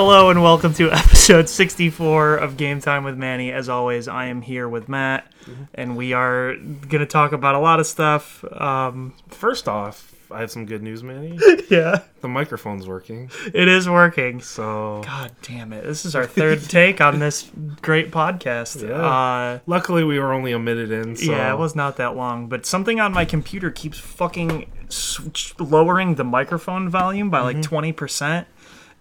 Hello and welcome to episode 64 of Game Time with Manny. As always, I am here with Matt, and we are going to talk about a lot of stuff. Um, First off, I have some good news, Manny. yeah, The microphone's working. it is working. So God damn it. This is our third take on this great podcast. Yeah. Uh, luckily we were only a minute in. So yeah, it was not that long, but something on my computer keeps fucking switch- lowering the microphone volume by like 20%.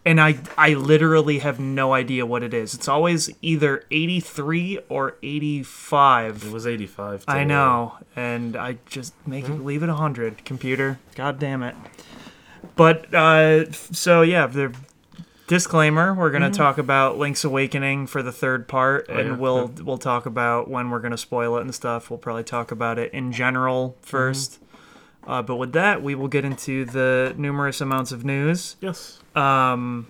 And I, I literally have no idea what it is. It's always either 83 or 85. It was 85. I know, and I just make hmm. it leave it hundred. Computer, god damn it. But uh, so yeah, the disclaimer: we're gonna hmm. talk about Link's Awakening for the third part, oh, and yeah, we'll we'll talk about when we're gonna spoil it and stuff. We'll probably talk about it in general hmm. 1st Uh, but with that, we will get into the numerous amounts of news. Yes. Um,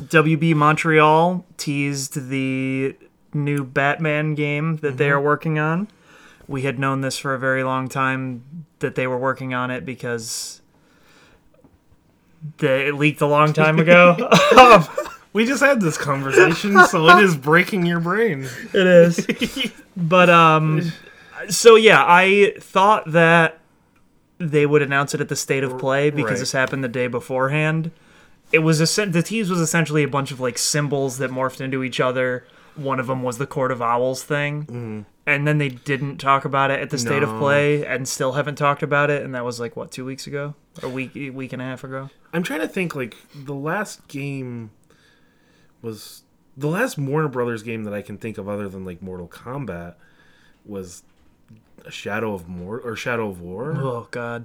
WB Montreal teased the new Batman game that they are working on. We had known this for a very long time that they were working on it because they, it leaked a long time ago. Um, We just had this conversation, so it is breaking your brain. it is. But um so yeah, I thought that they would announce it at the state of play because Right. this happened the day beforehand. It was a, the tease was essentially a bunch of like symbols that morphed into each other. One of them was the Court of Owls thing. Mm-hmm. And then they didn't talk about it at the state of play and still haven't talked about it and that was like what, 2 weeks ago? A week a week and a half ago. I'm trying to think like the last game was the last Warner Brothers game that I can think of other than like Mortal Kombat was Shadow of War or Shadow of War. Oh god.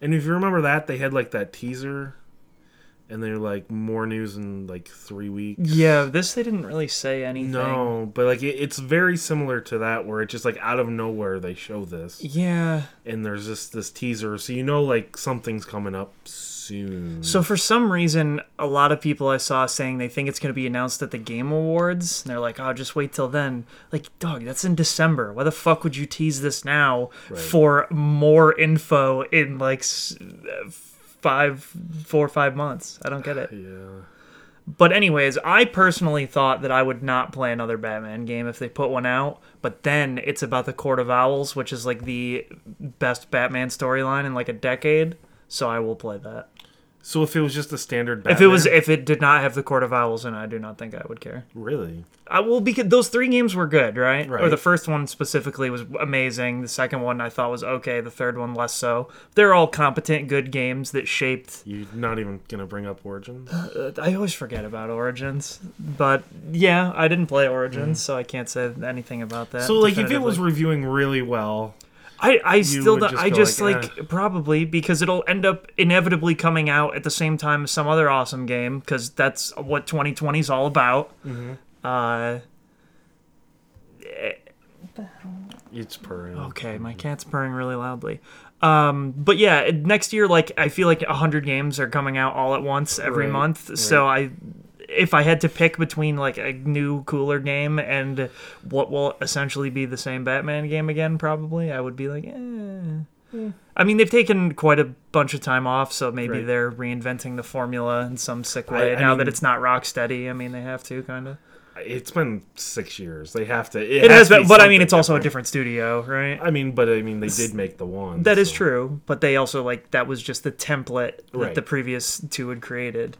And if you remember that, they had like that teaser and they're like more news in like 3 weeks. Yeah, this they didn't really say anything. No, but like it, it's very similar to that where it's just like out of nowhere they show this Yeah. and there's just this teaser so you know like something's coming up soon. So for some reason, a lot of people I saw saying they think it's going to be announced at the Game Awards, and they're like, "Oh, just wait till then." Like, dog, that's in December. Why the fuck would you tease this now for more info in like five, four or five months? I don't get it. yeah. But anyways, I personally thought that I would not play another Batman game if they put one out. But then it's about the Court of Owls, which is like the best Batman storyline in like a decade. So I will play that. So if it was just a standard Batman, If it was, if it did not have the Court of Owls and I do not think I would care. really I will because those three games were good, right? Or Right. the first one specifically was amazing. The second one I thought was okay. The third one less so. They're all competent, good games that shaped. you're not even gonna bring up Origins. Uh, I always forget about Origins, but yeah, I didn't play Origins, so I can't say anything about that. Mm. so like if it definitively. was reviewing really well, I, I still don't, just I just like, like, eh. probably because it'll end up inevitably coming out at the same time as some other awesome game because that's what 2020 is all about. Mm-hmm. Uh, it's purring. okay, my cat's purring really loudly. Um, but yeah, next year, like I feel like hundred games are coming out all at once every Right, month. So I, if I had to pick between like a new cooler game and what will essentially be the same Batman game again, probably I would be like, eh. I mean, they've taken quite a bunch of time off, so maybe Right. they're reinventing the formula in some sick way. I now that it's not Rocksteady, I mean, they have to kind of. It's been six years. They have to. It has has, been, be but I mean, it's also a different. different studio, right? I mean, but I mean, they did make the one. That is so- true, but they also like that was just the template that Right. the previous two had created.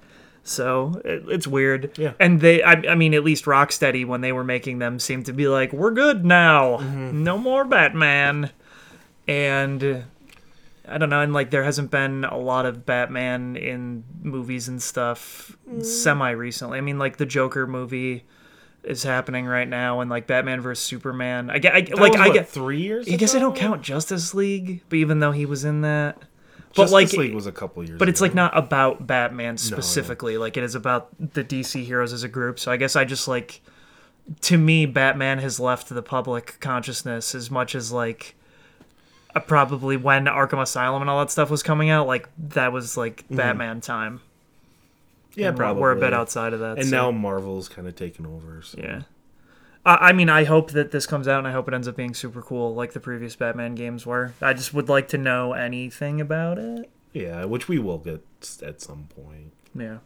So it, it's weird. Yeah. And they, I, I mean, at least Rocksteady when they were making them seemed to be like, we're good now, Mm-hmm. no more Batman, and I don't know, and like there hasn't been a lot of Batman in movies and stuff Mm. semi recently. I mean, like the Joker movie is happening right now, and like Batman vs Superman. I get, I, That like was, I what, get. three years. I guess I don't count Justice League, but even though he was in that, but Justice like, League was a couple years. but it's ago. like not about Batman specifically. Like it is about the DC heroes as a group. So I guess I just like, to me, Batman has left the public consciousness as much as like, uh, probably when Arkham Asylum and all that stuff was coming out. Like that was like Batman time. yeah, And we're- probably. we're a bit outside of that. And so- now Marvel's kind of taken over. So. yeah. I I mean, I hope that this comes out, and I hope it ends up being super cool, like the previous Batman games were. I just would like to know anything about it. Yeah, which we will get at some point. Yeah.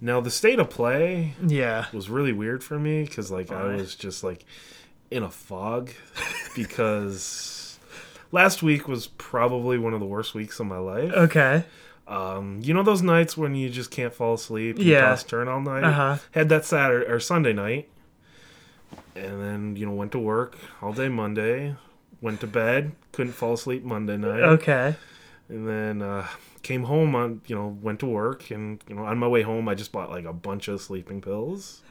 Now the state of play Yeah. was really weird for me because like I was just like in a fog because last week was probably one of the worst weeks of my life. Okay. Um, you know those nights when you just can't fall asleep, you Yeah. toss turn all night. Uh-huh. Had that Saturday or Sunday night, and then you know went to work all day Monday, went to bed, couldn't fall asleep Monday night, Okay. and then uh, came home on you know went to work and you know on my way home I just bought like a bunch of sleeping pills,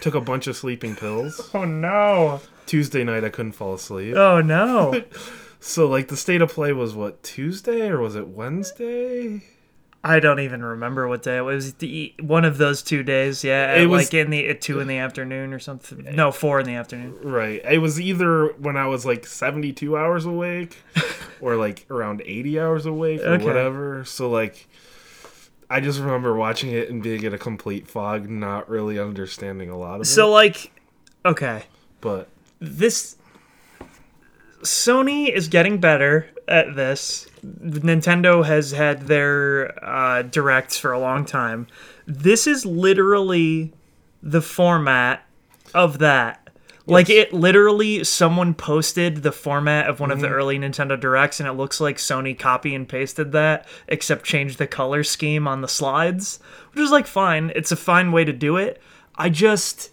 took a bunch of sleeping pills. Oh no. Tuesday night I couldn't fall asleep. Oh no. So like the state of play was what Tuesday or was it Wednesday? I don't even remember what day it was. The one of those two days. Yeah. It was- like in the at two in the afternoon or something. No, four in the afternoon. Right. It was either when I was like 72 hours awake or like around 80 hours awake or Okay. whatever. So like I just remember watching it and being in a complete fog, not really understanding a lot of So it. So like, okay, But this Sony is getting better at this. Nintendo has had their uh, directs for a long time. This is literally the format of that. Like it literally, someone posted the format of one Mm-hmm. of the early Nintendo Directs, and it looks like Sony copy and pasted that, except changed the color scheme on the slides, which is like fine. It's a fine way to do it. I just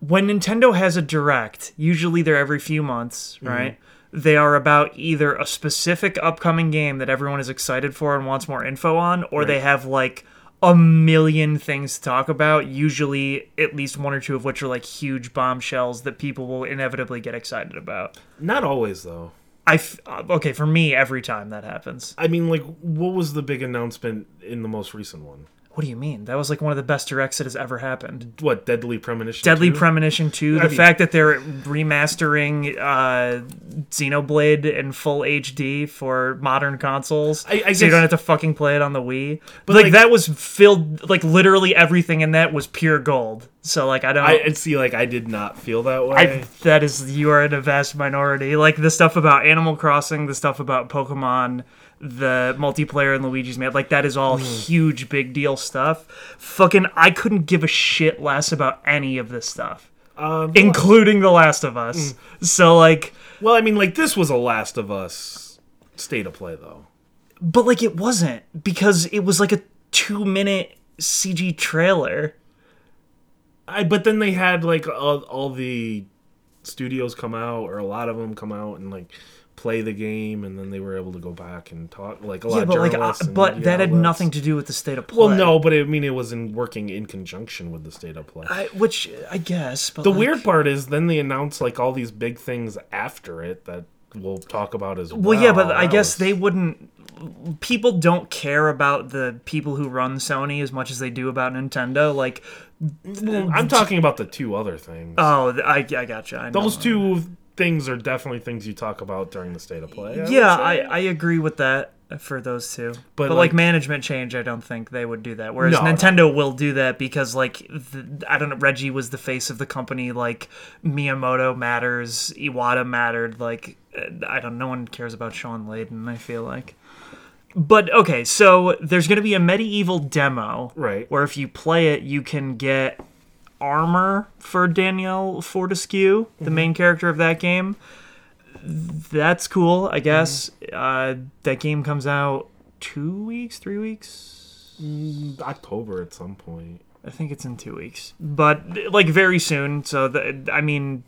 when Nintendo has a direct, usually they're every few months, right? They are about either a specific upcoming game that everyone is excited for and wants more info on, or they have like a million things to talk about, usually at least one or two of which are like huge bombshells that people will inevitably get excited about. not always though. I f- uh, okay, for me every time that happens. I mean like what was the big announcement in the most recent one? What do you mean? That was like one of the best directs that has ever happened. What, Deadly Premonition? Deadly 2? Premonition 2, the mean- fact that they're remastering uh, Xenoblade in full HD for modern consoles, I- I so you don't have to fucking play it on the Wii. But But, like, like- that was filled, like literally everything in that was pure gold. So like I don't. I see like I did not feel that way. I, that is you are in a vast minority. Like the stuff about Animal Crossing, the stuff about Pokemon, the multiplayer in Luigi's Mansion, like that is all huge big deal stuff. Fucking I couldn't give a shit less about any of this stuff. Um, Including The Last of Us. So like well, I mean like this was a Last of Us state of play though. but like it wasn't because it was like a 2 minute CG trailer. I but then they had like all, all the studios come out or a lot of them come out and like play the game and then they were able to go back and talk like a lot Yeah, of but like uh, but that had outlets. nothing to do with the state of play. well no but i mean it was in working in conjunction with the state of play I, which I guess but the like- weird part is then they announce like all these big things after it that we'll talk about as well Well, yeah, but I That guess was- they wouldn't. People don't care about the people who run Sony as much as they do about Nintendo. Like, i'm talking about the two other things oh, I, I gotcha. I know. those two things are definitely things you talk about during the state of play I Yeah. I, I agree with that for those two. But, But, like, like- management change, I don't think they would do that. Whereas No, no. Nintendo will do that because, like, the, I don't know, Reggie was the face of the company. Like, Miyamoto matters, Iwata mattered. Like, uh, I don't. No one cares about Shawn Layden. I feel like. But okay, so there's going to be a MediEvil demo, Right. Where if you play it, you can get armor for Danielle Fortesque, Mm-hmm. the main character of that game. That's cool, I guess. Uh, that game comes out two weeks, three weeks. october at some point I think it's in two weeks, but like very soon. So the, I mean,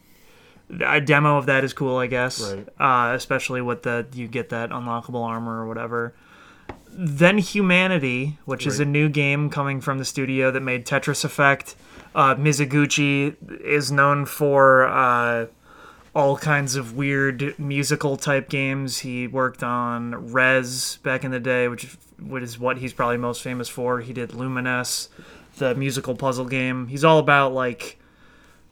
a demo of that is cool, I guess. Right. Uh, especially with the you get that unlockable armor or whatever. Then Humanity, which is a new game coming from the studio that made Tetris Effect. Uh, Mizuguchi is known for uh, all kinds of weird musical type games. He worked on Rez back in the day, which which is what he's probably most famous for. He did Lumines, the musical puzzle game. He's all about like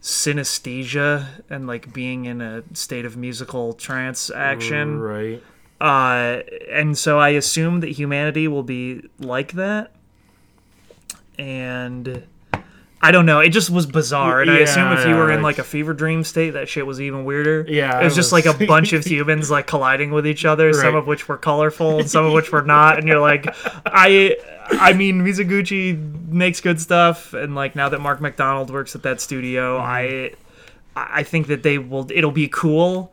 synesthesia and like being in a state of musical trance action. right Uh, and so I assume that humanity will be like that. And I don't know. It just was bizarre, and I assume if you were in like- a fever dream state, that shit was even weirder. Yeah, it was it just like a bunch of humans like colliding with each other, some of which were colorful and some of which were not, and you're like, I, I mean, Mizuguchi makes good stuff, and like now that Mark MacDonald works at that studio, Mm-hmm. I, I think that they will. It'll be cool,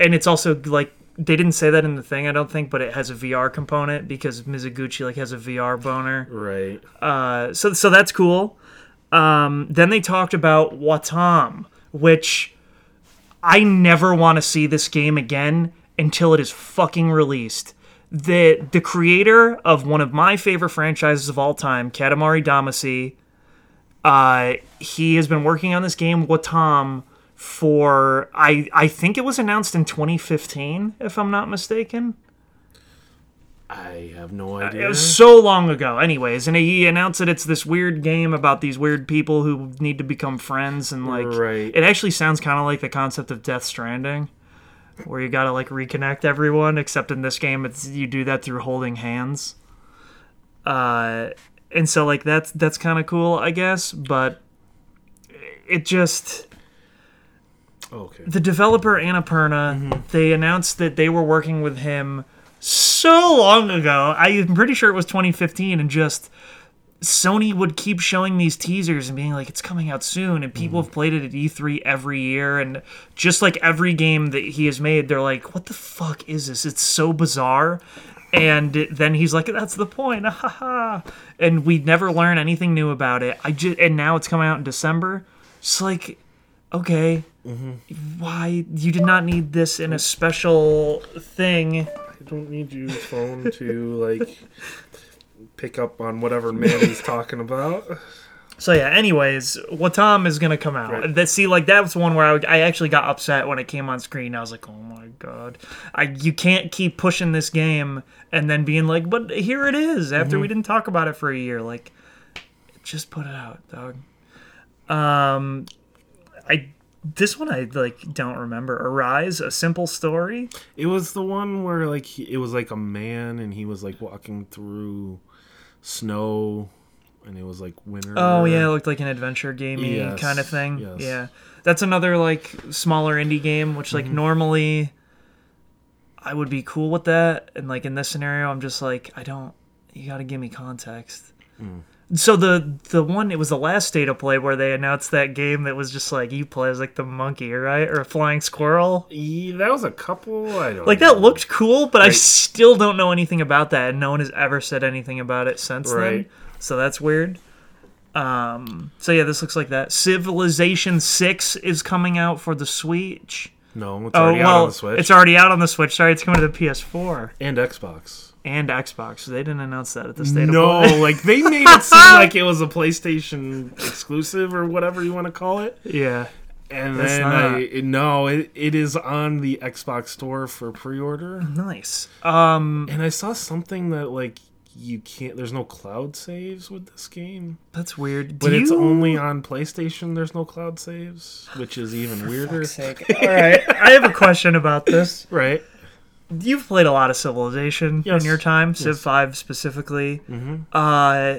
and it's also like. They didn't say that in the thing, I don't think, but it has a VR component because Mizuguchi like has a VR boner. Right. Uh, so so that's cool. Um, then they talked about Wattam, which I never want to see this game again until it is fucking released. The the creator of one of my favorite franchises of all time, Katamari Damacy, uh, he has been working on this game Wattam for I I think it was announced in 2015, if I'm not mistaken. I have no idea. It was so long ago, anyways, and he announced that it's this weird game about these weird people who need to become friends, and like, Right. it actually sounds kind of like the concept of Death Stranding, where you gotta like reconnect everyone. Except in this game, it's you do that through holding hands. Uh, and so like that's that's kind of cool, I guess, but it just okay. the developer Annapurna, Mm-hmm. they announced that they were working with him so long ago. I'm pretty sure it was 2015, and just Sony would keep showing these teasers and being like, "It's coming out soon," and people Mm-hmm. have played it at E3 every year, and just like every game that he has made, they're like, "What the fuck is this? It's so bizarre." And then he's like, "That's the point," ha ha. And we never learn anything new about it. I just and now it's coming out in December. It's like, okay, why you did not need this in a special thing don't need your phone to like pick up on whatever Manny's talking about. so yeah anyways Wattam is gonna come out. Right. that see like that was one where I, I actually got upset when it came on screen. I was like oh my god. I you can't keep pushing this game and then being like but here it is after we didn't talk about it for a year. Like just put it out dog. Um i this one i like don't remember arise a simple story It was the one where like he, it was like a man and he was like walking through snow and it was like winter. Oh yeah, it looked like an adventure gamey Yes, kind of thing. yes. Yeah, that's another like smaller indie game, which like Mm-hmm. normally I would be cool with that, and like in this scenario, I'm just like I don't. You got to give me context. Mm. So the the one it was the last state of play where they announced that game that was just like you play as like the monkey, right, or a flying squirrel. Yeah, that was a couple. I don't Like know. that looked cool, but I still don't know anything about that, and no one has ever said anything about it since then. So that's weird. Um. So yeah, this looks like that. Civilization Six is coming out for the Switch. No, it's Oh already out well, on the Switch it's already out on the Switch. Sorry, it's coming to the PS4 and Xbox. And Xbox. They didn't announce that at the state No, of like they made it seem like it was a PlayStation exclusive or whatever you want to call it. yeah. And That's then. I it- no, it, it is on the Xbox store for pre-order. Nice. Um. And I saw something that like you can't. There's no cloud saves with this game, That's weird. but Do it's you- only on PlayStation. There's no cloud saves, which is even weirder. Fuck's sake. All right. I have a question about this. Right? You've played a lot of Civilization Yes. in your time, Civ Yes. 5 specifically. Mm-hmm. Uh,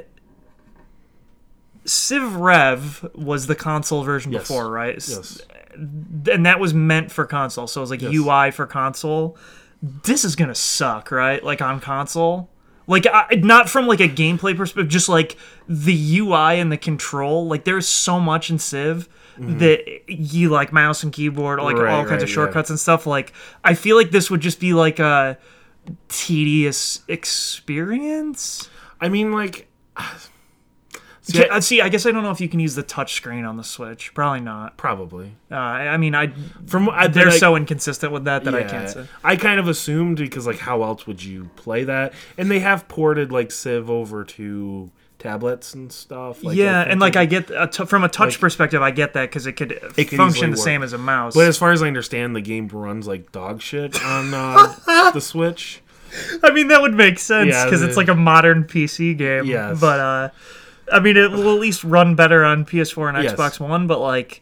Civ Rev was the console version Yes. before, right? Yes. And that was meant for console, so it was like. UI for console. This is gonna suck, right? Like on console. Like I, not from like a gameplay perspective, just like the UI and the control. Like there's so much in Civ that you like mouse and keyboard, like Mm-hmm. Right, all kinds right, of yeah. shortcuts and stuff. Like I feel like this would just be like a tedious experience. I mean, like, See, I, see, I guess I don't know if you can use the touch screen on the Switch. Probably not. probably Uh, I mean, I from I, they're I- so inconsistent with that that I can't say. I kind of assumed because like how else would you play that? And they have ported like Civ over to tablets and stuff. Like, yeah, and like I get a t- from a touch Like- perspective, I get that because it could It function the work. same as a mouse. But as far as I understand, the game runs like dog shit on uh, the Switch. I mean, that would make sense Yeah, because it's like a modern PC game. Yes. But uh, I mean, it will at least run better on PS4 and Yes. Xbox One. But like,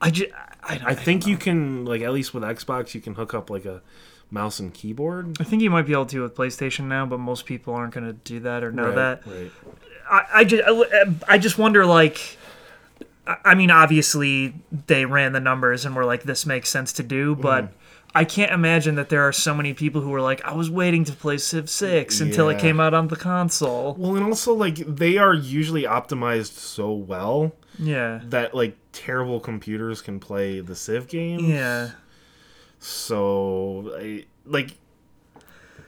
I just I, don't, I think you can like at least with Xbox, you can hook up like a mouse and keyboard. I think you might be able to with PlayStation now, but most people aren't going to do that or know right, that. right. I, I just I just wonder like I- I mean, obviously they ran the numbers and were like, "This makes sense to do," but. Mm-hmm. I can't imagine that there are so many people who were like, I was waiting to play Civ 6 until it came out on the console. Well, and also like they are usually optimized so well Yeah. that like terrible computers can play the Civ games. Yeah. So I like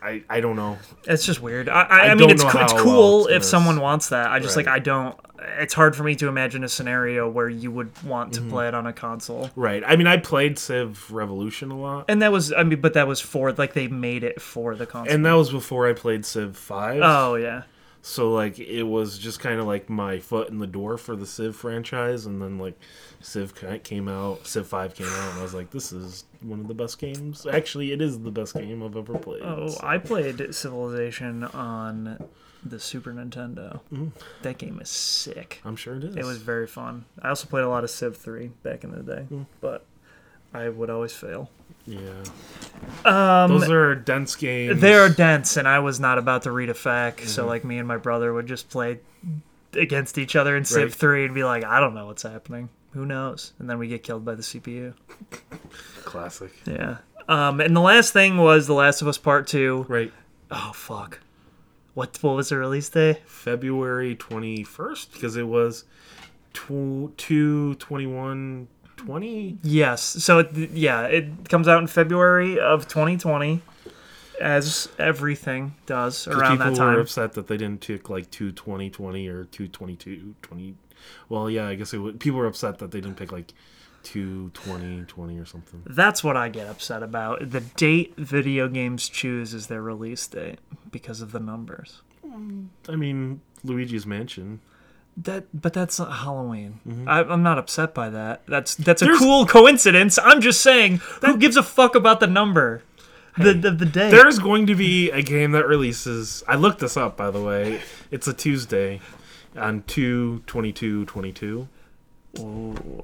I I don't know. It's just weird. I, I, I I mean, it's it's cool well it's if gonna someone wants that. I just like I don't. It's hard for me to imagine a scenario where you would want Mm-hmm. to play it on a console. Right. I mean, I played Civ Revolution a lot, And that was, I mean, but that was for like they made it for the console. and that was before I played Civ Five. oh yeah, So like it was just kind of like my foot in the door for the Civ franchise, and then like Civ came out, Civ Five came out, and I was like, this is one of the best games. Actually, it is the best game I've ever played. oh So- I played Civilization on the Super Nintendo. Mm. That game is sick. I'm sure it is. It was very fun. I also played a lot of Civ 3 back in the day, Mm. but I would always fail. Yeah. Um, Those are dense games. They are dense, and I was not about to read a fac, Mm-hmm. so like me and my brother would just play against each other in Civ Right. 3 and be like, I don't know what's happening. Who knows? And then we get killed by the CPU. classic. Yeah. Um, and the last thing was The Last of Us Part 2. Right. Oh, fuck. What, what was the release day? February 21st because it was tw- 2 21 20 Yes. So, it, yeah, it comes out in February of 2020, as everything does around that time. people that were upset that they didn't take like 2 20 20 or 2 22 20 well yeah i guess it would people were upset that they didn't pick like 2 20 20 or something That's what I get upset about. The date video games choose is their release date because of the numbers. i mean luigi's mansion That, but that's not Halloween. I, I'm not upset by that. That's that's a Mm-hmm. There's- cool coincidence. I'm just saying, who gives a fuck about the number, the the, the day? there's going to be a game that releases i looked this up by the way it's a tuesday on 2 22 22 Ooh.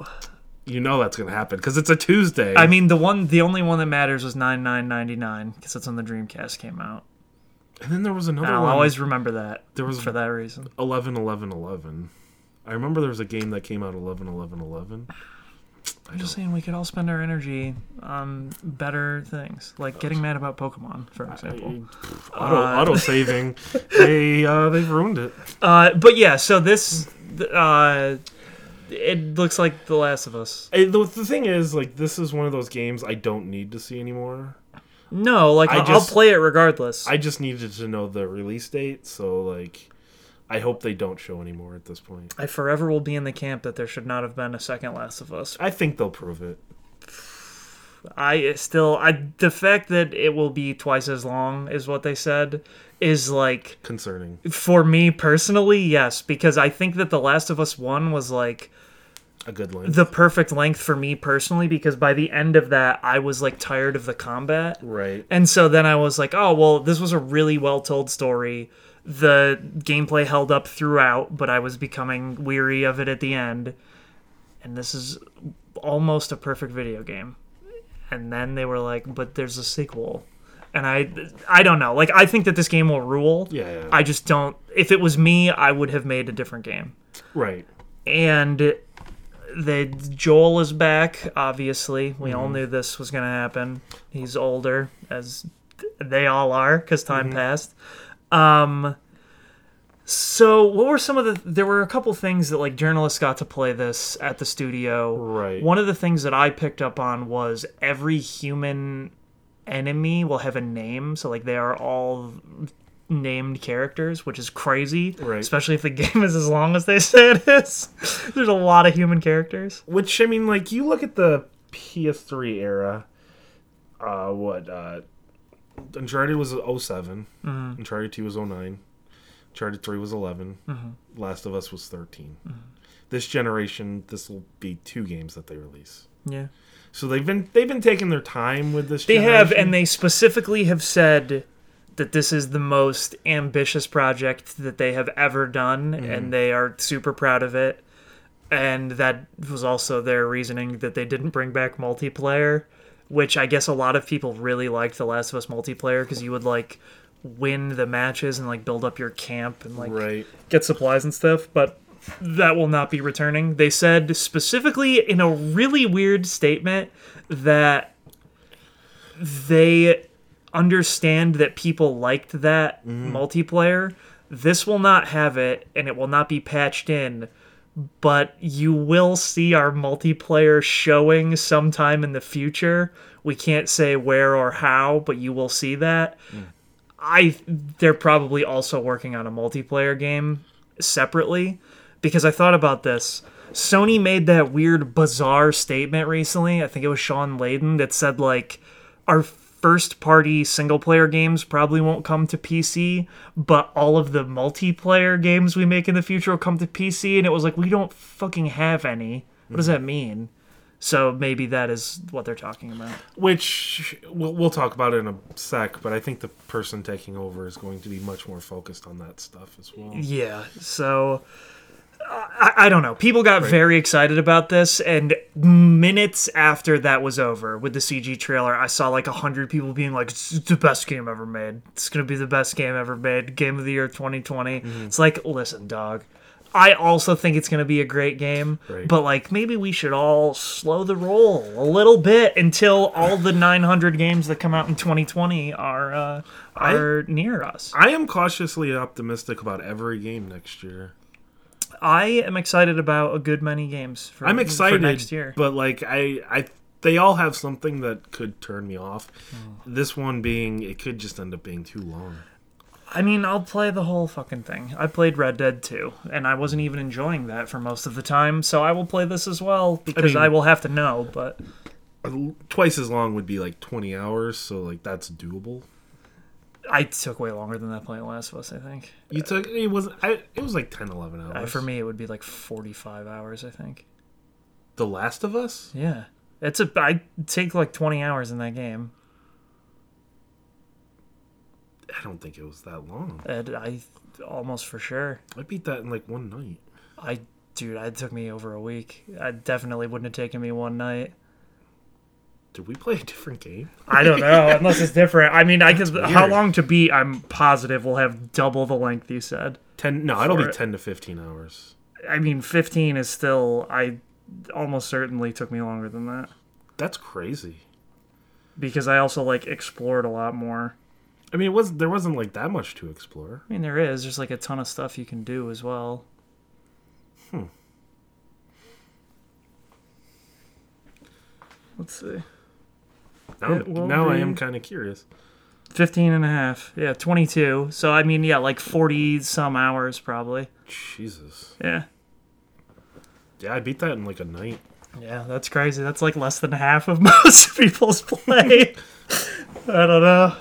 you know that's gonna happen because it's a tuesday I mean, the one, the only one that matters was nine nine ninety nine because that's when the Dreamcast came out. And then there was another And I'll one always remember that. There was- for that reason. 11 11 11 i remember there was a game that came out 11 11 11 I'm just saying we could all spend our energy on better things, like getting mad about Pokemon, for example. auto Uh, auto saving they uh they've ruined it Uh, but yeah, so this, uh, it looks like The Last of Us. Eh, the, the thing is like this is one of those games i don't need to see anymore No, like I I'll, just- I'll play it regardless. i just needed to know the release date so like i hope they don't show anymore at this point I forever will be in the camp that there should not have been a second Last of Us. i think they'll prove it I still, I the fact that it will be twice as long is what they said is like concerning for me personally, yes, because I think that The Last of Us One was like a good length the perfect length for me personally because by the end of that I was like tired of the combat. right And so then I was like, oh, well, this was a really well told story. The gameplay held up throughout, but I was becoming weary of it at the end. And this is almost a perfect video game. And then they were like, but there's a sequel. And I I don't know. Like I think that this game will rule. yeah, yeah. I just don't if it was me, I would have made a different game. right And the Joel is back. Obviously, we Mm-hmm. all knew this was going to happen. He's older, as they all are, because time Mm-hmm. passed. Um. So, what were some of the? There were a couple things that like journalists got to play this at the studio. Right. One of the things that I picked up on was every human enemy will have a name. So, like, they are all named characters, which is crazy. Right. Especially if the game is as long as they say it is. There's a lot of human characters. Which I mean, like you look at the PS3 era. Uh, what? Uh, Uncharted was 7 Mm-hmm. Uncharted 2 was 09. Uncharted 3 was 11. Mm-hmm. Last of Us was 13. This generation, this will be two games that they release. Yeah. So they've been they've been taking their time with this. They have, and they specifically have said that this is the most ambitious project that they have ever done, mm-hmm. and they are super proud of it. And that was also their reasoning that they didn't bring back multiplayer, which I guess a lot of people really liked The Last of Us multiplayer because you would like win the matches and like build up your camp and like right. get supplies and stuff. But that will not be returning. They said specifically in a really weird statement that they understand that people liked that mm-hmm. multiplayer. This will not have it, and it will not be patched in. But you will see our multiplayer showing sometime in the future. We can't say where or how, but you will see that. Mm. I they're probably also working on a multiplayer game separately because I thought about this. Sony made that weird bizarre statement recently. I think it was Shawn Layden that said like our first party single player games probably won't come to PC, but all of the multiplayer games we make in the future will come to PC and it was like we don't fucking have any. What does mm-hmm. that mean? So maybe that is what they're talking about. Which we'll, we'll talk about in a sec, but I think the person taking over is going to be much more focused on that stuff as well. Yeah. So I, I don't know. People got very excited about this, and minutes after that was over with the CG trailer, I saw like a hundred people being like, "It's the best game ever made. It's gonna be the best game ever made. Game of the year 2020." It's like, listen, dog. I also think it's going to be a great game, Right. but like maybe we should all slow the roll a little bit until all the 900 games that come out in 2020 are uh, are near us. I am cautiously optimistic about every game next year. I am excited about a good many games. For, I'm excited for next year. but like I, I, they all have something that could turn me off. Hmm. This one being, it could just end up being too long. I mean, I'll play the whole fucking thing. I played Red Dead 2, and I wasn't even enjoying that for most of the time, so I will play this as well because I, mean- will have to know, but Twice as long would be like 20 hours, so like that's doable. I took way longer than that playing Last of Us, I think. You took it was I, it was like 10, 11 hours. Uh, for me, it would be like 45 hours, I think. The Last of Us. Yeah. It's a I take like 20 hours in that game. I don't think it was that long. And I almost for sure. I beat that in like one night. I dude, it took me over a week. I definitely wouldn't have taken me one night. Did we play a different game? I don't know, unless it's different. I mean, I could. How long to beat? I'm positive we'll have double the length you said. Ten? No, it'll be it. ten to fifteen hours. I mean, 15 is still. I almost certainly took me longer than that That's crazy. because I also like explored a lot more. I mean, it was there wasn't like that much to explore. I mean, there is. There's like a ton of stuff you can do as well. Hmm. Let's see. Now, now I am kind of curious. 15 and a half. Yeah, 22. So, I mean, yeah, like 40 some hours probably. Jesus. Yeah. Yeah, I beat that in like a night. Yeah, that's crazy. That's like less than half of most people's play. I don't know.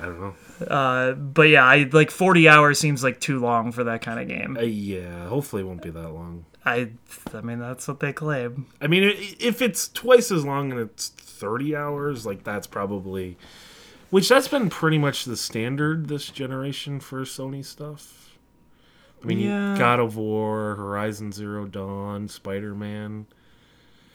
I don't know. Uh, but yeah, I like 40 hours seems like too long for that kind of game. Uh, yeah, hopefully it won't be that long. I I mean, that's what they claim. I mean, if it's twice as long and it's thirty hours, like that's probably, which that's been pretty much the standard this generation for Sony stuff. I mean, Yeah. God of War, Horizon Zero Dawn, Spider Man.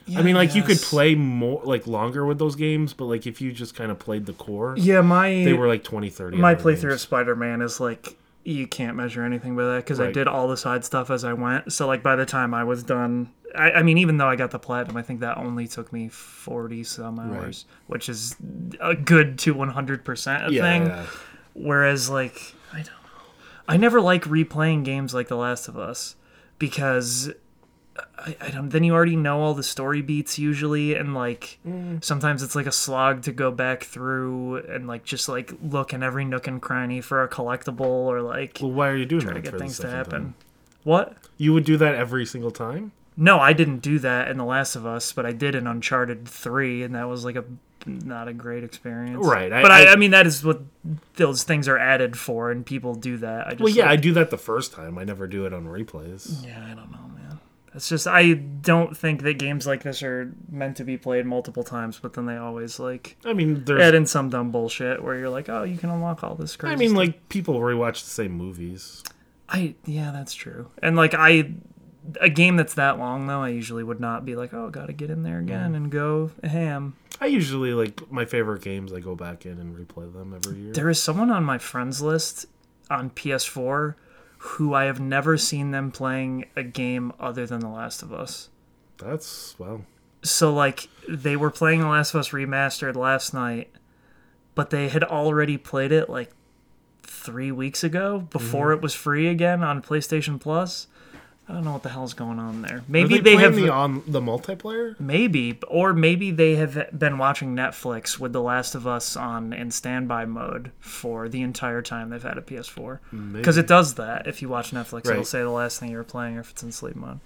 Yeah, I mean, like you could play more, like longer with those games, but like if you just kind of played the core, Yeah, my they were like 20, 30 my playthrough of. Spider Man is like you can't measure anything by that because I did all the side stuff as I went. So like by the time I was done, I, I mean even though I got the platinum, I think that only took me forty some hours, which is a good to one hundred percent a Yeah, thing. yeah. Whereas like I don't know, I never like replaying games like The Last of Us because. I, I don't. Then you already know all the story beats usually, and like mm. sometimes it's like a slog to go back through and like just like look in every nook and cranny for a collectible or like Well, why are you doing try that to get things to happen. time? What? You would do that every single time. No, I didn't do that in The Last of Us, but I did in Uncharted Three, and that was like a not a great experience. Right, I- but I, I- I mean that is what those things are added for, and people do that. I just Well, yeah, I do that the first time. I never do it on replays. Yeah, I don't know, man. It's just I don't think that games like this are meant to be played multiple times, but then they always like I mean, there's. add in some dumb bullshit where you're like, oh, you can unlock all this crazy. I mean, stuff. like people rewatch the same movies. I yeah, that's true. And like I, a game that's that long though, I usually would not be like, oh, gotta get in there again and go ham. I usually like my favorite games. I go back in and replay them every year. There is someone on my friends list on PS4 who I have never seen them playing a game other than The Last of Us. That's well. So like they were playing The Last of Us remastered last night, but they had already played it like three weeks ago before mm-hmm. it was free again on PlayStation Plus. I don't know what the hell's going on there. Are Maybe they, they, have the on the multiplayer. maybe, or maybe they have been watching Netflix with The Last of Us on in standby mode for the entire time they've had a PS4. Because it does that. If you watch Netflix, it'll say the last thing you were playing, or if it's in sleep mode.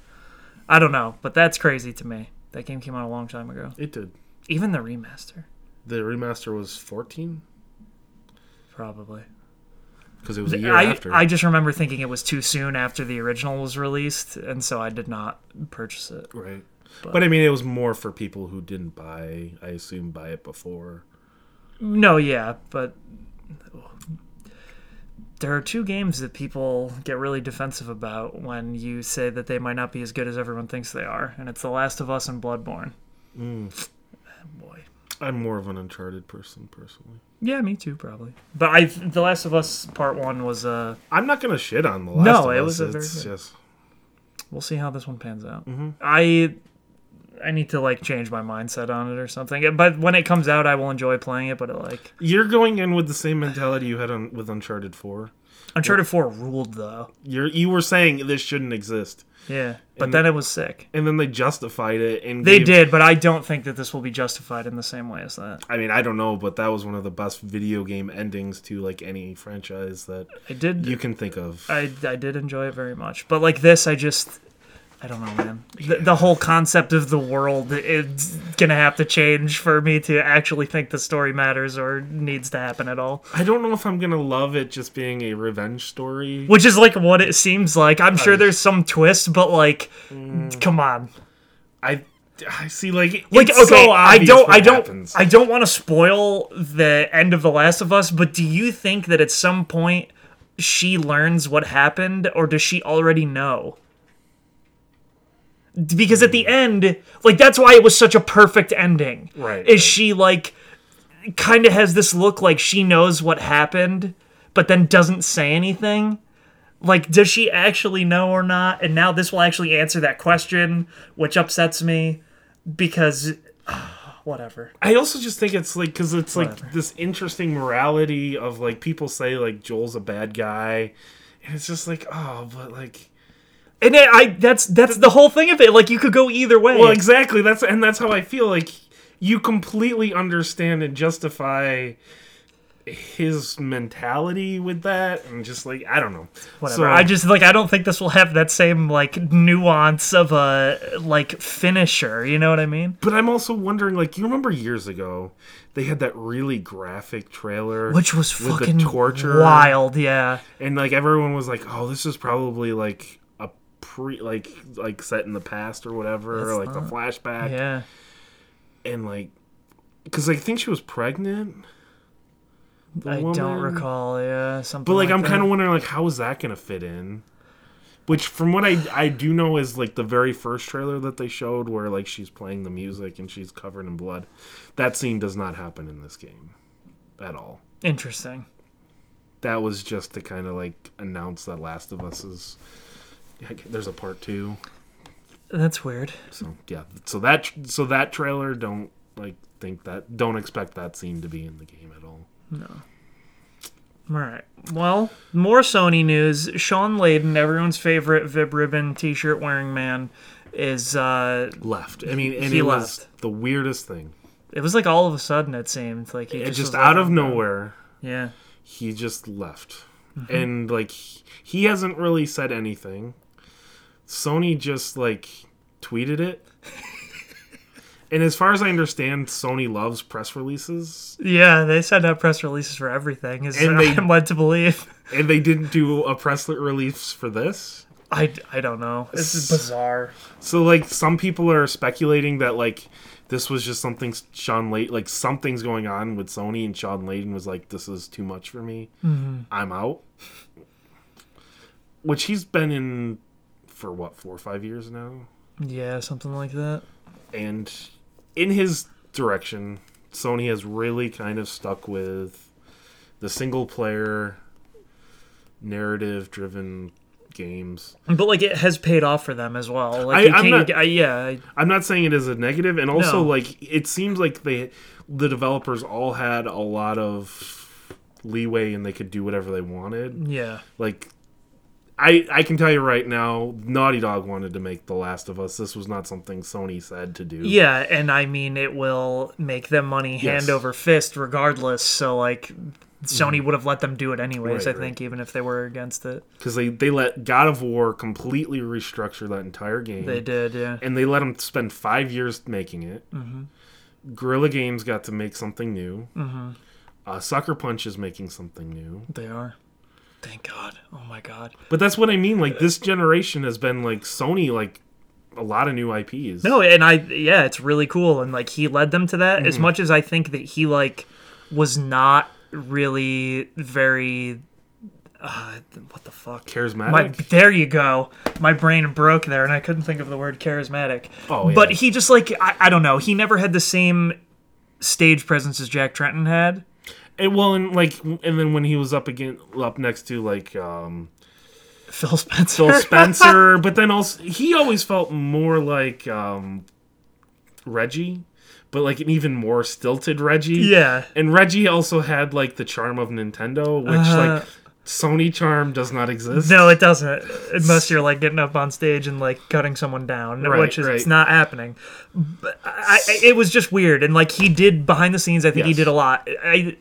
I don't know, but that's crazy to me. That game came out a long time ago. It did. Even the remaster, The remaster was 14 probably. Because it was a year I, after. I just remember thinking it was too soon after the original was released, and so I did not purchase it. right. But, I mean, it was more for people who didn't buy. I assume buy it before. No, yeah, but there are two games that people get really defensive about when you say that they might not be as good as everyone thinks they are, and it's The Last of Us and Bloodborne. Mm. Boy. I'm more of an Uncharted person personally. Yeah, me too, probably. But I, The Last of Us Part One was uh, I'm not gonna shit on the last. No, of it Us. was a very It's good- just we'll see how this one pans out. Mm-hmm. I, I need to like change my mindset on it or something. But when it comes out, I will enjoy playing it. But it, like you're going in with the same mentality you had on with Uncharted Four. Uncharted Four ruled though. You're you were saying this shouldn't exist, Yeah, but And- then it was sick. and then they justified it and They gave- did, but I don't think that this will be justified in the same way as that. I mean, I don't know, but that was one of the best video game endings to like any franchise that I did. you can think of. I I did enjoy it very much, but like this, I just. I don't know, man. The, the whole concept of the world is gonna have to change for me to actually think the story matters or needs to happen at all. I don't know if I'm gonna love it just being a revenge story. Which is like what it seems like. I'm sure there's some twist, but like, mm. come on. I I see like Like, it's okay, so I don't, what I don't, happens. I don't want to spoil the end of The Last of Us. But do you think that at some point she learns what happened, or does she already know? Because at the end, like that's why it was such a perfect ending. Right, Is right. she like kind of has this look like she knows what happened, but then doesn't say anything? Like, does she actually know or not? And now this will actually answer that question, which upsets me because whatever. I also just think it's like because it's like Whatever. this interesting morality of like people say like Joel's a bad guy, and it's just like oh, but like And I that's that's the whole thing of it. Like you could go either way. well exactly that's and that's how I feel like you completely understand and justify his mentality with that and just like I don't know whatever. So- I just like I don't think this will have that same like nuance of a like finisher. You know what I mean? But I'm also wondering, like, you remember years ago, they had that really graphic trailer, Which was fucking torture, wild. Yeah. and like everyone was like, "Oh, this is probably like pre, like, like set in the past or whatever, or like the flashback." Yeah. And like, because I think she was pregnant. I don't recall. Yeah. Something. But like, I'm kind of wondering, like, how is that gonna fit in? Which, from what I I do know, is like the very first trailer that they showed, where like she's playing the music and she's covered in blood. That scene does not happen in this game, at all. interesting. That was just to kind of like announce that Last of Us is. There's a part two, That's weird. so yeah. So that so that trailer don't like think that don't expect that scene to be in the game at all. No. All right. Well, more Sony news. Shawn Layden, everyone's favorite Vib Ribbon T-shirt wearing man, is. uh Left. I mean, and He it was left. the weirdest thing. It was like all of a sudden it seemed like he It just, just was out of "I'm nowhere. Yeah. he just left Mm-hmm. and like he hasn't really said anything sony just like tweeted it and as far as i understand sony loves press releases Yeah, they send out press releases for everything. Is And they- I'm led to believe. and they didn't do a press release for this I, I don't know. This is bizarre. so like some people are speculating that like this was just something Shawn Layden like something's going on with Sony and Shawn Layden was like this is too much for me. Mm-hmm. I'm out. Which he's been in for what four or five years now, Yeah, something like that. and in his direction, Sony has really kind of stuck with the single player narrative driven games. But like it has paid off for them as well. Like I- can't, not- I, yeah, I- I'm not saying it is a negative, and also No. like it seems like they the developers all had a lot of leeway and they could do whatever they wanted. yeah. Like I I can tell you right now, Naughty Dog wanted to make The Last of Us. This was not something Sony said to do. Yeah, and I mean it will make them money hand Yes. over fist regardless. So like Sony would have let them do it anyways, Right, I think, even if they were against it. because they they let God of War completely restructure that entire game. They did, yeah. and they let them spend five years making it. Mm-hmm. Guerrilla Games got to make something new. Mm-hmm. Uh, Sucker Punch is making something new. They are. Thank God. Oh my God. But that's what I mean. Like this generation has been like Sony, like a lot of new IPs. No, and I yeah, it's really cool and like he led them to that Mm-hmm. as much as I think that he like was not really very uh, what the fuck? charismatic. My, there you go. My brain broke there, and I couldn't think of the word charismatic. Oh, yeah. But he just like I, I don't know. He never had the same stage presence as Jack Tretton had. And well, and like, and then when he was up again, up next to like um, Phil Spencer. Phil Spencer, but then also he always felt more like um, Reggie, but like an even more stilted Reggie. yeah. And Reggie also had like the charm of Nintendo, which Uh, like Sony charm does not exist. No, it doesn't. Unless you're like getting up on stage and like cutting someone down, Right, which is it's not happening. But I, I, it was just weird, and like he did behind the scenes. I think he did a lot. I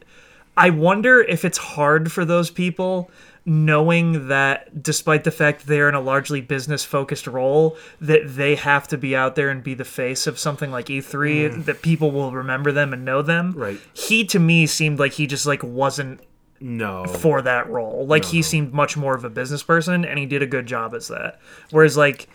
I wonder if it's hard for those people knowing that despite the fact they're in a largely business focused role that they have to be out there and be the face of something like E3 that people will remember them and know them. Mm. Right. He to me seemed like he just like wasn't No. for that role. Like he seemed much more of a business person, and he did a good job as that. Whereas like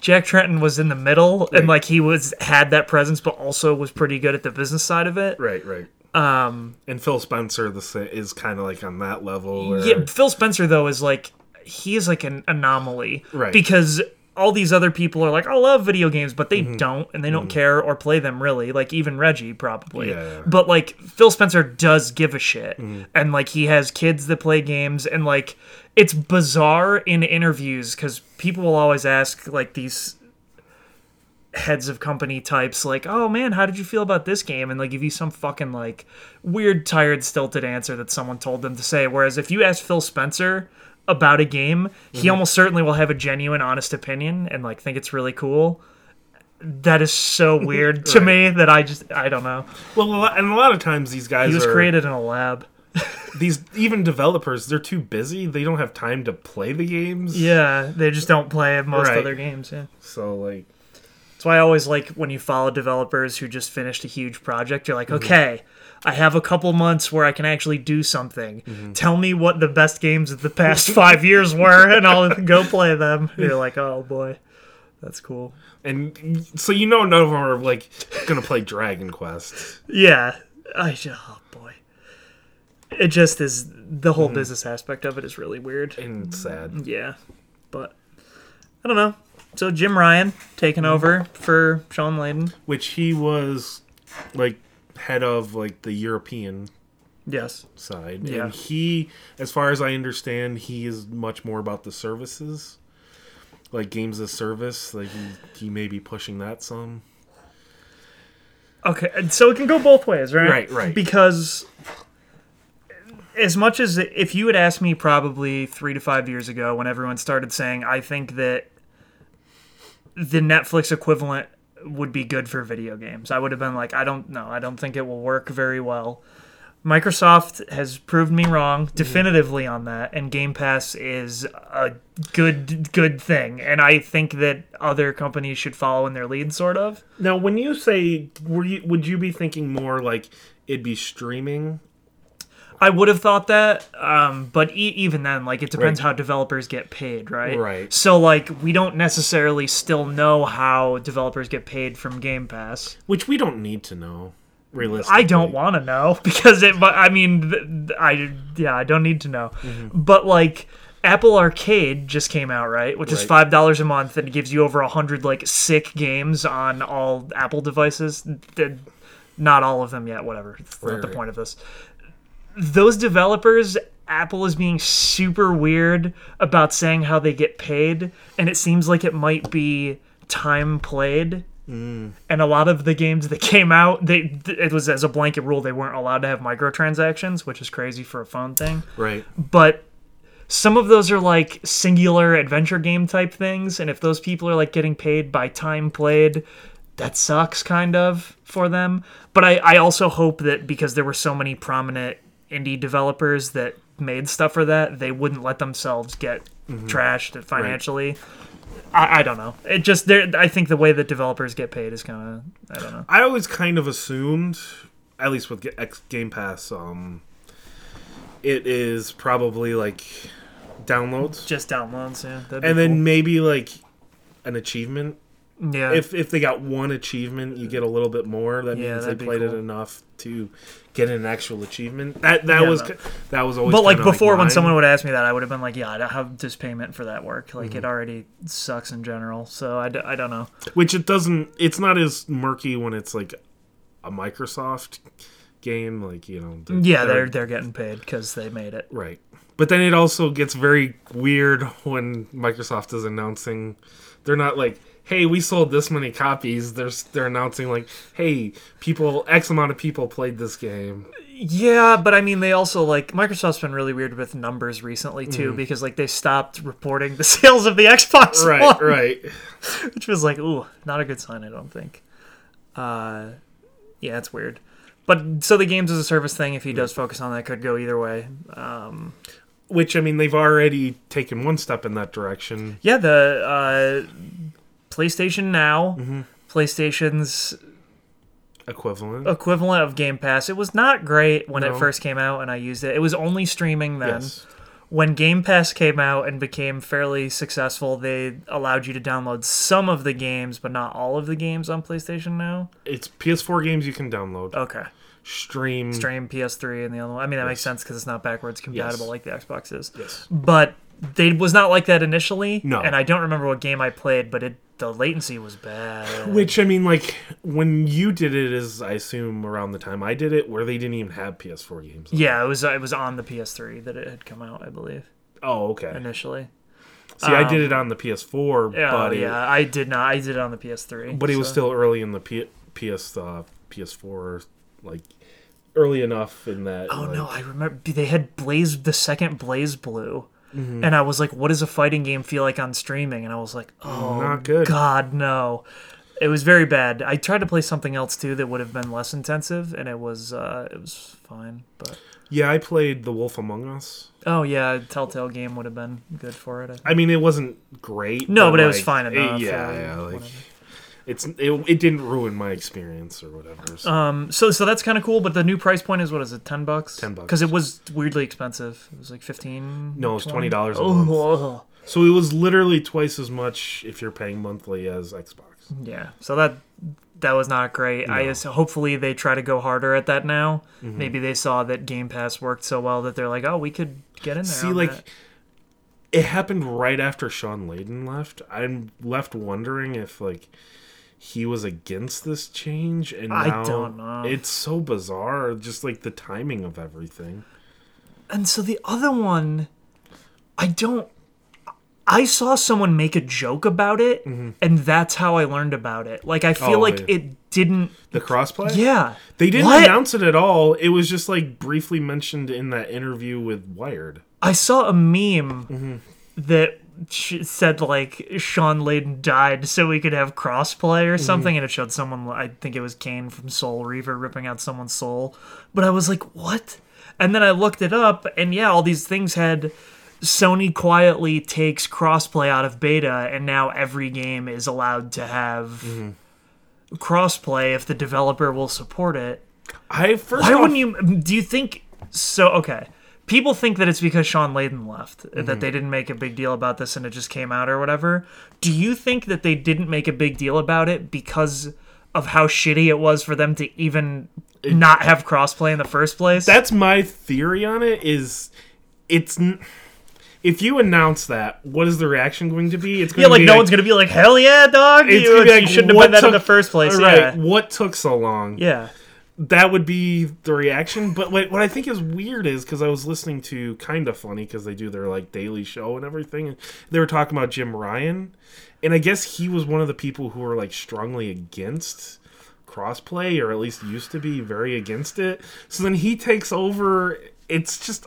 Jack Tretton was in the middle, and like he was had that presence, but also was pretty good at the business side of it. Right, right. Um, and Phil Spencer the is kind of like on that level. Where, Yeah, Phil Spencer though is like he is like an anomaly, Right. Because all these other people are like, I love video games, but they Mm-hmm. don't, and they don't care or play them really. Like even Reggie probably, yeah. but like Phil Spencer does give a shit, Mm-hmm. and like he has kids that play games, and like it's bizarre in interviews because people will always ask like these heads of company types like oh man how did you feel about this game and they give you some fucking like weird tired stilted answer that someone told them to say whereas if you ask phil spencer about a game he mhm. almost certainly will have a genuine honest opinion and like think it's really cool that is so weird to me that i just i don't know Well, a lot, and a lot of times these guys he was are created in a lab these even developers. They're too busy. They don't have time to play the games. yeah they just don't play most Right. other games yeah So like, That's why I always like when you follow developers who just finished a huge project. You're like, mm-hmm. okay, I have a couple months where I can actually do something. Mm-hmm. Tell me what the best games of the past five years were, and I'll go play them. And you're like, oh boy, that's cool. and so you know none of them are like gonna play Dragon Quest. Yeah, I oh boy, it just is the whole mm-hmm. business aspect of it is really weird. And sad. Yeah, but I don't know. So Jim Ryan taking mhm. over for Shawn Layden. Which he was like head of like the European Yes. side. Yeah. And he, as far as I understand, he is much more about the services. Like games as service. Like he, he may be pushing that some. Okay, so it can go both ways, right? Right, right. Because as much as if you had asked me probably three to five years ago when everyone started saying, I think that the Netflix equivalent would be good for video games, I would have been like, I don't know. I don't think it will work very well. Microsoft has proved me wrong mhm. definitively on that, and Game Pass is a good good thing, and I think that other companies should follow in their lead, sort of. Now, when you say, were you would you be thinking more like it'd be streaming? I would have thought that, um, but e- even then, like it depends Right. how developers get paid, right? Right. So like we don't necessarily still know how developers get paid from Game Pass. Which we don't need to know, realistically. I don't want to know because it. But I mean, I yeah, I don't need to know. Mm-hmm. But like Apple Arcade just came out, right? Which is five dollars a month and it gives you over a hundred like sick games on all Apple devices. Not all of them yet. Whatever. It's not the right. point of this. Those developers Apple is being super weird about saying how they get paid, and it seems like it might be time played. Mm. And a lot of the games that came out, they it was as a blanket rule they weren't allowed to have microtransactions, which is crazy for a phone thing. Right. But some of those are like singular adventure game type things, and if those people are like getting paid by time played, that sucks kind of for them. But I, I also hope that because there were so many prominent indie developers that made stuff for that, they wouldn't let themselves get trashed financially. I, I don't know. It just there. I think the way that developers get paid is kind of I don't know. I always kind of assumed, at least with X Game Pass, um, it is probably like downloads, Just downloads, yeah. and then cool. maybe like an achievement. Yeah, If if they got one achievement, you get a little bit more. That Yeah, means they played it enough to get an actual achievement. That that Yeah, was no. that was always. But like before, when someone would ask me that, I would have been like, "Yeah, I don't have this payment for that work. Like Mm-hmm. it already sucks in general." So I, d- I don't know. which it doesn't. It's not as murky when it's like a Microsoft game. Like you know. they're- Yeah, they're they're getting paid because they made it. Right. But then it also gets very weird when Microsoft is announcing they're not like, "Hey, we sold this many copies." They're they're announcing like, "Hey, people X amount of people played this game." Yeah, but I mean, they also like Microsoft's been really weird with numbers recently too, Mm. because like they stopped reporting the sales of the Xbox Right, One, right. which was like, ooh, not a good sign. I don't think. Uh, yeah, it's weird. But so the games as a service thing, if he does focus on that, could go either way. Um, Which I mean, they've already taken one step in that direction. Yeah, the uh, PlayStation Now, Mm-hmm. PlayStation's Equivalent. equivalent of Game Pass. It was not great when No. it first came out, and I used it. It was only streaming then. yes. When Game Pass came out and became fairly successful, they allowed you to download some of the games, but not all of the games on PlayStation Now. It's PS4 games you can download. Okay, Stream. stream PS3 and the other one. I mean, that makes sense because it's not backwards compatible Yes. like the Xbox is. Yes. But they was not like that initially. No. And I don't remember what game I played, but it the latency was bad. Which I mean, like when you did it, is I assume around the time I did it, where they didn't even have PS4 games. Yeah, it was it was on the PS3 that it had come out, I believe, Oh, okay. initially. See, I did it on the PS4, Um, Yeah, but it, yeah, I did not. I did it on the PS3. but it was still early in the P- PS uh, PS4, like early enough in that. Oh like, no, I remember they had Blaze the second BlazBlue. Mm-hmm. And I was like, what does a fighting game feel like on streaming? And I was like, oh, Not good. God, no. It was very bad. I tried to play something else too that would have been less intensive, and it was uh, it was fine. But Yeah, I played The Wolf Among Us. oh yeah, a Telltale game would have been good for it. I. I mean, it wasn't great. No, but it was fine it- enough, yeah, yeah, like whatever. It's it, it didn't ruin my experience or whatever. So. Um, so so that's kind of cool, but the new price point is what is it, ten bucks? 10 bucks. Because it was weirdly expensive. It was like fifteen. No, it was $20 a Oh, month. oh, so it was literally twice as much if you're paying monthly as Xbox. yeah. So that that was not great. I just, hopefully they try to go harder at that now. Mm-hmm. Maybe they saw that Game Pass worked so well that they're like, oh, we could get in there. See, like, that. it happened right after Shawn Layden left. I'm left wondering if like he was against this change, and I don't know. It's so bizarre, just like the timing of everything. and so the other one, I don't. I saw someone make a joke about it, and that's how I learned about it. Like I feel Mm-hmm. Oh, like yeah. it didn't. The crossplay, Yeah, they didn't What? announce it at all. It was just like briefly mentioned in that interview with Wired. I saw a meme Mm-hmm. that said like Shawn Layden died so we could have crossplay Mm-hmm. or something, and it showed someone. I think it was Kain from Soul Reaver ripping out someone's soul. But I was like, what? And then I looked it up, and yeah, all these things had. Sony quietly takes crossplay out of beta, and now every game is allowed to have Mm-hmm. crossplay if the developer will support it. I first Why off, wouldn't you? Do you think so? Okay, people think that it's because Shawn Layden left Mm-hmm. that they didn't make a big deal about this and it just came out or whatever. Do you think that they didn't make a big deal about it because of how shitty it was for them to even not have crossplay in the first place? that's my theory on it. Is it's. N- if you announce that, what is the reaction going to be? It's going yeah, to like be no one's gonna be like, hell yeah, dog. It's You, gonna you shouldn't have been that in the first place. Right? Yeah, What took so long? yeah. That would be the reaction. But what, what I think is weird is because I was listening to Kinda Funny because they do their like daily show and everything. And they were talking about Jim Ryan, and I guess he was one of the people who were like strongly against crossplay, or at least used to be very against it. So then he takes over. It's just,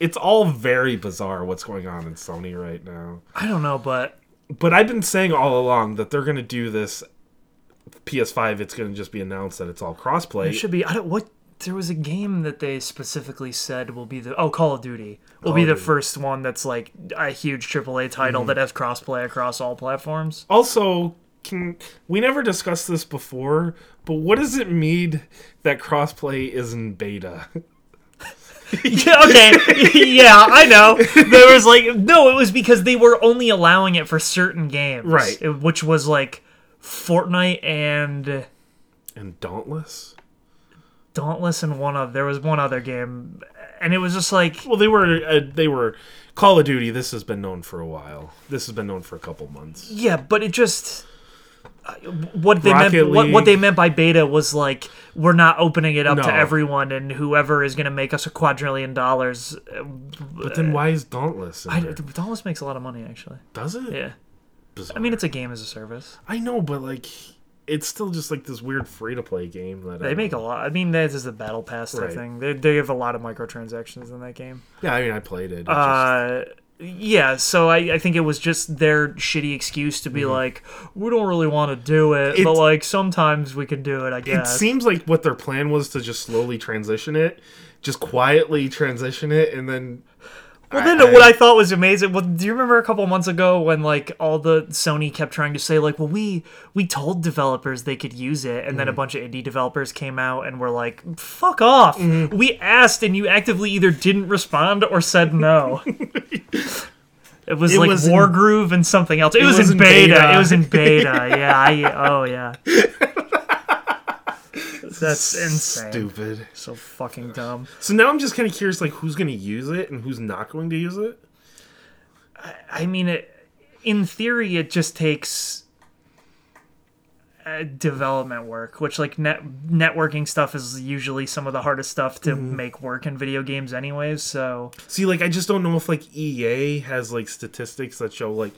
it's all very bizarre what's going on in Sony right now. I don't know, but But I've been saying all along that they're going to do this PS5. It's going to just be announced that it's all crossplay. it should be. I don't what. There was a game that they specifically said will be the oh Call of Duty will Call be the Duty. first one that's like a huge AAA title mm-hmm. that has crossplay across all platforms. Also, can we never discussed this before? But what does it mean that crossplay is in beta? yeah, okay. yeah, I know. There was like no, it was because they were only allowing it for certain games. Right. Which was like Fortnite and And Dauntless. Dauntless and one of there was one other game and it was just like Well, they were uh, they were Call of Duty. This has been known for a while. This has been known for a couple months. yeah, but it just uh, what they Rocket meant what, what they meant by beta was like we're not opening it up to everyone and whoever is going to make us a quadrillion dollars uh, But then why is Dauntless? I? Dauntless makes a lot of money actually Does it? yeah Bizarre. I mean it's a game as a service I know, but like, it's still just like this weird free to play game that I They make a lot. I mean, this is the battle pass type Right. thing. They, they have a lot of microtransactions in that game. Yeah, I mean, I played it. it just- Uh, yeah. So I, I think it was just their shitty excuse to be like, we don't really want to do it, but Mm-hmm. Like sometimes we can do it. I guess it seems like what their plan was to just slowly transition it, just quietly transition it, and then. Well, then what I thought was amazing. Well, do you remember a couple months ago when like all the Sony kept trying to say like, well, we we told developers they could use it, and Mm-hmm. then a bunch of indie developers came out and were like, fuck off. Mm-hmm. We asked, and you actively either didn't respond or said no. It was It like was in- Wargroove and something else. It, was, was in in beta. beta. It was in beta. yeah. I, oh yeah. That's insane. Stupid. So fucking dumb. So now I'm just kind of curious, like who's going to use it and who's not going to use it. I mean, it, in theory, it just takes uh, development work, which like net networking stuff is usually some of the hardest stuff to make work in video games, anyways. So See, like I just don't know if like EA has like statistics that show like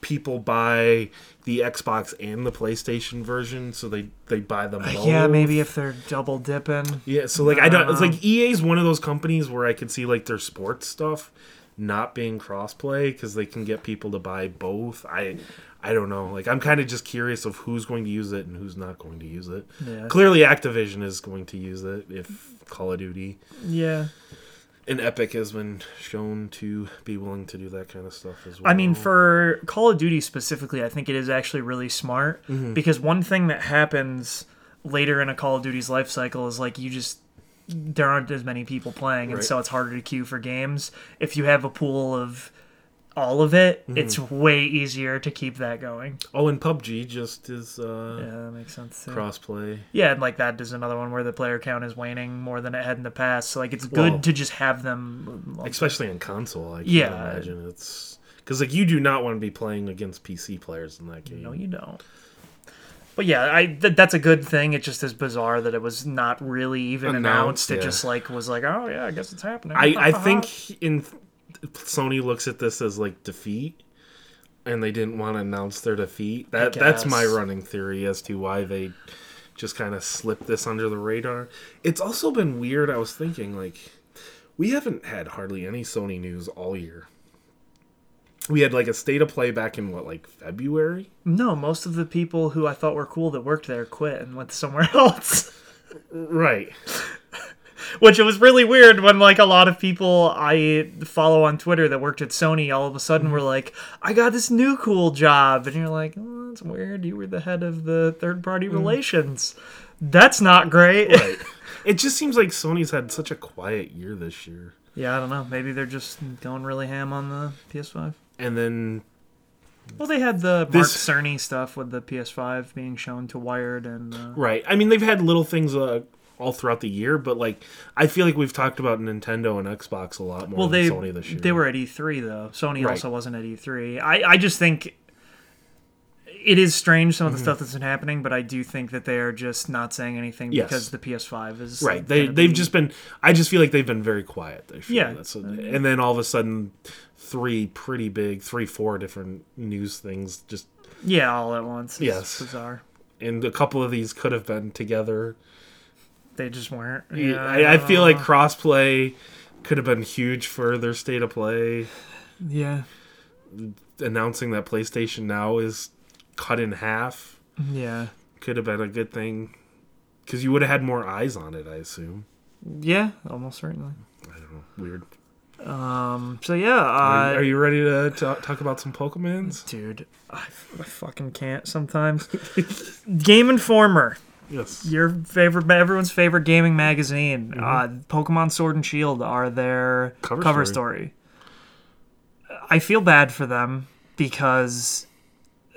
people buy the Xbox and the PlayStation version, so they they buy them. Both. Uh, yeah, maybe if they're double dipping. Yeah, so like I don't. It's like EA is one of those companies where I could see like their sports stuff not being crossplay because they can get people to buy both. I I don't know. Like I'm kind of just curious of who's going to use it and who's not going to use it. Yeah. Clearly, Activision is going to use it if Call of Duty Yeah. And Epic has been shown to be willing to do that kind of stuff as well. I mean, for Call of Duty specifically, I think it is actually really smart mm-hmm. because one thing that happens later in a Call of Duty's life cycle is like you just there aren't as many people playing, and Right. so it's harder to queue for games. If you have a pool of all of it, it's way easier to keep that going. oh, and PUBG just is uh, Yeah, that makes sense. Too. crossplay. Yeah, and like that is another one where the player count is waning more than it had in the past. So like it's good Well, to just have them. especially on console. I can Yeah. imagine it's because like you do not want to be playing against PC players in that game. No, you don't. But yeah, I th- that's a good thing. It just is bizarre that it was not really even announced. Announced, It yeah. just like was like, oh yeah, I guess it's happening. I I think in Sony looks at this as like defeat, and they didn't want to announce their defeat. That that's my running theory as to why they just kind of slipped this under the radar. It's also been weird. I was thinking like we haven't had hardly any Sony news all year. We had like a state of play back in what like February. no. Most of the people who I thought were cool that worked there quit and went somewhere else. Right. Which it was really weird when like a lot of people I follow on Twitter that worked at Sony all of a sudden were like, I got this new cool job, and you're like, oh, that's weird. You were the head of the third party relations. That's not great. Right. it just seems like Sony's had such a quiet year this year. Yeah, I don't know. Maybe they're just going really ham on the PS5. And then Well, they had the Mark This- Cerny stuff with the PS5 being shown to Wired, and uh, Right. I mean, they've had little things uh, all throughout the year, but like I feel like we've talked about Nintendo and Xbox a lot more well, than they Sony this year. they were at E3 though. Sony Right. also wasn't at E3. I I just think it is strange some of the mm-hmm. stuff that's been happening, but I do think that they are just not saying anything Yes. because the PS5 is Right. They they've be- just been. I just feel like they've been very quiet. Yeah. That's what, and then all of a sudden, three pretty big, three four different news things just. yeah all at once. It's Yes. bizarre. And a couple of these could have been together. They just weren't. Yeah, I, I feel like crossplay could have been huge for their state of play. yeah, Announcing that PlayStation Now is cut in half yeah, could have been a good thing because you would have had more eyes on it. I assume. yeah, almost certainly. I don't know. Weird. Um. So yeah, Are, uh, you- are you ready to ta- talk about some Pokemons? dude, I, I fucking can't sometimes. Game Informer. Yes. your favorite everyone's favorite gaming magazine Mm-hmm. uh pokemon sword and shield are their Cover cover, story. story. i feel bad for them because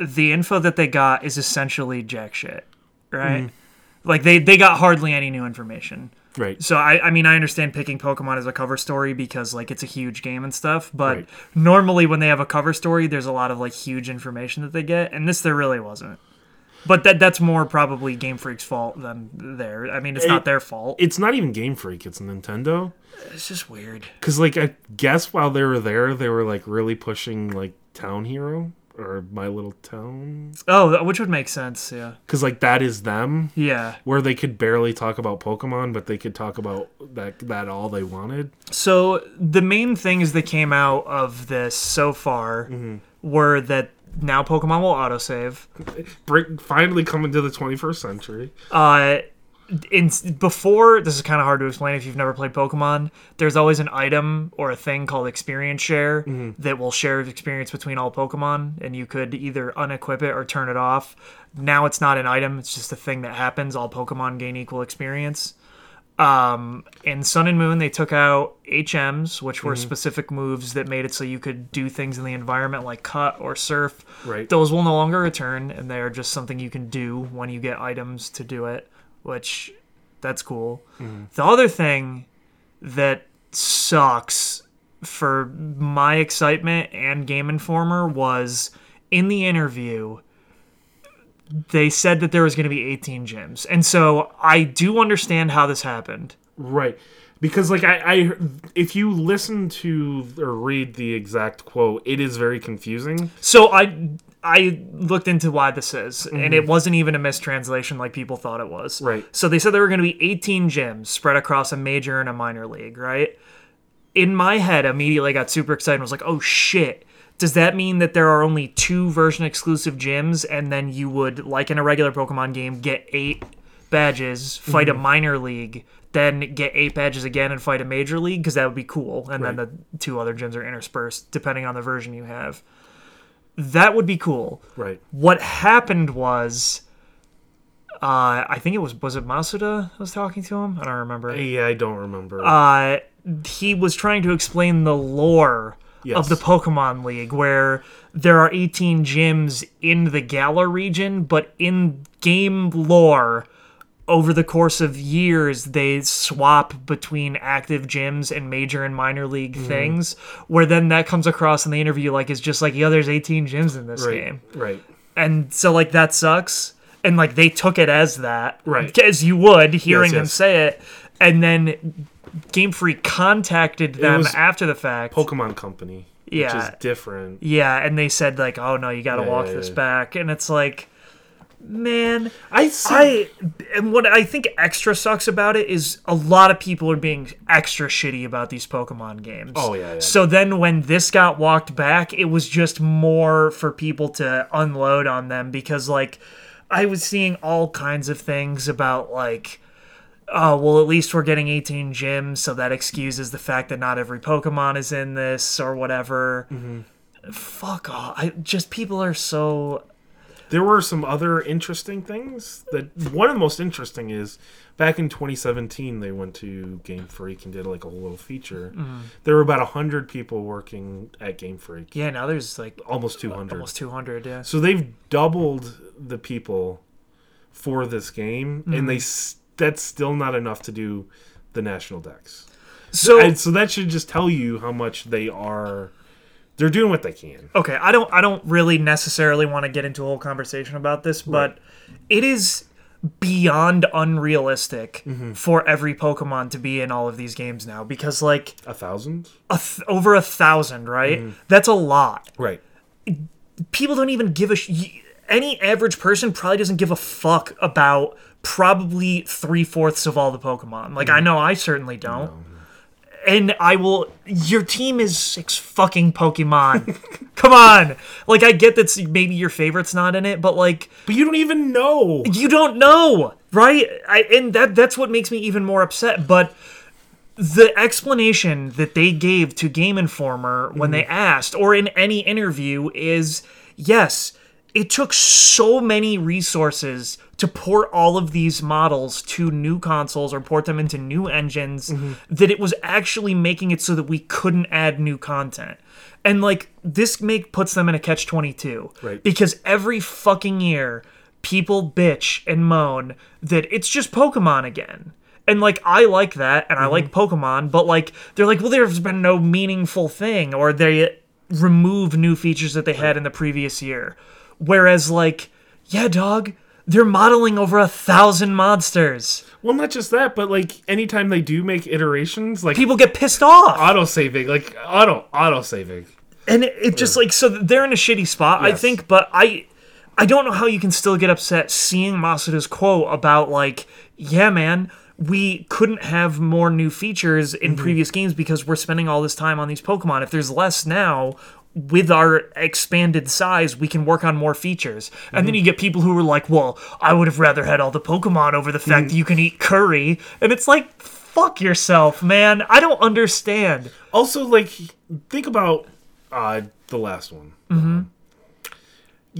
the info that they got is essentially jack shit right Mm-hmm. like they they got hardly any new information Right. so I, I mean I understand picking Pokemon as a cover story because like it's a huge game and stuff, but Right. normally when they have a cover story, there's a lot of like huge information that they get, and this there really wasn't. But that that's more probably Game Freak's fault than their. I mean, it's It- not their fault. It's not even Game Freak. It's Nintendo. It's just weird. Because like I guess while they were there, they were like really pushing like Town Hero or My Little Town. Oh, which would make sense. Yeah. Because like that is them. Yeah. Where they could barely talk about Pokemon, but they could talk about that that all they wanted. So the main things that came out of this so far mm-hmm. were that now Pokemon will autosave. Break, finally coming to the 21st century. Uh, in before this is kind of hard to explain if you've never played Pokemon. There's always an item or a thing called Experience Share that will share experience between all Pokemon, and you could either unequip it or turn it off. Now it's not an item; it's just a thing that happens. All Pokemon gain equal experience. Um, in Sun and Moon, they took out HMs, which were specific moves that made it so you could do things in the environment like cut or surf. Right. Those will no longer return, and they are just something you can do when you get items to do it, which that's cool. The other thing that sucks for my excitement and Game Informer was in the interview they said that there was going to be 18 gyms. And so I do understand how this happened. Right. Because like I, I if you listen to or read the exact quote, it is very confusing. So I I looked into why this is, and it mhm. wasn't even a mistranslation like people thought it was. Right. So they said there were going to be 18 gyms spread across a major and a minor league, right? In my head, immediately I got super excited and was like, oh shit. Does that mean that there are only two version exclusive gyms, and then you would, like in a regular Pokemon game, get eight badges, fight a minor league, then get eight badges again and fight a major league? Because that would be cool. And then the two other gyms are interspersed depending on the version you have. That would be cool. Right. What happened was, uh, I think it was was it Masuda I was talking to him. I don't remember. Yeah, I don't remember. Uh, he was trying to explain the lore Yes. of the Pokemon League, where there are 18 gyms in the Galar region, but in game lore. Over the course of years, they swap between active gyms and major and minor league Mm-hmm. things. Where then that comes across in the interview, like it's just like, yeah, there's 18 gyms in this right. game Right. and so like that sucks and like they took it as that Right. as you would hearing Yes, him say it and then game freak contacted them after the fact Pokemon Company. Which Yeah. is different. yeah and they said like oh no you gotta Yeah, walk yeah, this yeah. back and it's like man I see. I and what I think extra sucks about it is a lot of people are being extra shitty about these Pokemon games. Oh, yeah, yeah. So then when this got walked back, it was just more for people to unload on them because like I was seeing all kinds of things about like oh well at least we're getting 18 gyms so that excuses the fact that not every Pokemon is in this or whatever. Mm-hmm. Fuck off. I just people are so There were some other interesting things. That one of the most interesting is back in 2017 they went to Game Freak and did like a whole little feature. Mm-hmm. There were about hundred people working at Game Freak, yeah, now there's like almost 200. almost 200, yeah. So they've doubled the people for this game, and mm-hmm. they s- that's still not enough to do the national Dex. So And so that should just tell you how much they are They're doing what they can. okay, I don't I don't really necessarily want to get into a whole conversation about this, but it is beyond unrealistic mm-hmm. for every Pokemon to be in all of these games now because like A thousand? a th- over a thousand, right? Mm-hmm. That's a lot. Right. People don't even give a sh- any average person probably doesn't give a fuck about probably three fourths of all the Pokemon. Like I hmm. know I certainly don't. And I will. Your team is six fucking Pokemon. Come on. Like I get that maybe your favorite's not in it, but like But you don't even know. you don't know, right? I, and that that's what makes me even more upset. But the explanation that they gave to Game Informer when hmm. they asked, or in any interview, is yes, it took so many resources to port all of these models to new consoles or port them into new engines mm-hmm. that it was actually making it so that we couldn't add new content. And like this make puts them in a catch 22 Right. because every fucking year people bitch and moan that it's just Pokemon again. And like I like that and I mm-hmm. like Pokemon, but like they're like, well, there's been no meaningful thing, or they remove new features that they had in the previous year. Whereas like, yeah, dog, they're modeling over a thousand monsters. Well, not just that, but like anytime they do make iterations, like People get pissed off. auto saving, like auto auto saving. and it, it just like so they're in a shitty spot i Yes. think but i i don't know how you can still get upset seeing masuda's quote about like yeah man we couldn't have more new features in mm-hmm. previous games because we're spending all this time on these pokemon if there's less now with our expanded size, we can work on more features. And then you get people who are like, well, I would have rather had all the Pokemon over the fact that you can eat curry. And it's like, fuck yourself, man. I don't understand. Also, like think about uh the last one. Mm-hmm.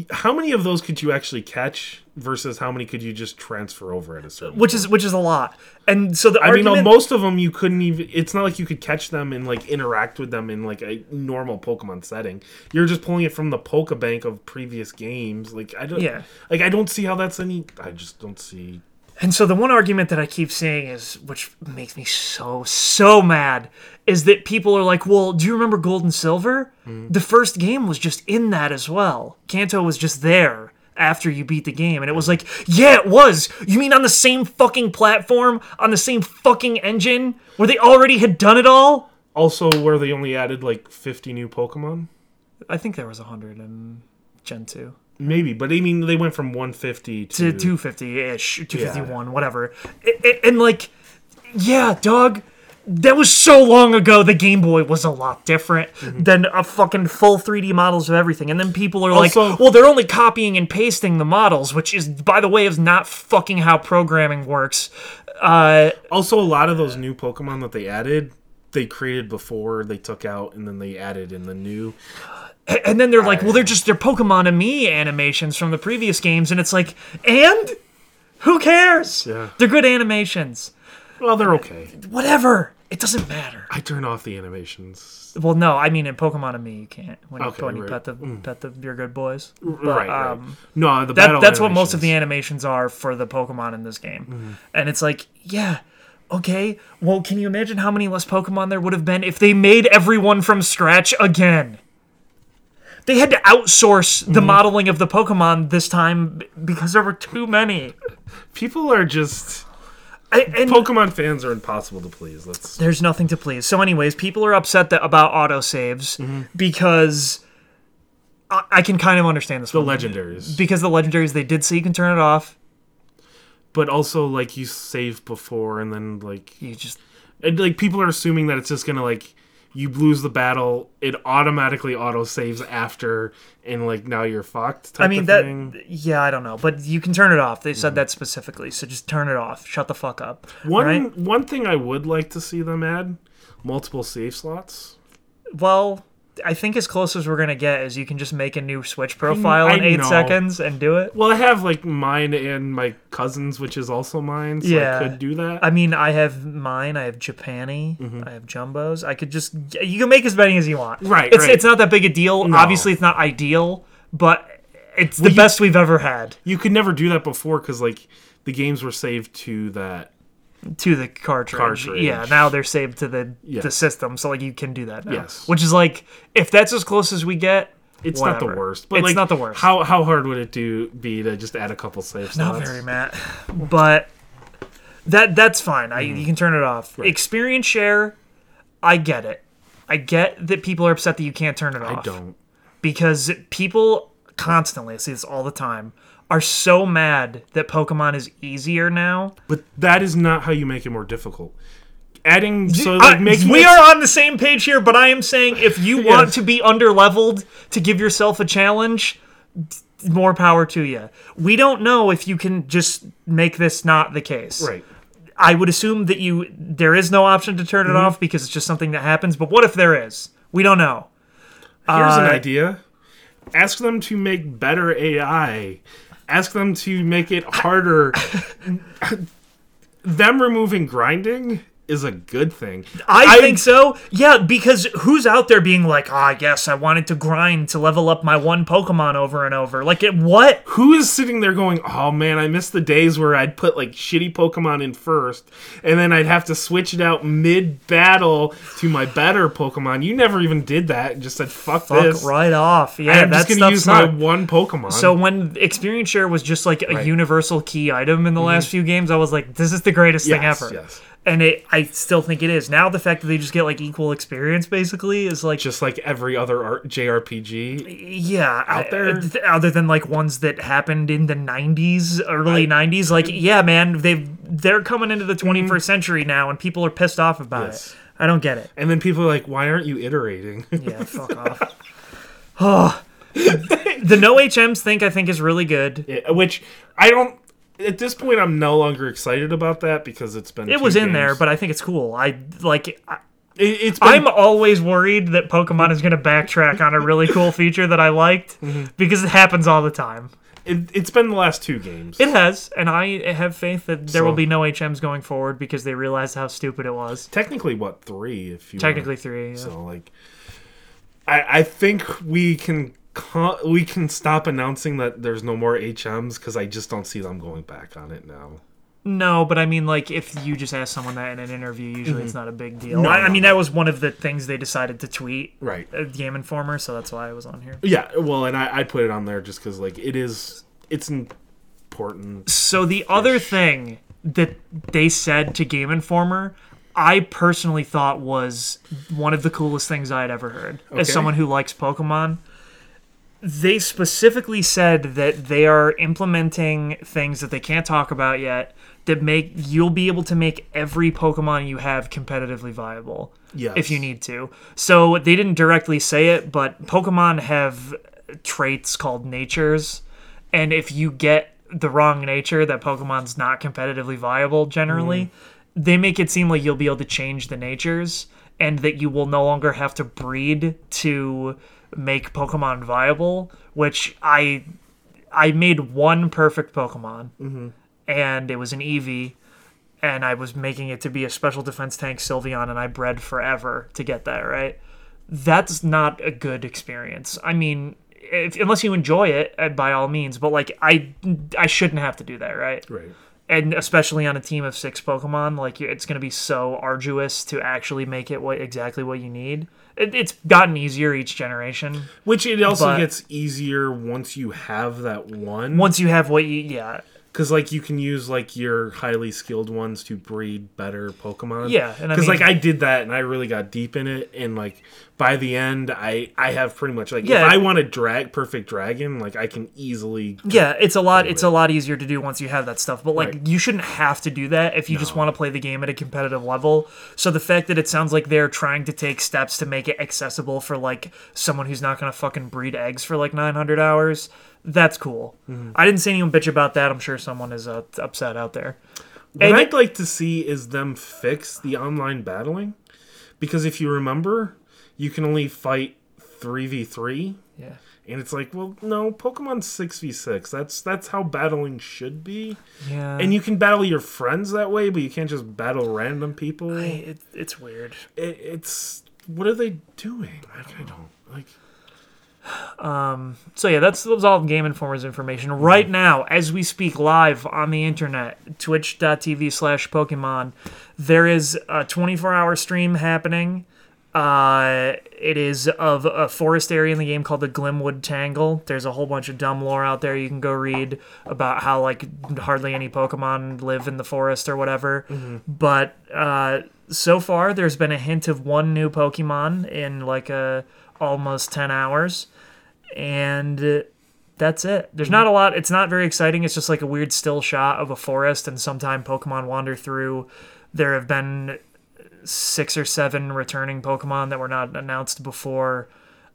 How many of those could you actually catch versus how many could you just transfer over at a certain? which is which is a lot. And so the I mean, argument, on most of them you couldn't even. It's not like you could catch them and like interact with them in like a normal Pokemon setting. You're just pulling it from the Pokebank of previous games. Like I don't. Yeah. Like I don't see how that's any. I just don't see. And so the one argument that I keep seeing is, which makes me so so mad, is that people are like, "Well, do you remember Gold and Silver? Hmm. The first game was just in that as well. Kanto was just there." After you beat the game, and it was like, yeah, it was. You mean on the same fucking platform, on the same fucking engine, where they already had done it all? Also, where they only added like 50 new Pokemon. I think there was a hundred in Gen two. Maybe, but I mean, they went from 150 to. to 250 ish, 251, whatever. I- I- and like, yeah, dog, that was so long ago. The Game Boy was a lot different than a fucking full 3D models of everything. And then people are like, well, they're only copying and pasting the models, which is, by the way, is not fucking how programming works. Uh, Also, a lot of those new Pokemon that they added, they created before they took out, and then they added in the new. and then they're like, well, they're just they're Pokemon-Amie animations from the previous games, and it's like, and who cares? Yeah. They're good animations. Well, they're okay. Whatever. It doesn't matter. I turn off the animations. Well, no, I mean in Pokemon-Amie, you can't when you Okay, and you right. pet the pet the your good boys. But, right, right. um, No, the that battle that's what most of the animations. animations are for the Pokemon in this game, Mm-hmm. and it's like, yeah, okay. Well, can you imagine how many less Pokemon there would have been if they made everyone from scratch again? They had to outsource the Mm-hmm. modeling of the Pokemon this time because there were too many. People are just I, and Pokemon fans are impossible to please. Let's. there's nothing to please. So, anyways, people are upset that, about autosaves Mm-hmm. because I, I can kind of understand this. The one. legendaries, because the legendaries they did say you can turn it off. but also like you save before, and then like You just and, like people are assuming that it's just gonna like you lose the battle, it automatically auto saves after, and like now you're fucked. Type I mean of that thing. yeah, I don't know, but you can turn it off. They Mm-hmm. said that specifically, so just turn it off. Shut the fuck up. One right? one thing I would like to see them add multiple save slots. Well, I think as close as we're gonna get is you can just make a new Switch profile I in eight know. seconds and do it. Well, I have like mine and my cousin's, which is also mine, so Yeah. I could do that. I mean, I have mine. I have Japani. Mm-hmm. I have jumbos. I could just you can make as many as you want. Right, It's right. it's not that big a deal. No. Obviously, it's not ideal, but it's the you- best we've ever had. you could never do that before because like the games were saved to that to the cartridge. Cartridge. Yeah, now they're saved to the Yes. the system, so like you can do that now. Yes. Which is like if that's as close as we get, It's not the worst. But it's like, not the worst. How how hard would it do be to just add a couple saves? Not very, Matt. But that that's fine. I Mm-hmm. you can turn it off. Experience share, I get it. I get that people are upset that you can't turn it off. I don't. because people constantly I see this all the time are so mad that Pokemon is easier now. But that is not how you make it more difficult. Adding so I- like making we it- are on the same page here, but I am saying if you want to be underleveled to give yourself a challenge, more power to you. We don't know if you can just make this not the case. right. I would assume that you there is no option to turn it Mm-hmm. off because it's just something that happens. But what if there is? We don't know. Here's an Uh, idea. Ask them to make better AI. Ask them to make it harder. them removing grinding is a good thing. I, think so. Yeah, because who's out there being like, oh, yes, I wanted to grind to level up my one Pokemon over and over. Like, it, what? Who is sitting there going, "Oh man, I miss the days where I'd put like shitty Pokemon in first, and then I'd have to switch it out mid battle to my better Pokemon." You never even did that. and Just said, "Fuck, this. Fuck this." right off. Yeah, I'm just gonna use my one Pokemon. So when experience share was just like a Right. Mm-hmm. universal key item in the last few games, I was like, this is the greatest thing ever. yes. And it, I still think it is. Now the fact that they just get like equal experience basically is like, just like every other R- JRPG, yeah, out I- there? th- other than like ones that happened in the '90s, early '90s, like yeah, man, they've they're coming into the 21st century now, and people are pissed off about Mm-hmm. Yes. it. I don't get it. and then people are like, "Why aren't you iterating?" Yeah, fuck off. Oh, the no HMs think I think is really good. Yeah, Which I don't. At this point, I'm no longer excited about that because it's been. It was in games. there, but I think it's cool. I like. I, it, it's been I'm always worried that Pokemon is going to backtrack on a really cool feature that I liked Mm-hmm. because it happens all the time. it, it's been the last two games. It has, and I have faith that there will be no HMs going forward because they realized how stupid it was. Technically, what three? If you Technically three. yeah. So like, I I think we can we can stop announcing that there's no more HMs because I just don't see them going back on it now. No, but I mean, like, if you just ask someone that in an interview, usually it's not a big deal. Mm-hmm. No, I, I mean, that was one of the things they decided to tweet Right. Game Informer, so that's why I was on here. Yeah. Well, and I I put it on there just because like it is it's important. So the other thing that they said to Game Informer, I personally thought was one of the coolest things I had ever heard. As someone who likes Pokemon, they specifically said that they are implementing things that they can't talk about yet that make you'll be able to make every Pokemon you have competitively viable Yes. if you need to. So they didn't directly say it, but Pokemon have traits called natures, and if you get the wrong nature, that Pokemon's not competitively viable generally. Mm-hmm. They make it seem like you'll be able to change the natures, and that you will no longer have to breed to make Pokemon viable. Which I I made one perfect Pokemon, and it was an Eevee and I was making it to be a special defense tank Sylveon, and I bred forever to get that right. That's not a good experience. I mean, if, unless you enjoy it, uh, by all means. But like, I I shouldn't have to do that, right? Right. And especially on a team of six Pokemon, like it's going to be so arduous to actually make it what exactly what you need. It, it's gotten easier each generation. Which it also gets easier once you have that one. Once you have what you, yeah, Because like you can use like your highly skilled ones to breed better Pokemon. Yeah, and I because mean- like I did that and I really got deep in it, and like by the end, I I have pretty much like Yeah. if I want to drag perfect dragon, like I can easily. Yeah, it's a lot. It's a lot easier to do once you have that stuff. But like, Right. you shouldn't have to do that if you just want to play the game at a competitive level. So the fact that it sounds like they're trying to take steps to make it accessible for like someone who's not gonna fucking breed eggs for like 900 hours, that's cool. I didn't see anyone bitch about that. I'm sure someone is uh, upset out there. What And I'd it- like to see is them fix the online battling, because if you remember, you can only fight three v three. Yeah. And it's like, well, no, Pokemon six v six. That's that's how battling should be. Yeah. And you can battle your friends that way, but you can't just battle random people. It, it, it's weird. it's what are they doing? Like I don't like. So yeah, that's, that's all Game Informer's information. Right now, as we speak live on the internet, twitch.tv slash Pokemon, there is a 24-hour stream happening. Uh, it is of a forest area in the game called the Glimwood Tangle. There's a whole bunch of dumb lore out there you can go read about how like hardly any Pokemon live in the forest or whatever. But uh, so far, there's been a hint of one new Pokemon in like a almost 10 hours and that's it. There's not a lot. It's not very exciting. It's just like a weird still shot of a forest, and sometime Pokemon wander through. There have been six or seven returning Pokemon that were not announced before.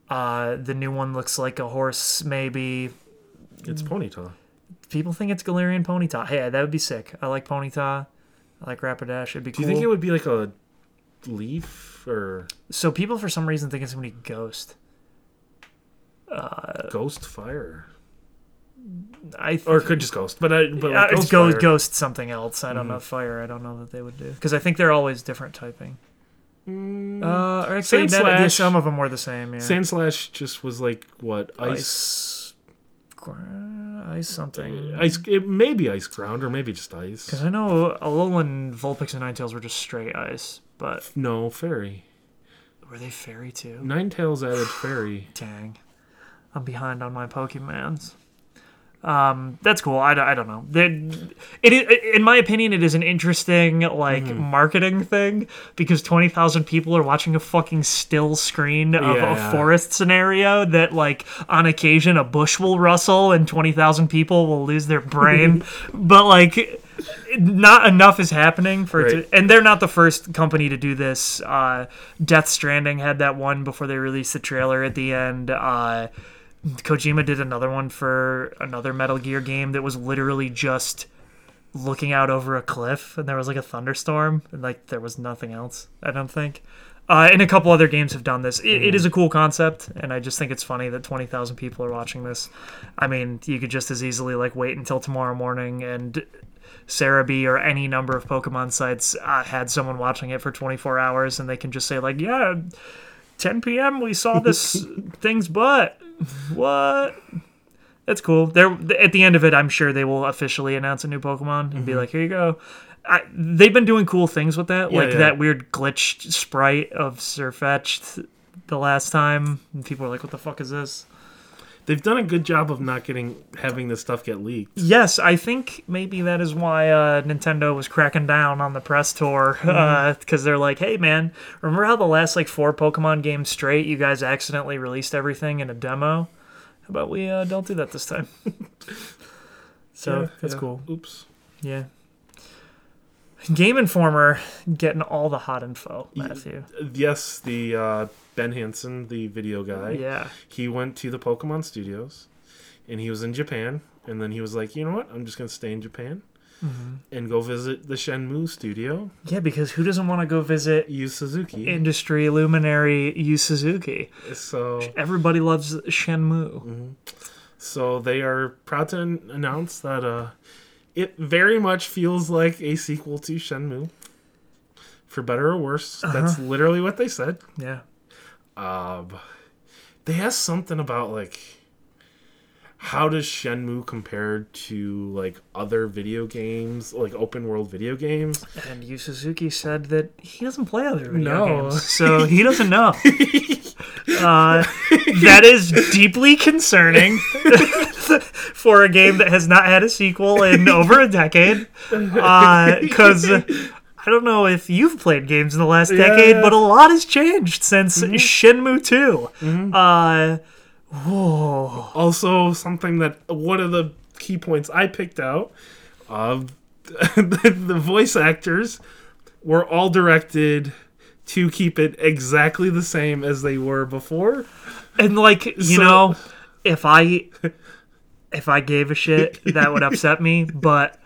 Uh, the new one looks like a horse, maybe. It's Ponyta. People think it's Galarian Ponyta. Hey, that would be sick. I like Ponyta. I like Rapidash. It'd be cool. Do cool. you think it would be like a leaf or so people for some reason think it's gonna be Ghost. ghost fire? I th- Or it could just ghost, but I but Uh, like ghost ghost, ghost something else. I don't know fire. I don't know that they would do because I think they're always different typing. Uh, or actually, Sand that- slash. some of them were the same. Yeah, Sandslash just was like what ice. ice, ice something. Ice, it may be ice ground or maybe just ice. Because I know Alolan, Vulpix, and Ninetales were just straight ice, but No, fairy. were they fairy too? Ninetales added fairy. Dang, I'm behind on my Pokemons. Um, that's cool. I, don't- I don't know. It, it, in my opinion, it is an interesting like Mm-hmm. marketing thing because twenty thousand people are watching a fucking still screen of Yeah. a forest scenario that like on occasion a bush will rustle and twenty thousand people will lose their brain, but like not enough is happening for it Right. to, and they're not the first company to do this. Uh, Death Stranding had that one before they released the trailer at the end. Uh, Kojima did another one for another Metal Gear game that was literally just looking out over a cliff and there was like a thunderstorm and like there was nothing else. I don't think. Uh, and a couple other games have done this. It, it is a cool concept, and I just think it's funny that twenty thousand people are watching this. I mean, you could just as easily like wait until tomorrow morning and Serebii or any number of Pokemon sites uh, had someone watching it for 24 hours, and they can just say like, "Yeah, 10 p.m. we saw this thing's butt." What? That's cool. They're at the end of it. I'm sure they will officially announce a new Pokemon and be mm-hmm. like, "Here you go." I, they've been doing cool things with that, Yeah, like yeah. that weird glitched sprite of Sirfetch'd the last time. And people were like, "What the fuck is this?" They've done a good job of not getting having this stuff get leaked. Yes, I think maybe that is why uh, Nintendo was cracking down on the press tour because they're like, "Hey, man, remember how the last like four Pokemon games straight, you guys accidentally released everything in a demo? How about we uh, don't do that this time?" so Yeah, that's yeah. cool. Oops. Yeah. Game Informer getting all the hot info, Matthew. Yes, the uh, Ben Hanson, the video guy. Yeah. He went to the Pokemon Studios, and he was in Japan. And then he was like, you know what? I'm just gonna stay in Japan Mm-hmm. and go visit the Shenmue studio. Yeah, because who doesn't want to go visit Yu Suzuki. industry luminary Yu Suzuki? so Everybody loves Shenmue. So they are proud to announce that uh, it very much feels like a sequel to Shenmue. For better or worse, Uh-huh. that's literally what they said. Yeah. Um, they asked something about like how does Shenmue compare to like other video games, like open world video games? And Yu Suzuki said that he doesn't play other video No. games, so he doesn't know. uh, that is deeply concerning for a game that has not had a sequel in over a decade. Because I don't know if you've played games in the last decade, Yeah. but a lot has changed since Shenmue 2. Uh, whoa. Also, something that one of the key points I picked out of the, the voice actors were all directed to keep it exactly the same as they were before. And like, you So- know, if I if I gave a shit, that would upset me, but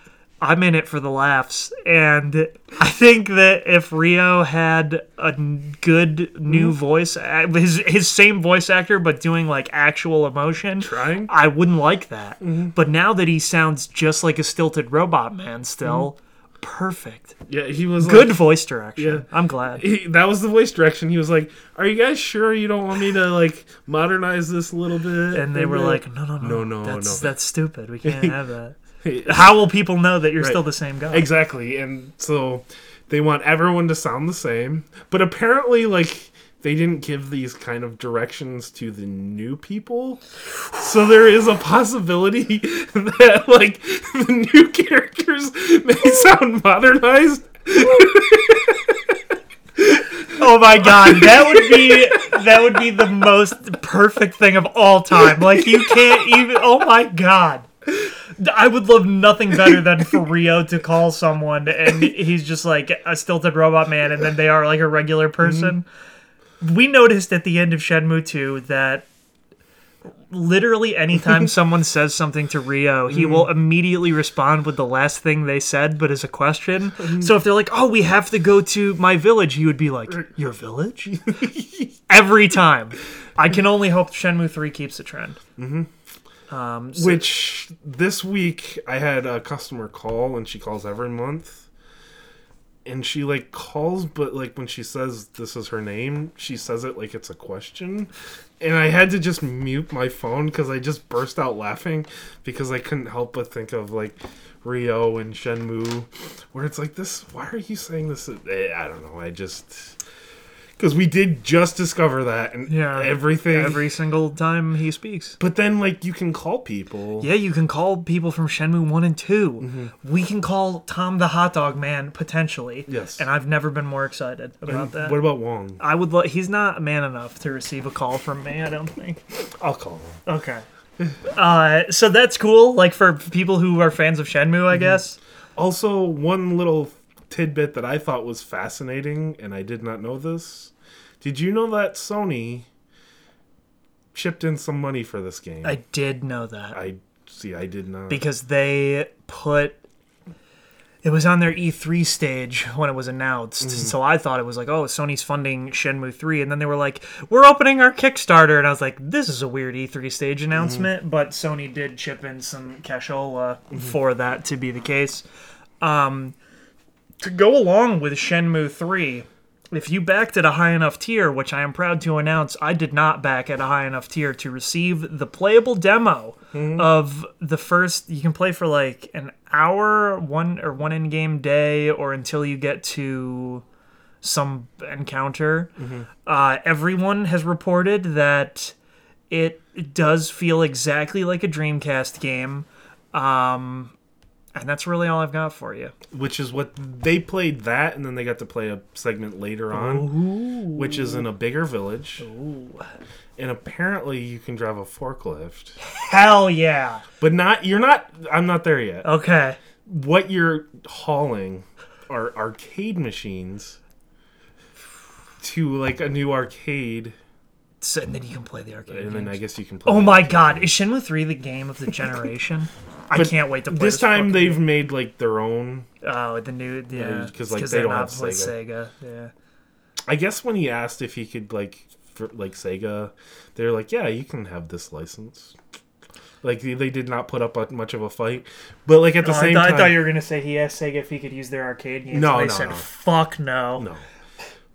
I'm in it for the laughs. And I think that if Ryo had a good new Mm-hmm. voice, his his same voice actor but doing like actual emotion, Trying. I wouldn't like that. Mm-hmm. But now that he sounds just like a stilted robot man still, perfect. Yeah, he was Good Like, voice direction. Yeah. I'm glad. he, that was the voice direction. He was like, "Are you guys sure you don't want me to like modernize this a little bit?" And they were then- like, no, no, no, No, no, that's, no. That's stupid. We can't have that. How will people know that you're Right. still the same guy? Exactly. And so they want everyone to sound the same. But apparently, like, they didn't give these kind of directions to the new people. So there is a possibility that, like, the new characters may sound modernized. Oh my god, that would be that would be the most perfect thing of all time. Like you can't even. Oh my god. I would love nothing better than for Ryo to call someone and he's just like a stilted robot man and then they are like a regular mm-hmm. person. We noticed at the end of Shenmue 2 that literally anytime someone says something to Ryo, he mm-hmm. will immediately respond with the last thing they said, but as a question. Mm-hmm. So if they're like, "Oh, we have to go to my village," he would be like, "Your village?" Every time. I can only hope Shenmue 3 keeps the trend. Mm-hmm. Um, so- Which this week I had a customer call, and she calls every month. And she like calls, but like when she says this is her name, she says it like it's a question. And I had to just mute my phone because I just burst out laughing because I couldn't help but think of like Ryo and Shenmue, where it's like this. Why are you saying this? Eh, I don't know. I just because we did just discover that and Yeah, everything. every single time he speaks. but then like you can call people. Yeah, you can call people from Shenmue 1 and 2. Mm-hmm. We can call Tom the Hot Dog Man potentially. Yes. And I've never been more excited about that. What about Wong? I would. Lo- he's not man enough to receive a call from me. I don't think. I'll call him. Okay. Uh, so that's cool. Like for people who are fans of Shenmue, Mm-hmm. I guess. Also, one little tidbit that I thought was fascinating, and I did not know this. Did you know that Sony chipped in some money for this game? I did know that I see. I did not. because they put. It was on their E3 stage when it was announced. Mm-hmm. So I thought it was like, oh, Sony's funding Shenmue 3. And then they were like, we're opening our Kickstarter. And I was like, this is a weird E3 stage Mm-hmm. announcement. But Sony did chip in some cashola for that to be the case. Um, to go along with Shenmue 3, if you backed at a high enough tier, which I am proud to announce, I did not back at a high enough tier to receive the playable demo of the first. You can play for like an hour, one or one in-game day, or until you get to some encounter. Uh, everyone has reported that it does feel exactly like a Dreamcast game. Um, and that's really all I've got for you. which is what they played that, and then they got to play a segment later on, which is in a bigger village. And apparently, you can drive a forklift, Hell yeah. but not. You're not. I'm not there yet. Okay. what you're hauling are arcade machines to like a new arcade, So, and then you can play the arcade. and then. I guess you can play. Oh my god, is Shenmue 3 the game of the generation? I can't wait to play This time they've made like their own. Oh, the new yeah, 'cause, like, they don't have Sega. Sega. Yeah. I guess when he asked if he could like for like Sega, they're like, yeah, you can have this license. Like they, did not put up much of a fight, but like at the Oh, I, same thought, I thought you were gonna say he asked Sega if he could use their arcade games. No, and they no, said no. fuck no. no.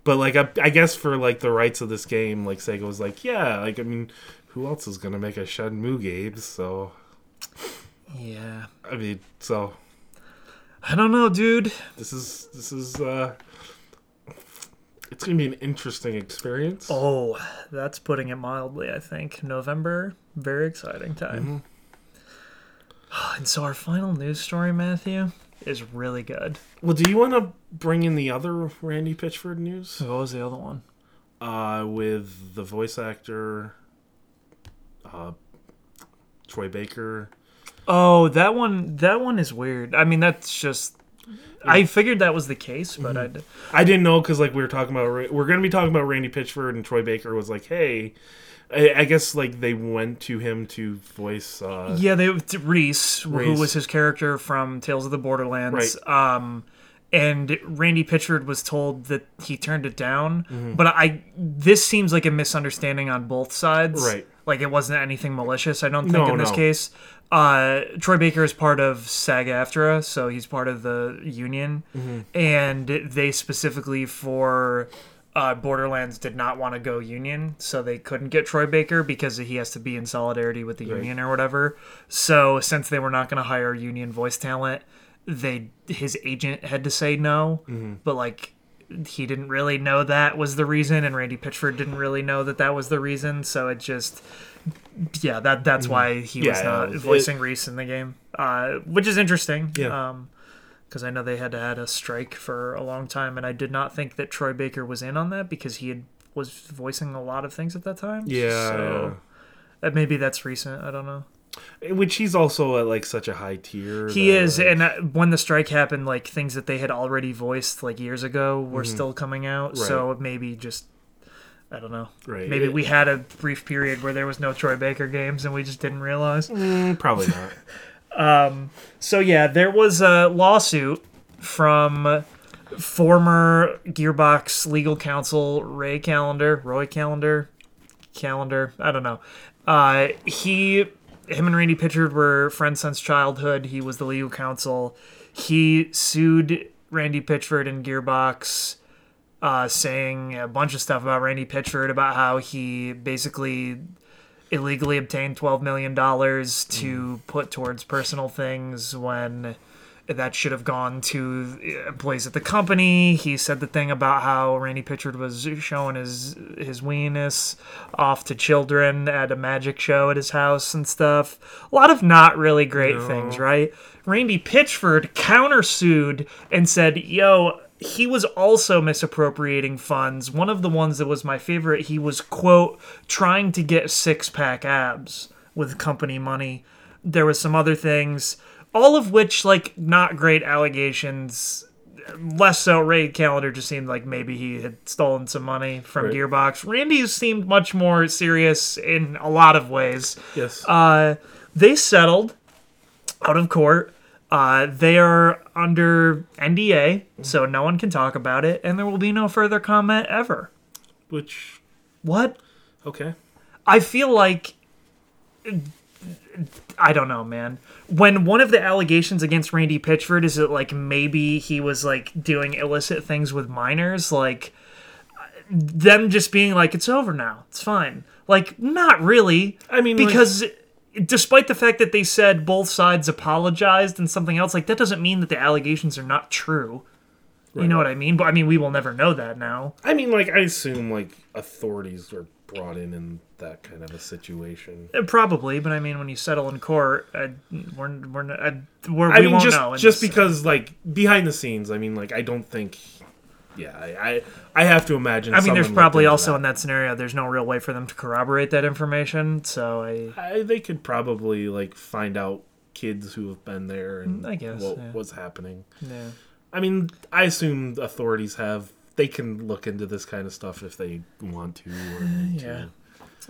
But like I, I guess for like the rights of this game, like Sega was like, yeah, like I mean, who else is gonna make a Shenmue game? So Yeah. I mean, so I don't know, dude. this is this is uh it's gonna be an interesting experience. Oh, that's putting it mildly. I think November, very exciting time. Mm-hmm. And so our final news story, Matthew, is really good. Well, do you want to bring in the other Randy Pitchford news? What was the other one? Uh, with the voice actor, uh, Troy Baker. Oh, that one. That one is weird. I mean, that's just. I figured that was the case, but Mm-hmm. I. I didn't know because like we were talking about we're gonna be talking about Randy Pitchford and Troy Baker was like, hey, I, I guess like they went to him to voice. Uh, Yeah, they Rhys, who was his character from Tales of the Borderlands. Um, and Randy Pitchford was told that he turned it down. Mm-hmm. But I this seems like a misunderstanding on both sides. Right. Like it wasn't anything malicious. I don't think No, in this no. case. Uh, Troy Baker is part of SAG-AFTRA, so he's part of the union, Mm-hmm. and they specifically for uh, Borderlands did not want to go union, so they couldn't get Troy Baker because he has to be in solidarity with the union or whatever. So since they were not going to hire union voice talent, they his agent had to say no. Mm-hmm. But like he didn't really know that was the reason, and Randy Pitchford didn't really know that that was the reason. So it just yeah that that's why he was Mm-hmm. Yeah, not it- voicing Rhys in the game, uh, which is interesting. Yeah. Um, because I know they had had a strike for a long time, and I did not think that Troy Baker was in on that because he had was voicing a lot of things at that time. Yeah, so uh, maybe that's recent. I don't know. Which he's also at like such a high tier. He that, is, like- and uh, when the strike happened, like things that they had already voiced like years ago were still coming out. So maybe just I don't know. Right. Maybe we had a brief period where there was no Troy Baker games, and we just didn't realize. Mm, probably not. So yeah, there was a lawsuit from former Gearbox legal counsel Ray Callender, Roy Callender, Callender. I don't know. Uh, he, him, and Randy Pitchford were friends since childhood. He was the legal counsel. He sued Randy Pitchford and Gearbox, uh, saying a bunch of stuff about Randy Pitchford about how he basically illegally obtained $12 million to put towards personal things when that should have gone to employees at the company. He said the thing about how Randy Pitchford was showing his his weenus off to children at a magic show at his house and stuff. A lot of not really great things, right? Randy Pitchford countersued and said, "Yo, he was also misappropriating funds. One of the ones that was my favorite, he was quote trying to get six pack abs with company money. There was some other things, all of which like not great allegations. Less so, Ray Callender just seemed like maybe he had stolen some money from Right. Gearbox. Randy seemed much more serious in a lot of ways. Yes. Uh, they settled out of court. Uh, they are under NDA, so no one can talk about it, and there will be no further comment ever. Which What? okay. I feel like. I don't know, man. When one of the allegations against Randy Pitchford is that, like, maybe he was, like, doing illicit things with minors, like, them just being like, it's over now, it's fine. Like, not really. I mean, like- because despite the fact that they said both sides apologized and something else, like, that doesn't mean that the allegations are not true. You know what I mean? But I mean, we will never know that now. I mean, like I assume like authorities are brought in in that kind of a situation. Uh, Probably, but I mean, when you settle in court, uh, we're we're, not- uh, we're I we mean, won't just know. just this. because like behind the scenes. I mean, like I don't think. Yeah, I I, I have to imagine. I mean, there's probably also into in that scenario, there's no real way for them to corroborate that information. So I, I, they could probably like find out kids who have been there and Mm, I guess, what, yeah. what's happening. yeah. I mean, I assume authorities have they can look into this kind of stuff if they want to or need Yeah. to.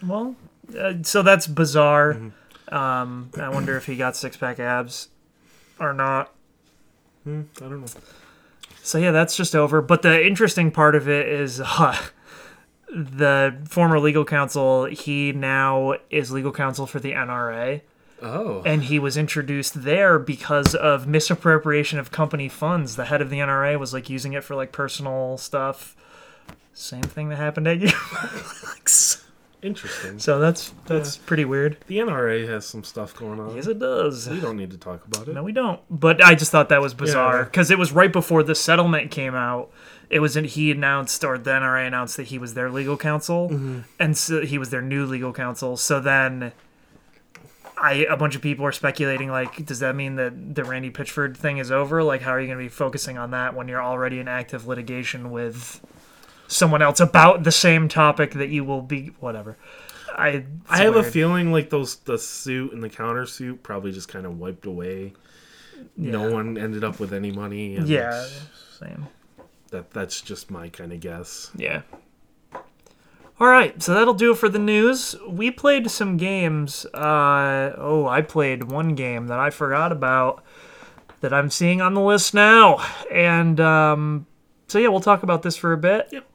Well, uh, so that's bizarre. Mm-hmm. Um, I wonder if he got six pack abs or not. Hmm, I don't know. So yeah, that's just over. But the interesting part of it is uh, the former legal counsel. He now is legal counsel for the NRA, Oh, and he was introduced there because of misappropriation of company funds. The head of the NRA was like using it for like personal stuff. Same thing that happened at Gearbox. Interesting. so that's that's pretty weird. The NRA has some stuff going on. Yes, it does. We don't need to talk about it. No, we don't. But I just thought that was bizarre Yeah. because it was right before the settlement came out. It was in, he announced or the NRA announced that he was their legal counsel, Mm-hmm. and so he was their new legal counsel. So then, I a bunch of people are speculating like, does that mean that the Randy Pitchford thing is over? Like, how are you going to be focusing on that when you're already in active litigation with someone else about the same topic that you will be whatever? I I have a feeling like those the suit and the countersuit probably just kind of wiped away. No one ended up with any money. And yeah, same. that that's just my kind of guess. Yeah. All right, so that'll do it for the news. We played some games. Uh, oh, I played one game that I forgot about. that I'm seeing on the list now. And um, so yeah, we'll talk about this for a bit. Yep.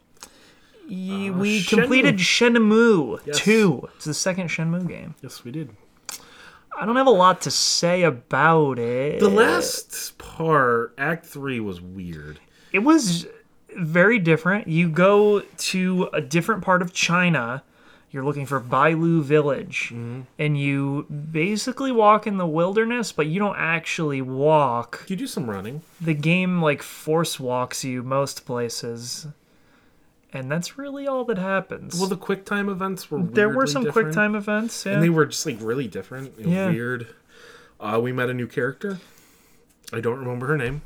Y- Uh, we Shenmue. completed Shenmue Yes. 2. It's the second Shenmue game. Yes, we did. I don't have a lot to say about it. The last part, Act Three, was weird. it was very different. You go to a different part of China. You're looking for Bailu Village, Mm-hmm. and you basically walk in the wilderness, but you don't actually walk. You do some running. The game like force walks you most places, and that's really all that happens. Well, the QuickTime events were. there were some different, quick events, yeah. and they were just like really different. Yeah. Weird. Uh, we met a new character. I don't remember her name.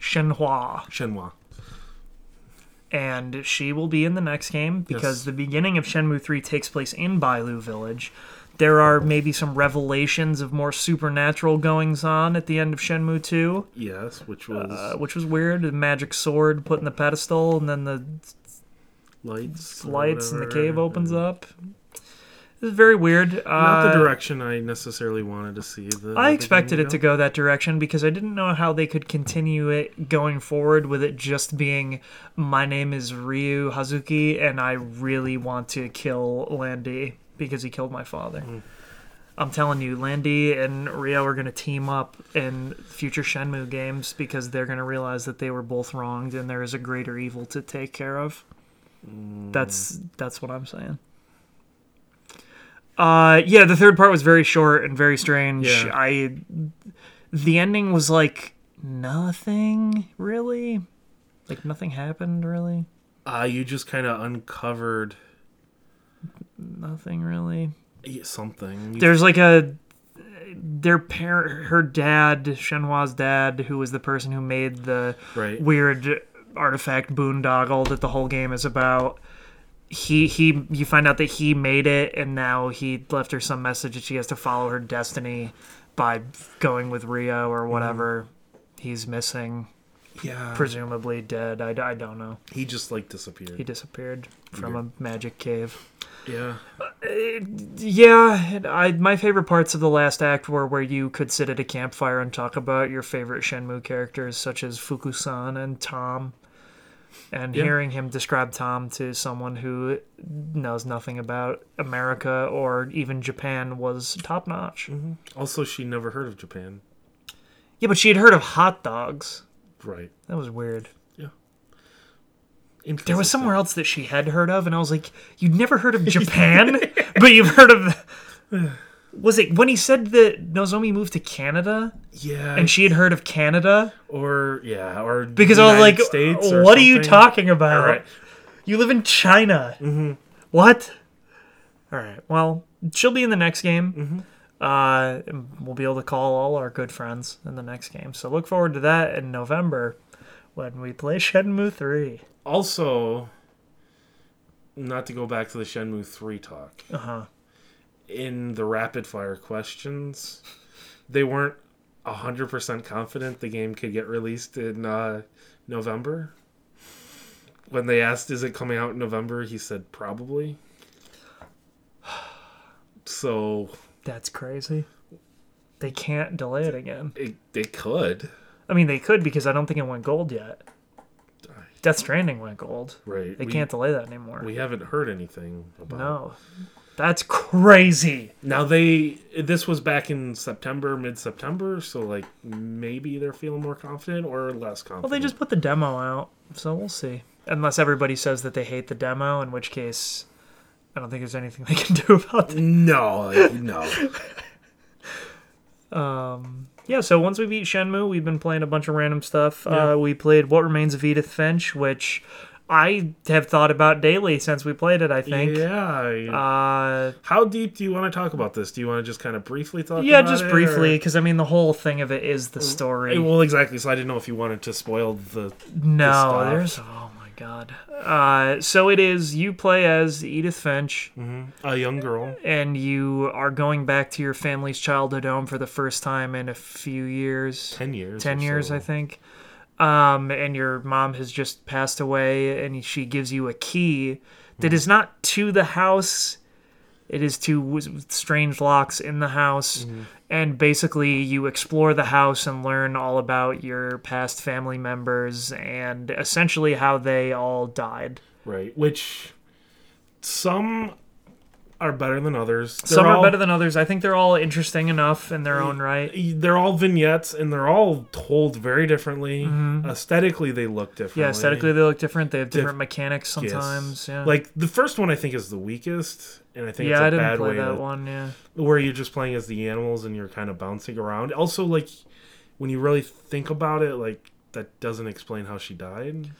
Shenhua. Shenhua. and she will be in the next game because Yes. the beginning of Shenmue 3 takes place in Bailu Village. There are maybe some revelations of more supernatural goings on at the end of Shenmue 2, Yes, which was uh, which was weird. The magic sword put in the pedestal, and then the lights. lights in the cave opens up. It's very weird. Not the Uh, direction I necessarily wanted to see. The, I expected it to go that direction because I didn't know how they could continue it going forward with it just being my name is Ryo Hazuki and I really want to kill Lan Di because he killed my father. I'm telling you, Lan Di and Ryo are going to team up in future Shenmue games because they're going to realize that they were both wronged and there is a greater evil to take care of. That's that's what I'm saying. Uh, yeah, the third part was very short and very strange. Yeah. I, the ending was like nothing really, like nothing happened really, Uh, you just kind of uncovered nothing really. something. You- There's like a their parent, her dad, Shenhua's dad, who was the person who made the right. weird artifact boondoggle that the whole game is about. He he you find out that he made it and now he left her some message that she has to follow her destiny by going with Ryo or mm-hmm. whatever he's missing, yeah. presumably dead. I, I don't know. he just like disappeared. He disappeared from a magic cave. yeah. Uh, yeah, I my favorite parts of the last act were where you could sit at a campfire and talk about your favorite Shenmue characters, such as Fukusan and Tom. And Yeah. hearing him describe Tom to someone who knows nothing about America or even Japan was top notch. Mm-hmm. Also, she never heard of Japan. Yeah, but she had heard of hot dogs. Right. That was weird. Yeah. There was somewhere else that she had heard of, and I was like, "You'd never heard of Japan, but you've heard of." Was it when he said that Nozomi moved to Canada Yeah. and she had heard of Canada? or yeah, or Because I was like, States "What are you talking about? All right. You live in China. Mm-hmm. What?" All right. Well, she'll be in the next game. Mm-hmm. Uh, we'll be able to call all our good friends in the next game. So look forward to that in November when we play Shenmue Three. Also, not to go back to the Shenmue 3 talk. Uh huh. In the rapid fire questions, they weren't 100% confident the game could get released in uh, November. When they asked, is it coming out in November, he said, probably. So, That's crazy. They can't delay it again. it, they could. I mean, they could because I don't think it went gold yet. Death Stranding went gold. Right. They we, can't delay that anymore. We haven't heard anything about no. That's crazy. Now they this was back in September, mid September, so like maybe they're feeling more confident or less confident. Well, they just put the demo out, so we'll see. Unless everybody says that they hate the demo, in which case, I don't think there's anything they can do about it. no, no. Um, yeah, so once we beat Shenmue, we've been playing a bunch of random stuff. Yeah. Uh, we played What Remains of Edith Finch, which I have thought about daily since we played it, I think. Yeah. Uh, How deep do you want to talk about this? Do you want to just kind of briefly talk? yeah, just it, briefly, because I mean, the whole thing of it is the story. Well, exactly. So I didn't know if you wanted to spoil the. No, stuff. there's oh my god. Uh, so it is you play as Edith Finch, A young girl. and you are going back to your family's childhood home for the first time in a few years. Ten years. Ten years, so. I think. Um, and your mom has just passed away, and she gives you a key that is not to the house It is to strange locks in the house, Mm-hmm. and basically you explore the house and learn all about your past family members and essentially how they all died. Right. Which some are better than others. They're Some are all- better than others. I think they're all interesting enough in their own right. They're all vignettes and they're all told very differently. Aesthetically, they look differently. Mm-hmm. Yeah, aesthetically they look different. They have Diff- different mechanics Yes. sometimes. Yeah. Like the first one, I think is the weakest, and I think yeah, it's a I didn't bad play way that to, one. Yeah. where you're just playing as the animals and you're kind of bouncing around. Also, like when you really think about it, like that doesn't explain how she died.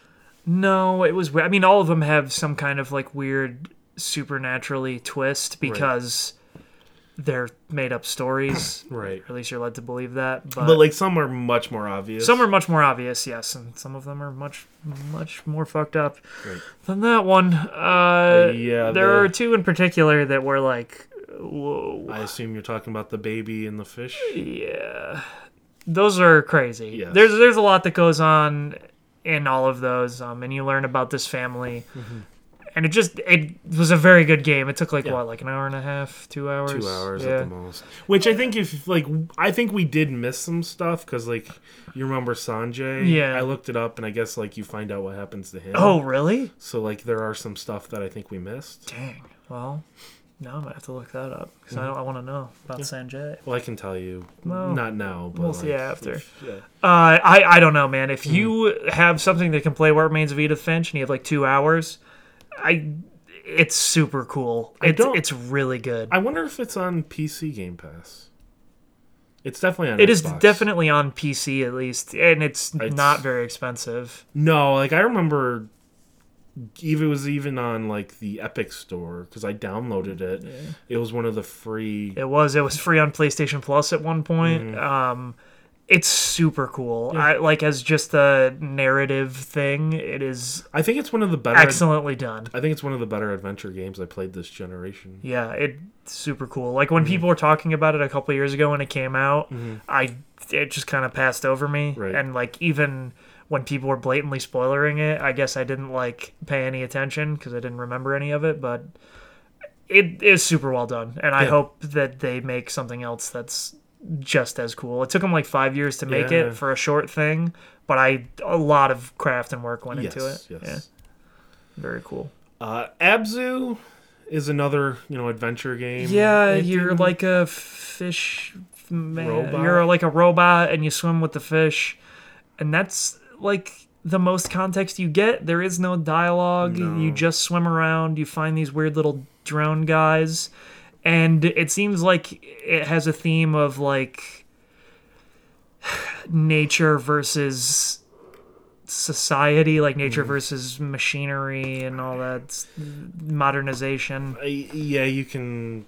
No, it was. I mean, all of them have some kind of like weird supernaturally twist because they're made up stories. Right. Or at least you're led to believe that. But, But like some are much more obvious. some are much more obvious, yes, and some of them are much, much more fucked up Right. than that one. Uh, yeah, there the- are two in particular that were like, whoa, I assume you're talking about the baby and the fish. yeah, those are crazy. Yes. There's there's a lot that goes on in all of those, um, and you learn about this family. And it just it was a very good game. It took like. Yeah. what, like an hour and a half, two hours, Two hours yeah. at the most. Which I think if like I think we did miss some stuff because like you remember Sanjay. Yeah. I looked it up and I guess like you find out what happens to him. Oh, really? So like there are some stuff that I think we missed. Dang. Well, now I'm gonna have to look that up because Mm-hmm. I don't. I want to know about Sanjay. Well, I can tell you. Well, not now, but we'll see after. if- yeah. Uh, I I don't know, man. If Hmm. you have something that can play What Remains of Edith Finch and you have like two hours, I it's super cool. I It's don't- it's really good. I wonder if it's on PC Game Pass. It's definitely on. It is Xbox. definitely on PC at least, and it's, It's- not very expensive. No, like I remember, even it was even on like the Epic Store because I downloaded it. It was one of the free. It was it was free on PlayStation Plus at one point. Mm-hmm. Um, it's super cool. I like as just a narrative thing. It is I think it's one of the better. excellently done. I think it's one of the better adventure games I played this generation. Yeah, it's super cool. Like when Mm-hmm. people were talking about it a couple years ago when it came out, I it just kind of passed over me. Right. And like even when people were blatantly spoiling it, I guess I didn't like pay any attention because I didn't remember any of it. But it is super well done, and I hope that they make something else that's just as cool. It took them like five years to make Yeah. it for a short thing, but I a lot of craft and work went Yes, into it. yes. Yeah, very cool. Uh, Abzu is another you know adventure game. Yeah, It you're didn't- like a fish man. Robot? You're like a robot and you swim with the fish. And that's like the most context you get. There is no dialogue. No. You just swim around, you find these weird little drone guys. And it seems like it has a theme of like nature versus society, like nature Mm-hmm. versus machinery and all that modernization. I- yeah, you can.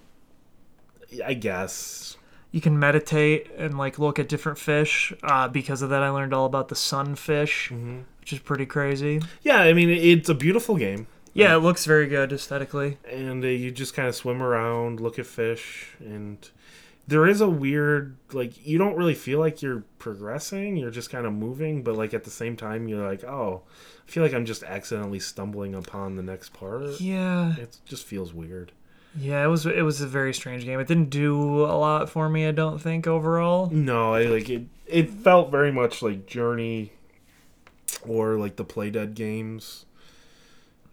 I guess. you can meditate and like look at different fish. Uh, because of that, I learned all about the sunfish, Mm-hmm. which is pretty crazy. Yeah, I mean it's a beautiful game. Yeah, it looks very good aesthetically. and uh, you just kind of swim around, look at fish, and there is a weird like you don't really feel like you're progressing. You're just kind of moving, but like at the same time, you're like, oh, I feel like I'm just accidentally stumbling upon the next part. Yeah, It just feels weird. yeah, it was it was a very strange game. It didn't do a lot for me, I don't think overall. No, I like it. It felt very much like Journey, or like the Playdead games,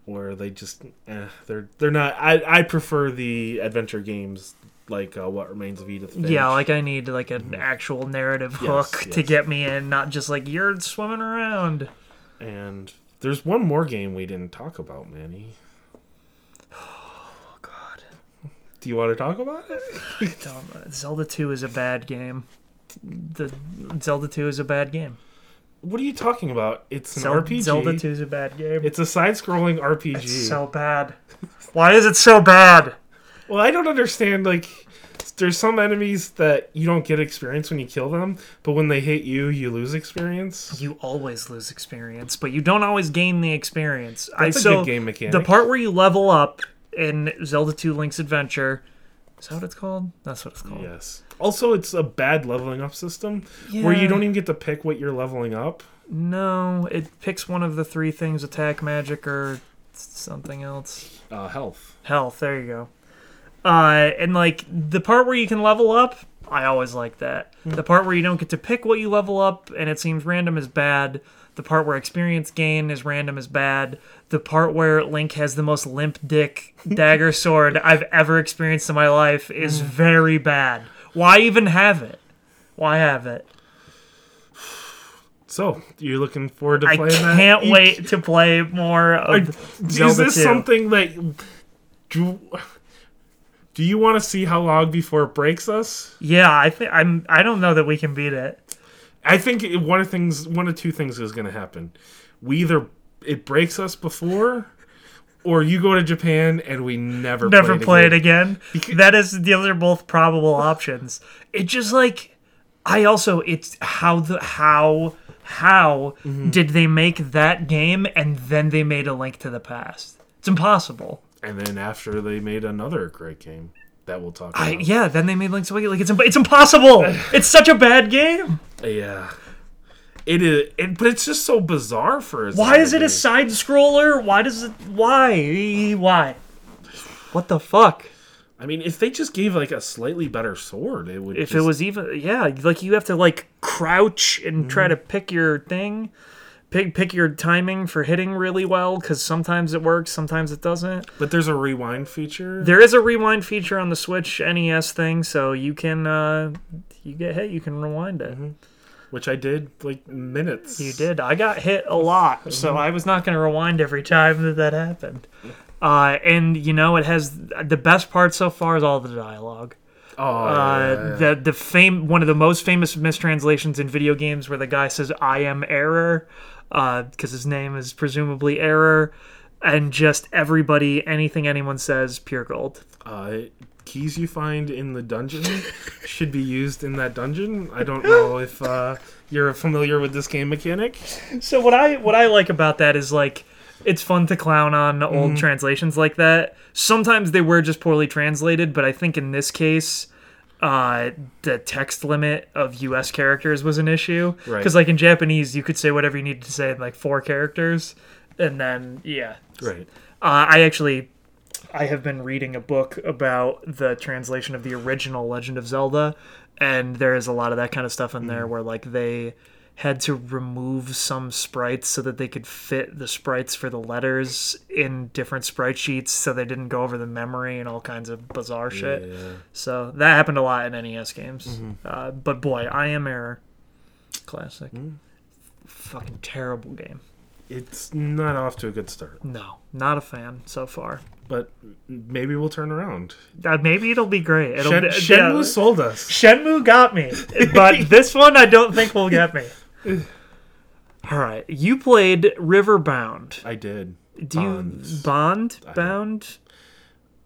where they just eh, they're they're not. I I prefer the adventure games like uh, What Remains of Edith. Finch. Yeah, like I need like an actual narrative Mm-hmm. Yes, hook to get me in, not just like you're swimming around. And there's one more game we didn't talk about, Manny. Oh God, Do you want to talk about it? Zelda Two is a bad game. The Zelda Two is a bad game. What are you talking about? It's an RPG. Zelda Two is a bad game. It's a side-scrolling RPG. It's so bad. Why is it so bad? well, I don't understand. Like, there's some enemies that you don't get experience when you kill them, but when they hit you, you lose experience. You always lose experience, but you don't always gain the experience. I That's a so good game mechanic. the part where you level up in Zelda 2 Link's Adventure is that what it's called? That's what it's called. Yes. Also, it's a bad leveling up system where you don't even get to pick what you're leveling up. No, it picks one of the three things: attack, magic, or something else. Uh, health. Health. There you go. Uh, and like the part where you can level up, I always like that. The part where you don't get to pick what you level up and it seems random is bad. The part where experience gain is random is bad. The part where Link has the most limp dick dagger sword I've ever experienced in my life is mm. very bad. Why even have it? Why have it? So you're looking forward to I playing that? I can't You- wait to play more of Is Zelda this 2. something that do, do you want to see how long before it breaks us? Yeah, I think I'm. I don't know that we can beat it. I think one of things, one of two things is going to happen. We either it breaks us before, or you go to Japan and we never Never play it again. again. That is. Those are both probable options. It just like. I also. It's how the how how Mm-hmm. did they make that game and then they made a Link to the Past? It's impossible. And then after they made another great game that we'll talk I, about. yeah, then they made Link's Awakening. Like it's it's impossible. it's such a bad game. yeah. It is, it, but it's just so bizarre for. A Why is it a side scroller? Why does it? Why? Why? What the fuck? I mean, if they just gave like a slightly better sword, it would. If just, it was even, yeah, like you have to like crouch and try to pick your thing, pick pick your timing for hitting really well because sometimes it works, sometimes it doesn't. but there's a rewind feature. There is a rewind feature on the Switch NES thing, so you can uh, you get hit, you can rewind it. Which I did like minutes. You did. I got hit a lot, so. I was not going to rewind every time that that happened. Uh, and you know, it has the best part so far is all the dialogue. Oh, Uh, yeah, yeah, the the fame one of the most famous mistranslations in video games where the guy says "I am error," because his name is presumably error, and just everybody, anything anyone says, pure gold. uh, keys you find in the dungeon should be used in that dungeon. I don't know if uh, you're familiar with this game mechanic. So what I what I like about that is like it's fun to clown on old translations like that. Sometimes they were just poorly translated, but I think in this case uh the text limit of US characters was an issue Right. cuz like in Japanese you could say whatever you needed to say in like four characters and then yeah. Right. Uh, I actually I have been reading a book about the translation of the original Legend of Zelda, and there is a lot of that kind of stuff in there mm. where like they had to remove some sprites so that they could fit the sprites for the letters in different sprite sheets so they didn't go over the memory and all kinds of bizarre shit. Yeah. So that happened a lot in NES games. Mm-hmm. Uh, but boy, I am error. Classic. Mm. Fucking terrible game. It's not off to a good start, No, not a fan so far. But maybe we'll turn around. Uh, maybe it'll be great. It'll Shen- be, Shenmue yeah. sold us. Shenmue got me, but this one I don't think will get me. All right, you played Riverbound. I did. Do you Bond Bound?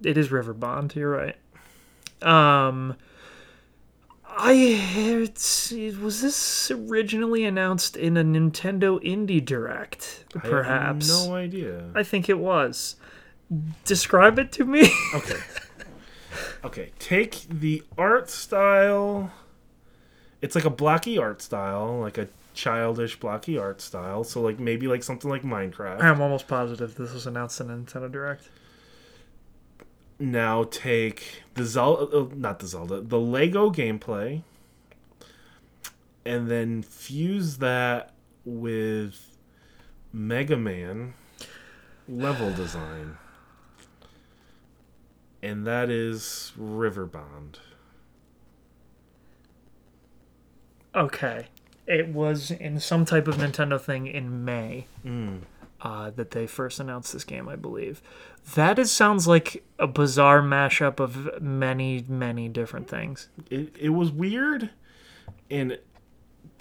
It is River Bond. You're right. Um, I heard. Was this originally announced in a Nintendo Indie Direct? I have Perhaps. no idea. I think it was. Describe it to me. Okay. Okay. Take the art style. It's like a blocky art style, like a childish blocky art style. So like maybe like something like Minecraft. I'm almost positive this was announced in a Nintendo Direct. now take the Zelda, uh, not the Zelda, the Lego gameplay, and then fuse that with Mega Man level design. And that is Riverbond. Okay. It was in some type of Nintendo thing in May uh, that they first announced this game, I believe. That is sounds like a bizarre mashup of many, many different things. It, it was weird and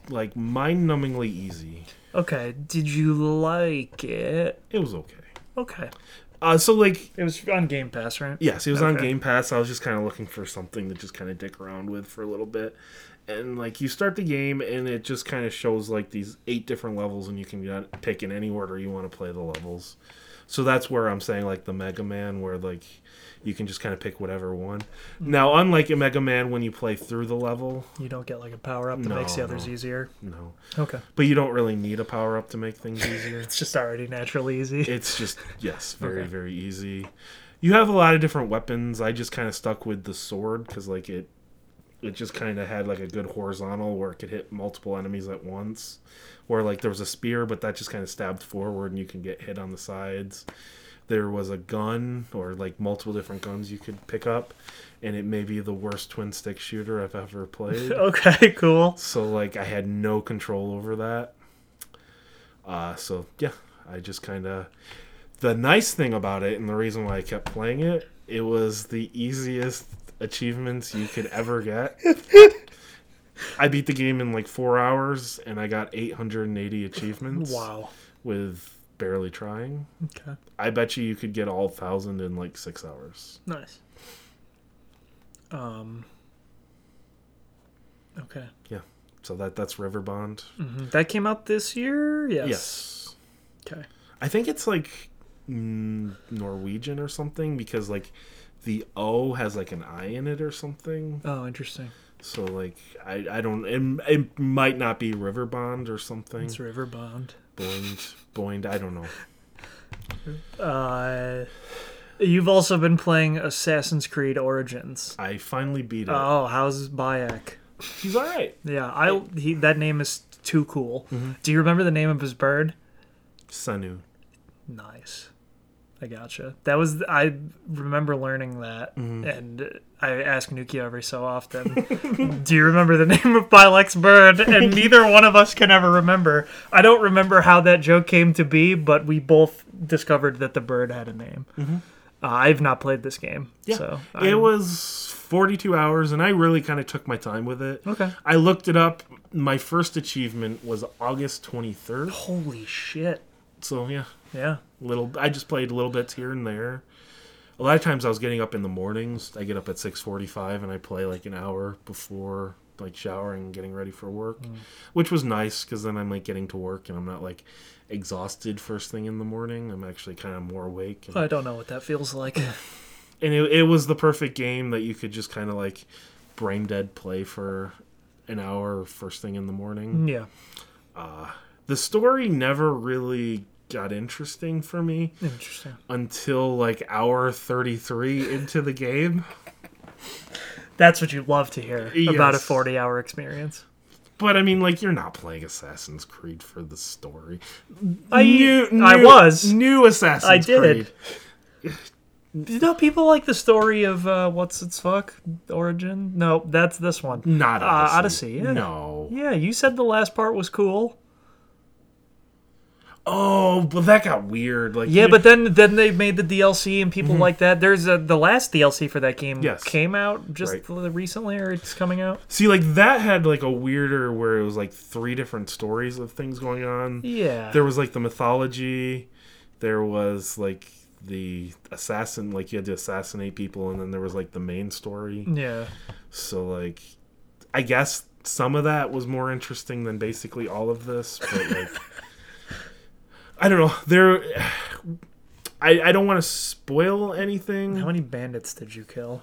like mind numbingly easy. Okay. Did you like it? It was okay. Okay. Uh, so like It was on Game Pass, right? Yes, it was on Game Pass. I was just kind of looking for something to just kind of dick around with for a little bit. And like you start the game and it just kind of shows like these eight different levels and you can pick in any order you want to play the levels. So that's where I'm saying like the Mega Man where like you can just kind of pick whatever one. Now, unlike a Mega Man when you play through the level, You don't get like a power up that No, makes the others no. easier. no. Okay. But you don't really need a power up to make things easier. It's just already naturally easy. It's just yes, very Okay. very easy. you have a lot of different weapons. I just kind of stuck with the sword because like it, it just kind of had like a good horizontal where it could hit multiple enemies at once. Where like there was a spear, but that just kind of stabbed forward and you can get hit on the sides. There was a gun or like multiple different guns you could pick up, and it may be the worst twin stick shooter I've ever played. Okay, cool. so like I had no control over that. Uh, so yeah, I just kind of. The nice thing about it, and the reason why I kept playing it, it was the easiest achievements you could ever get. I beat the game in like four hours, and I got 880 achievements. Wow. With barely trying. Okay. I bet you you could get all thousand in like six hours. Nice. Um. Okay. Yeah. So that that's River Bond. hmm That came out this year. Yes. Yes. Okay. I think it's like mm, Norwegian or something because like the O has like an I in it or something. Oh, interesting. So like I I don't it, it might not be River Bond or something. It's River Bond. Boinged Boinged I don't know. Uh, you've also been playing Assassin's Creed Origins. I finally beat it. Oh, how's Bayek? He's all right. Yeah, I he that name is too cool. Mm-hmm. Do you remember the name of his bird? Senu. Nice. I gotcha. That was I remember learning that, Mm-hmm. and I ask Nukia every so often. Do you remember the name of Bayek's bird? And neither one of us can ever remember. I don't remember how that joke came to be, but we both discovered that the bird had a name. Uh, I've not played this game, Mm-hmm. Yeah. so It I'm- was 42 hours and I really kind of took my time with it. okay. I looked it up. My first achievement was August 23rd. Holy shit! So yeah, Yeah, little I just played little bits here and there. A lot of times I was getting up in the mornings. I get up at 6:45 and I play like an hour before like showering and getting ready for work, mm. which was nice cuz then I'm like getting to work and I'm not like exhausted first thing in the morning. I'm actually kind of more awake. And, I don't know what that feels like. and it, it was the perfect game that you could just kind of like brain dead play for an hour first thing in the morning. yeah, uh, The story never really got interesting for me interesting. until like hour 33 into the game. That's what you'd love to hear about a forty-hour experience. But I mean, like, you're not playing Assassin's Creed for the story. I New- I new- was. new Assassin's I did. Creed. You know, people like the story of uh, what's its fuck origin. No, that's this one. Not Uh, Odyssey. Odyssey, yeah. No. Yeah, you said the last part was cool. Oh, but that got weird. Like, Yeah, you- but then then they made the DLC and people mm-hmm. like that. There's a the last DLC for that game Yes. came out just Right. recently, or it's coming out. see, like that had like a weirder where it was like three different stories of things going on. Yeah, There was like the mythology. There was like the assassin, like you had to assassinate people, and then there was like the main story. yeah. So like, I guess some of that was more interesting than basically all of this, but like, I don't know. There, I I don't want to spoil anything. How many bandits did you kill?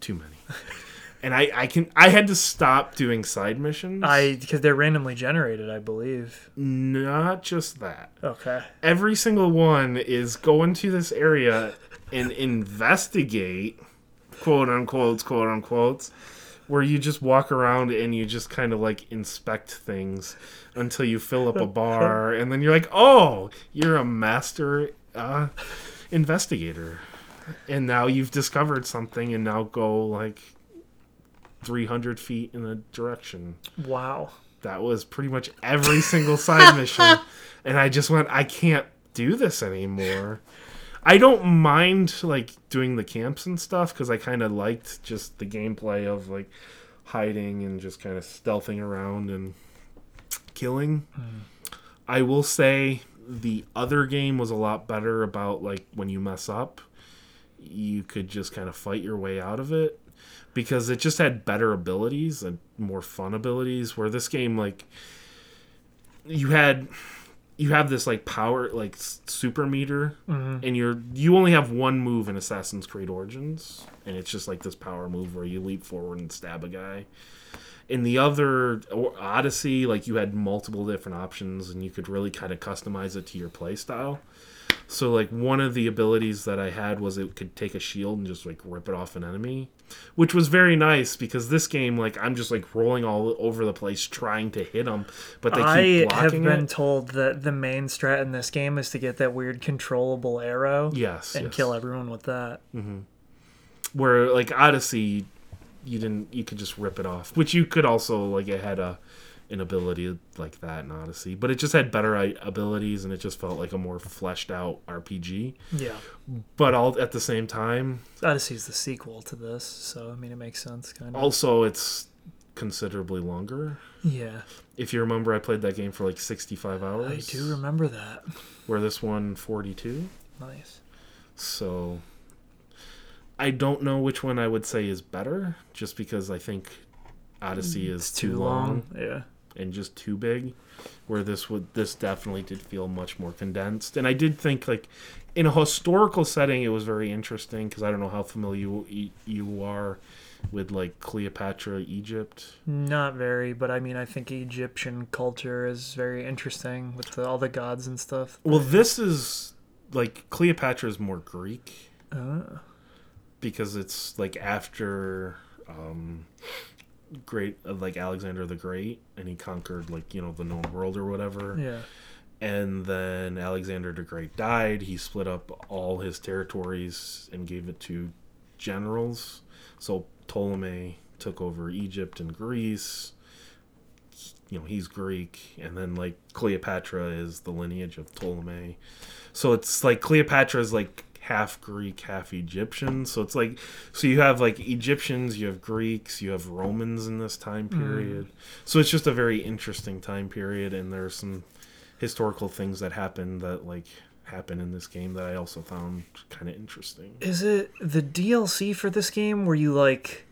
Too many. And I, I can I had to stop doing side missions. I because they're randomly generated, I believe. not just that. Okay. Every single one is go into this area and investigate, quote unquote, quote unquote, where you just walk around and you just kind of like inspect things until you fill up a bar, and then you're like, oh, you're a master uh, investigator, and now you've discovered something, and now go like 300 feet in a direction. Wow. that was pretty much every single side mission. And i just went i can't do this anymore i don't mind like doing the camps and stuff because i kind of liked just the gameplay of like hiding and just kind of stealthing around and killing. Hmm. I will say the other game was a lot better about like when you mess up you could just kind of fight your way out of it because it just had better abilities and more fun abilities where this game like you had you have this like power like super meter mm-hmm. and you're you only have one move in Assassin's Creed Origins and it's just like this power move where you leap forward and stab a guy. In the other or Odyssey like you had multiple different options and you could really kind of customize it to your play style So like one of the abilities that I had was it could take a shield and just like rip it off an enemy, which was very nice because this game like I'm just like rolling all over the place trying to hit them, but they keep I have blocking been it. told that the main strat in this game is to get that weird controllable arrow Yes, and yes. kill everyone with that. Mm-hmm. Where like Odyssey, you didn't you could just rip it off, which you could also like it had a an ability like that in Odyssey, but it just had better abilities and it just felt like a more fleshed out RPG. Yeah. But all at the same time, Odyssey's the sequel to this, so I mean it makes sense kind of. also it's considerably longer. Yeah. If you remember, I played that game for like 65 hours. I do remember that. Where this one 42. Nice. So I don't know which one I would say is better, just because I think Odyssey mm, is It's too, long, Yeah. And just too big. Where this would this definitely did feel much more condensed, and I did think like in a historical setting it was very interesting because I don't know how familiar you, you are with like Cleopatra, Egypt. Not very, but I mean I think Egyptian culture is very interesting with the, all the gods and stuff. Well, this is like Cleopatra is more Greek. Uh, because it's like after um great uh, like alexander the great and he conquered like you know the known world or whatever. Yeah. and then alexander the great died. He split up all his territories and gave it to generals. So ptolemy took over egypt and greece. You know he's greek. And then like cleopatra is the lineage of ptolemy. So it's like cleopatra is like half greek half egyptian. So it's like so you have like egyptians you have greeks you have romans in this time hmm. period. So it's just a very interesting time period and there's some historical things that happen that like happen in this game that i also found kind of interesting. Is it the DLC for this game where you like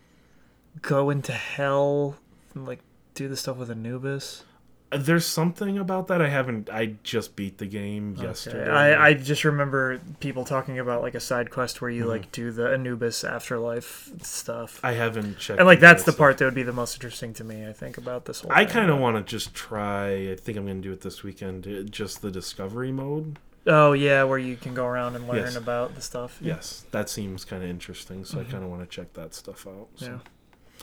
go into hell and like do the stuff with Anubis? There's something about that i haven't i just beat the game yesterday I, I just remember people talking about like a side quest where you Mm-hmm. like do the Anubis afterlife stuff. I haven't checked And like that's that the part that would be the most interesting to me, I think, about this whole I kind of want to just try. I think I'm going to do it this weekend. uh, Just the discovery mode. Oh yeah, where you can go around and learn Yes. about the stuff. Yes, that seems kind of interesting. So I kind of want to check that stuff out. So. Yeah.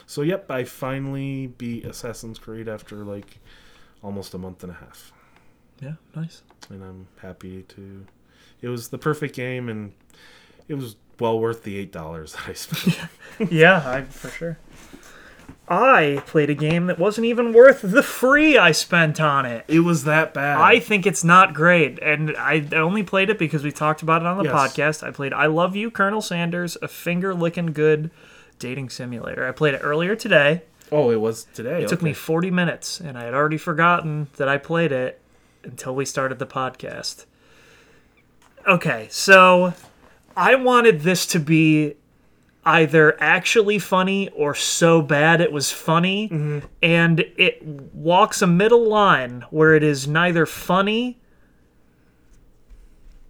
So yep, I finally beat Assassin's Creed after like almost a month and a half, Yeah, nice. and I'm happy to. It was the perfect game, and it was well worth the eight dollars that I spent. yeah, I for sure. I played a game that wasn't even worth the free I spent on it. it was that bad. I think it's not great, and I only played it because we talked about it on the Yes. podcast. I played I Love You, Colonel Sanders, a finger licking good dating simulator. I played it earlier today. Oh, it was today. It took me 40 minutes, and I had already forgotten that I played it until we started the podcast. Okay, so I wanted this to be either actually funny or so bad it was funny, mm-hmm. and it walks a middle line where it is neither funny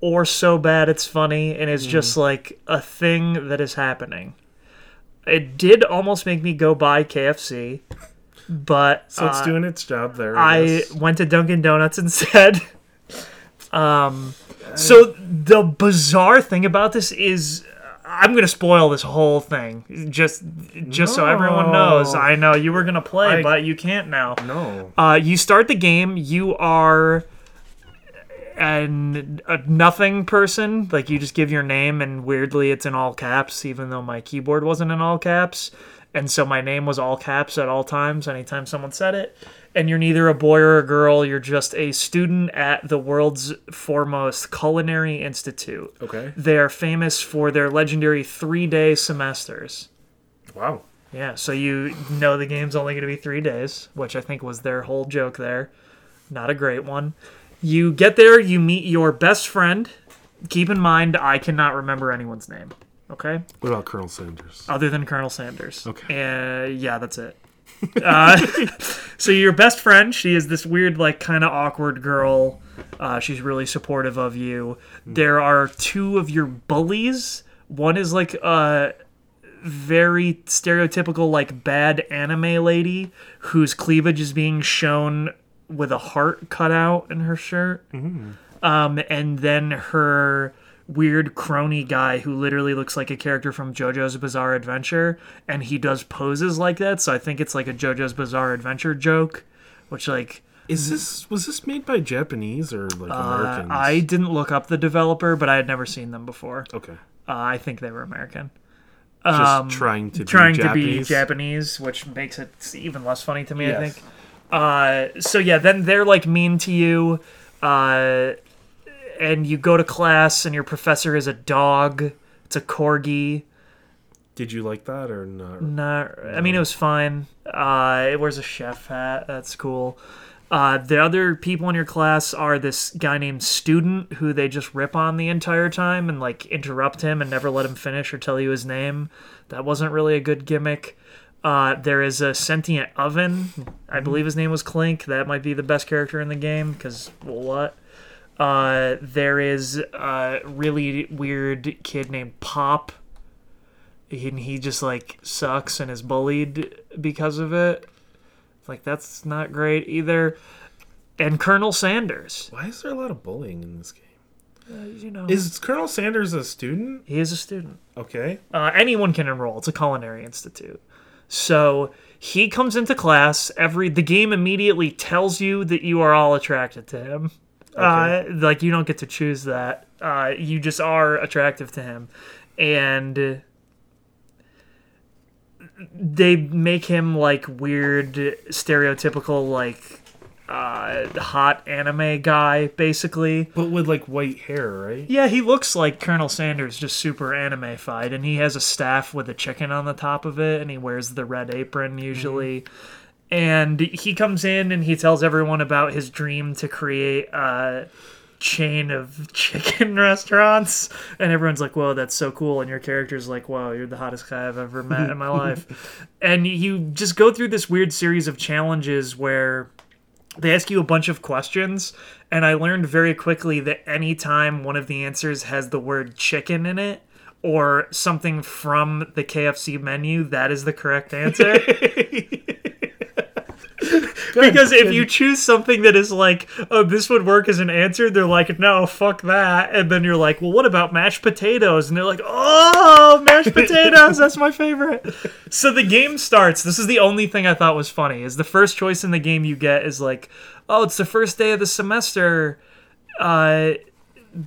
or so bad it's funny, and it's just mm-hmm. like a thing that is happening. It did almost make me go buy KFC, but So it's uh, doing its job there. I guess. went to Dunkin' Donuts instead. Um, so the bizarre thing about this is, I'm gonna spoil this whole thing just just so everyone knows. I know you were gonna play, I- but you can't now. no. Uh, you start the game. You are an, a nothing person. Like you just give your name, and weirdly, it's in all caps, even though my keyboard wasn't in all caps. And so my name was all caps at all times, anytime someone said it. And you're neither a boy or a girl. You're just a student at the world's foremost culinary institute. Okay. They are famous for their legendary three-day semesters. Wow. Yeah, so you know the game's only going to be three days, which I think was their whole joke there. Not a great one. You get there, you meet your best friend. Keep in mind, I cannot remember anyone's name. Okay, What about Colonel Sanders? other than Colonel Sanders. Okay. Uh, yeah, that's it. uh, so your best friend, she is this weird, like, kind of awkward girl. Uh, she's really supportive of you. There are two of your bullies. One is like a very stereotypical, like, bad anime lady whose cleavage is being shown with a heart cut out in her shirt. Um, and then her weird crony guy who literally looks like a character from JoJo's Bizarre Adventure, and he does poses like that. So I think it's like a JoJo's Bizarre Adventure joke, which like Is this was this made by Japanese or like uh, Americans? I didn't look up the developer, but I had never seen them before. okay. Uh, I think they were American. Just Um, trying to trying be to be Japanese. Japanese, which makes it even less funny to me. I think. Uh, so yeah, then they're like mean to you, uh, and you go to class, and your professor is a dog. It's a corgi. Did you like that or not? Not, I mean, it was fine. Uh, it wears a chef hat. That's cool. Uh, the other people in your class are this guy named Student, who they just rip on the entire time and like interrupt him and never let him finish or tell you his name. That wasn't really a good gimmick. Uh, there is a sentient oven. I believe his name was Clink. That might be the best character in the game because well, what? Uh, there is a really weird kid named Pop. And he just like sucks and is bullied because of it. Like that's not great either. And Colonel Sanders, Why is there a lot of bullying in this game? uh, you know, Is Colonel Sanders a student? he is a student. Okay. Uh, anyone can enroll. It's a culinary institute. So he comes into class. Every the game immediately tells you that you are all attracted to him. Uh, like you don't get to choose that. Uh, you just are attractive to him, and they make him like weird, stereotypical like uh, hot anime guy, basically. But with like white hair, right? Yeah, he looks like Colonel Sanders, just super anime-fied, and he has a staff with a chicken on the top of it, and he wears the red apron usually. And he comes in and he tells everyone about his dream to create a chain of chicken restaurants, and everyone's like, "Whoa, that's so cool!" And your character's like, "Whoa, you're the hottest guy I've ever met in my life." And you just go through this weird series of challenges where they ask you a bunch of questions and i learned very quickly that anytime one of the answers has the word chicken in it or something from the kfc menu that is the correct answer because if you choose something that is like oh this would work as an answer they're like no fuck that. And then you're like well what about mashed potatoes? And they're like oh mashed potatoes that's my favorite. So the game starts this is the only thing i thought was funny is the first choice in the game you get is like oh it's the first day of the semester. Uh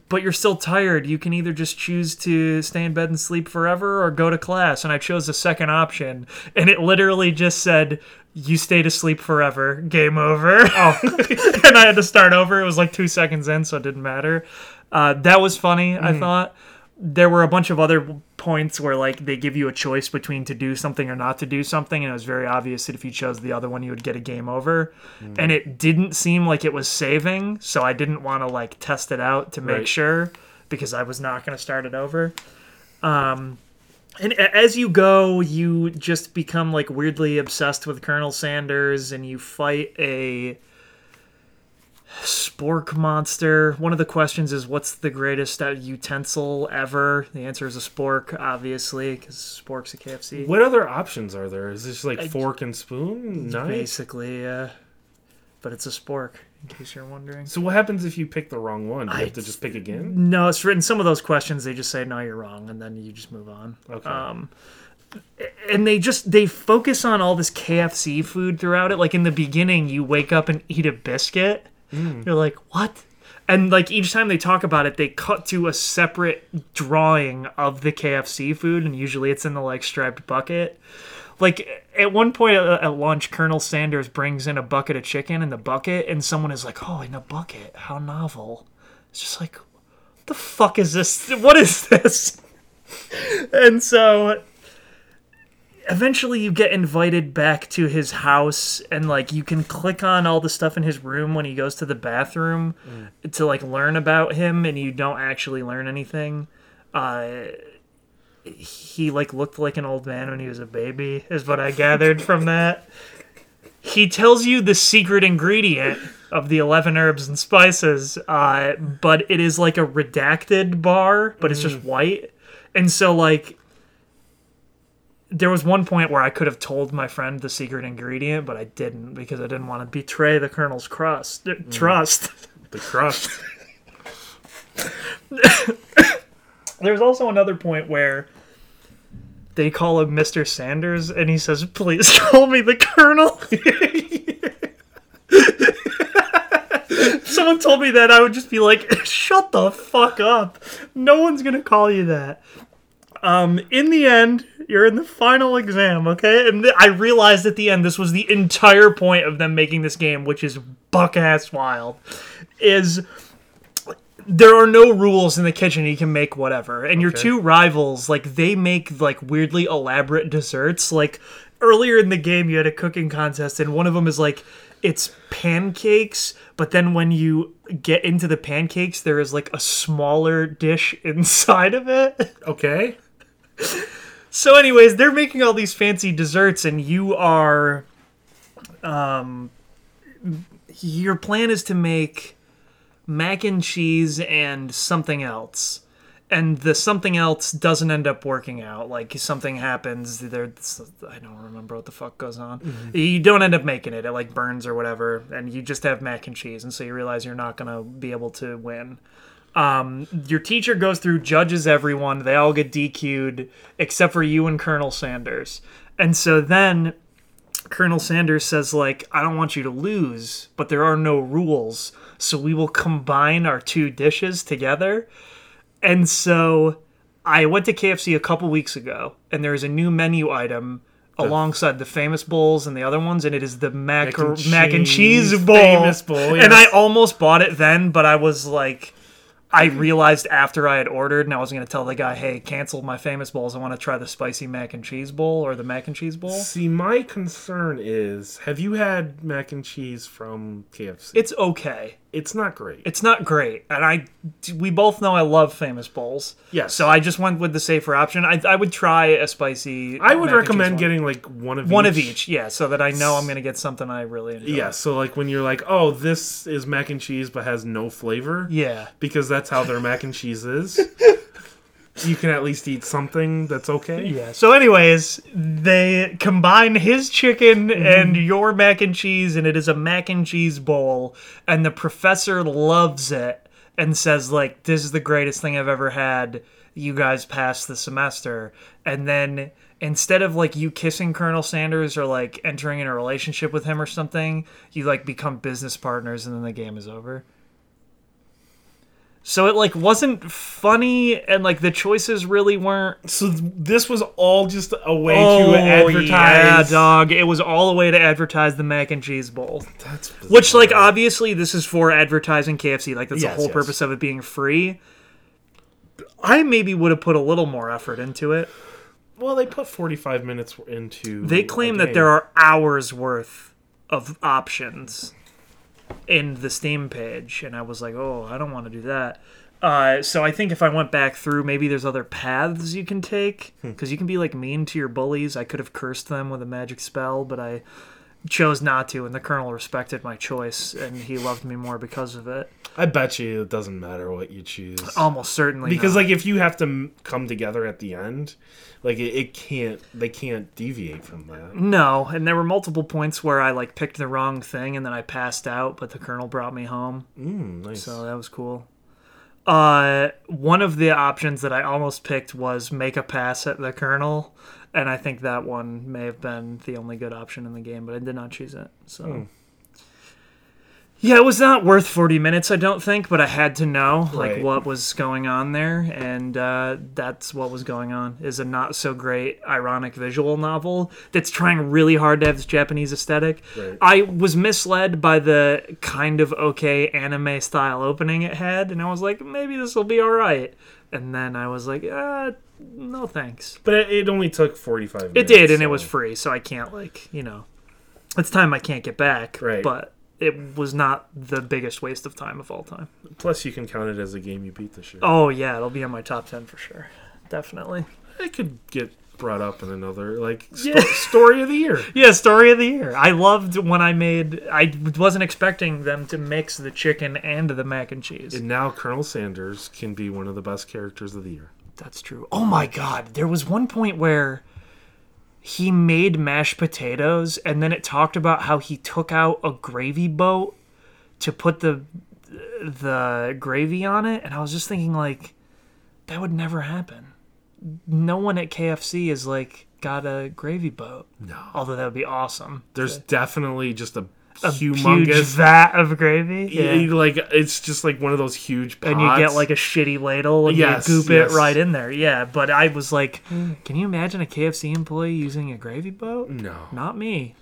but you're still tired. You can either just choose to stay in bed and sleep forever or go to class. And I chose the second option. And it literally just said, You stay to sleep forever. Game over. Oh. and I had to start over. It was like two seconds in, so it didn't matter. Uh, that was funny, I thought. There were a bunch of other points where like they give you a choice between to do something or not to do something, and it was very obvious that if you chose the other one, you would get a game over. And it didn't seem like it was saving, so I didn't want to like test it out to make Right. sure because I was not going to start it over. Um, and as you go, you just become like weirdly obsessed with Colonel Sanders, and you fight a spork monster. One of the questions is, "What's the greatest uh, utensil ever?" The answer is a spork, obviously, because spork's a KFC. What other options are there? Is this like fork and spoon? Knife? Basically, yeah. But it's a spork, in case you're wondering. So what happens if you pick the wrong one? Do you I- have to just pick again? No, it's written. Some of those questions they just say no, you're wrong, and then you just move on. Okay. Um, and they just they focus on all this KFC food throughout it. Like in the beginning, you wake up and eat a biscuit. Mm. You're like, what? And like each time they talk about it, they cut to a separate drawing of the KFC food, and usually it's in the like striped bucket. Like at one point at at lunch, Colonel Sanders brings in a bucket of chicken in the bucket, and someone is like, "Oh, in a bucket? How novel!" It's just like, the fuck is this? What is this? and so eventually you get invited back to his house and like you can click on all the stuff in his room when he goes to the bathroom to like learn about him and you don't actually learn anything. Uh he like looked like an old man when he was a baby is what i gathered from that. He tells you the secret ingredient of the 11 herbs and spices uh but it is like a redacted bar but it's just white. And so like there was one point where I could have told my friend the secret ingredient, but I didn't because I didn't want to betray the colonel's crust, mm. trust. The crust. There's also another point where they call him Mr. Sanders, and he says, "Please call me the Colonel." Someone told me that I would just be like, "Shut the fuck up! No one's gonna call you that." Um, in the end, you're in the final exam, okay? And th- I realized at the end this was the entire point of them making this game, which is buck ass wild. Is there are no rules in the kitchen you can make whatever and your two rivals like they make like weirdly elaborate desserts like earlier in the game you had a cooking contest and one of them is like it's pancakes but then when you get into the pancakes there is like a smaller dish inside of it Okay. So anyways they're making all these fancy desserts and you are um your plan is to make mac and cheese and something else. And the something else doesn't end up working out. Like something happens there i don't remember what the fuck goes on. You don't end up making it. It like burns or whatever. And you just have mac and cheese. And so you realize you're not going to be able to win um, your teacher goes through judges everyone. They all get dq'd except for you and colonel sanders. And so then colonel sanders says like i don't want you to lose but there are no rules. So we will combine our two dishes together. And so i went to kfc a couple weeks ago and there's a new menu item alongside the famous bowls and the other ones and it is the mac, Mac and mac and cheese cheese, bowl. bowl, and i almost bought it then but i was like I realized after I had ordered, and I was going to tell the guy, "Hey, cancel my famous bowls. I want to try the spicy mac and cheese bowl or the mac and cheese bowl." See, my concern is have you had mac and cheese from KFC? It's okay. It's not great. It's not great, and I we both know I love famous bowls. Yes. So I just went with the safer option. I, I would try a spicy. I would mac and recommend cheese one. getting like one of one each. of each. Yeah, so that I know I'm going to get something I really enjoy. Yeah, so like when you're like, oh, this is mac and cheese but has no flavor, Yeah. because that's how their mac and cheese is. you can at least eat something that's okay. Yeah. So, anyways, they combine his chicken mm-hmm. and your mac and cheese, and it is a mac and cheese bowl. And the professor loves it and says, like, this is the greatest thing I've ever had. You guys passed the semester. And then instead of like you kissing Colonel Sanders or like entering in a relationship with him or something, you like become business partners, and then the game is over. So it like wasn't funny, and like the choices really weren't So this was all just a way Oh, to advertise. Yeah, dog. It was all a way to advertise the mac and cheese bowl. That's Which, like, obviously, this is for advertising KFC. Like, that's Yes, the whole yes. purpose of it being free. I maybe would have put a little more effort into it. well, they put 45 minutes into. They claim that there are hours worth of options in the Steam page, and I was like, oh, I don't want to do that. Uh, so I think if I went back through, maybe there's other paths you can take Hmm. because you can be like mean to your bullies. I could have cursed them with a magic spell, but I chose not to, and the colonel respected my choice, and he loved me more because of it. I bet you it doesn't matter what you choose. Almost certainly, because not. like if you have to m- come together at the end, like it, it can't. They can't deviate from that. No, and there were multiple points where I like picked the wrong thing and then I passed out, but the colonel brought me home. Mm, nice. So that was cool. Uh, one of the options that I almost picked was make a pass at the colonel, and I think that one may have been the only good option in the game, but I did not choose it. So. Yeah, it was not worth 40 minutes, I don't think, but I had to know like Right. what was going on there, and uh, that's what was going on. Is a not so great ironic visual novel that's trying really hard to have this Japanese aesthetic. Right. I was misled by the kind of okay anime style opening it had, and I was like, maybe this will be all right. And then I was like, uh, no thanks. but it, it only took 45 minutes. It did, and it was free, so I can't like you know, it's time I can't get back. Right. But it was not the biggest waste of time of all time. Plus, you can count it as a game you beat this year. Oh yeah, it'll be on my top ten for sure. Definitely. It could get brought up in another like sto- Yeah. story of the year. Yeah, story of the year. I loved when I made. I wasn't expecting them to mix the chicken and the mac and cheese. And now Colonel Sanders can be one of the best characters of the year. That's true. Oh my god, there was one point where he made mashed potatoes and then it talked about how he took out a gravy boat to put the the gravy on it, and I was just thinking like that would never happen. No one at KFC is like got a gravy boat. No. Although that would be awesome. There's definitely just a, a huge humongous vat of gravy. Yeah. Yeah. like it's just like one of those huge pots. and you get like a shitty ladle and Yes, you goop yes. it right in there. Yeah, but I was like, hmm. can you imagine a KFC employee using a gravy boat? no. Not me.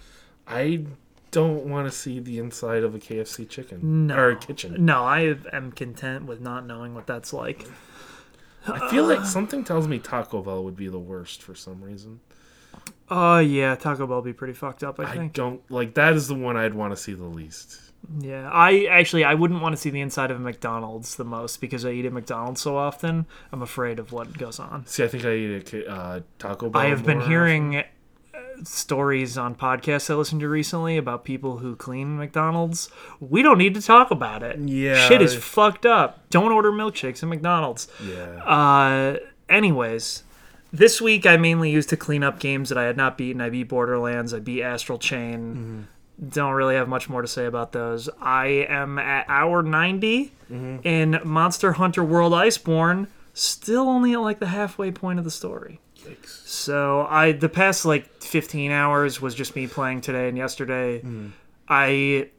I don't want to see the inside of a KFC chicken No. or kitchen. No, I am content with not knowing what that's like. I feel like something tells me Taco Bell would be the worst for some reason. Oh yeah, Taco Bell would be pretty fucked up. I I think. don't like that is the one I'd want to see the least. Yeah, I actually I wouldn't want to see the inside of a McDonald's the most because I eat at McDonald's so often. I'm afraid of what goes on. See, I think I eat a K- uh, Taco Bell. I have been hearing uh, stories on podcasts I listened to recently about people who clean McDonald's. We don't need to talk about it. Yeah. Shit is fucked up. Don't order milkshakes at McDonald's. Yeah. Uh, anyways, this week I mainly used to clean up games that I had not beaten. I beat Borderlands. I beat Astral Chain. Don't really have much more to say about those. I am at hour 90 in Monster Hunter World Iceborne. Still only at like the halfway point of the story. So I the past like 15 hours was just me playing today and yesterday. Hmm. I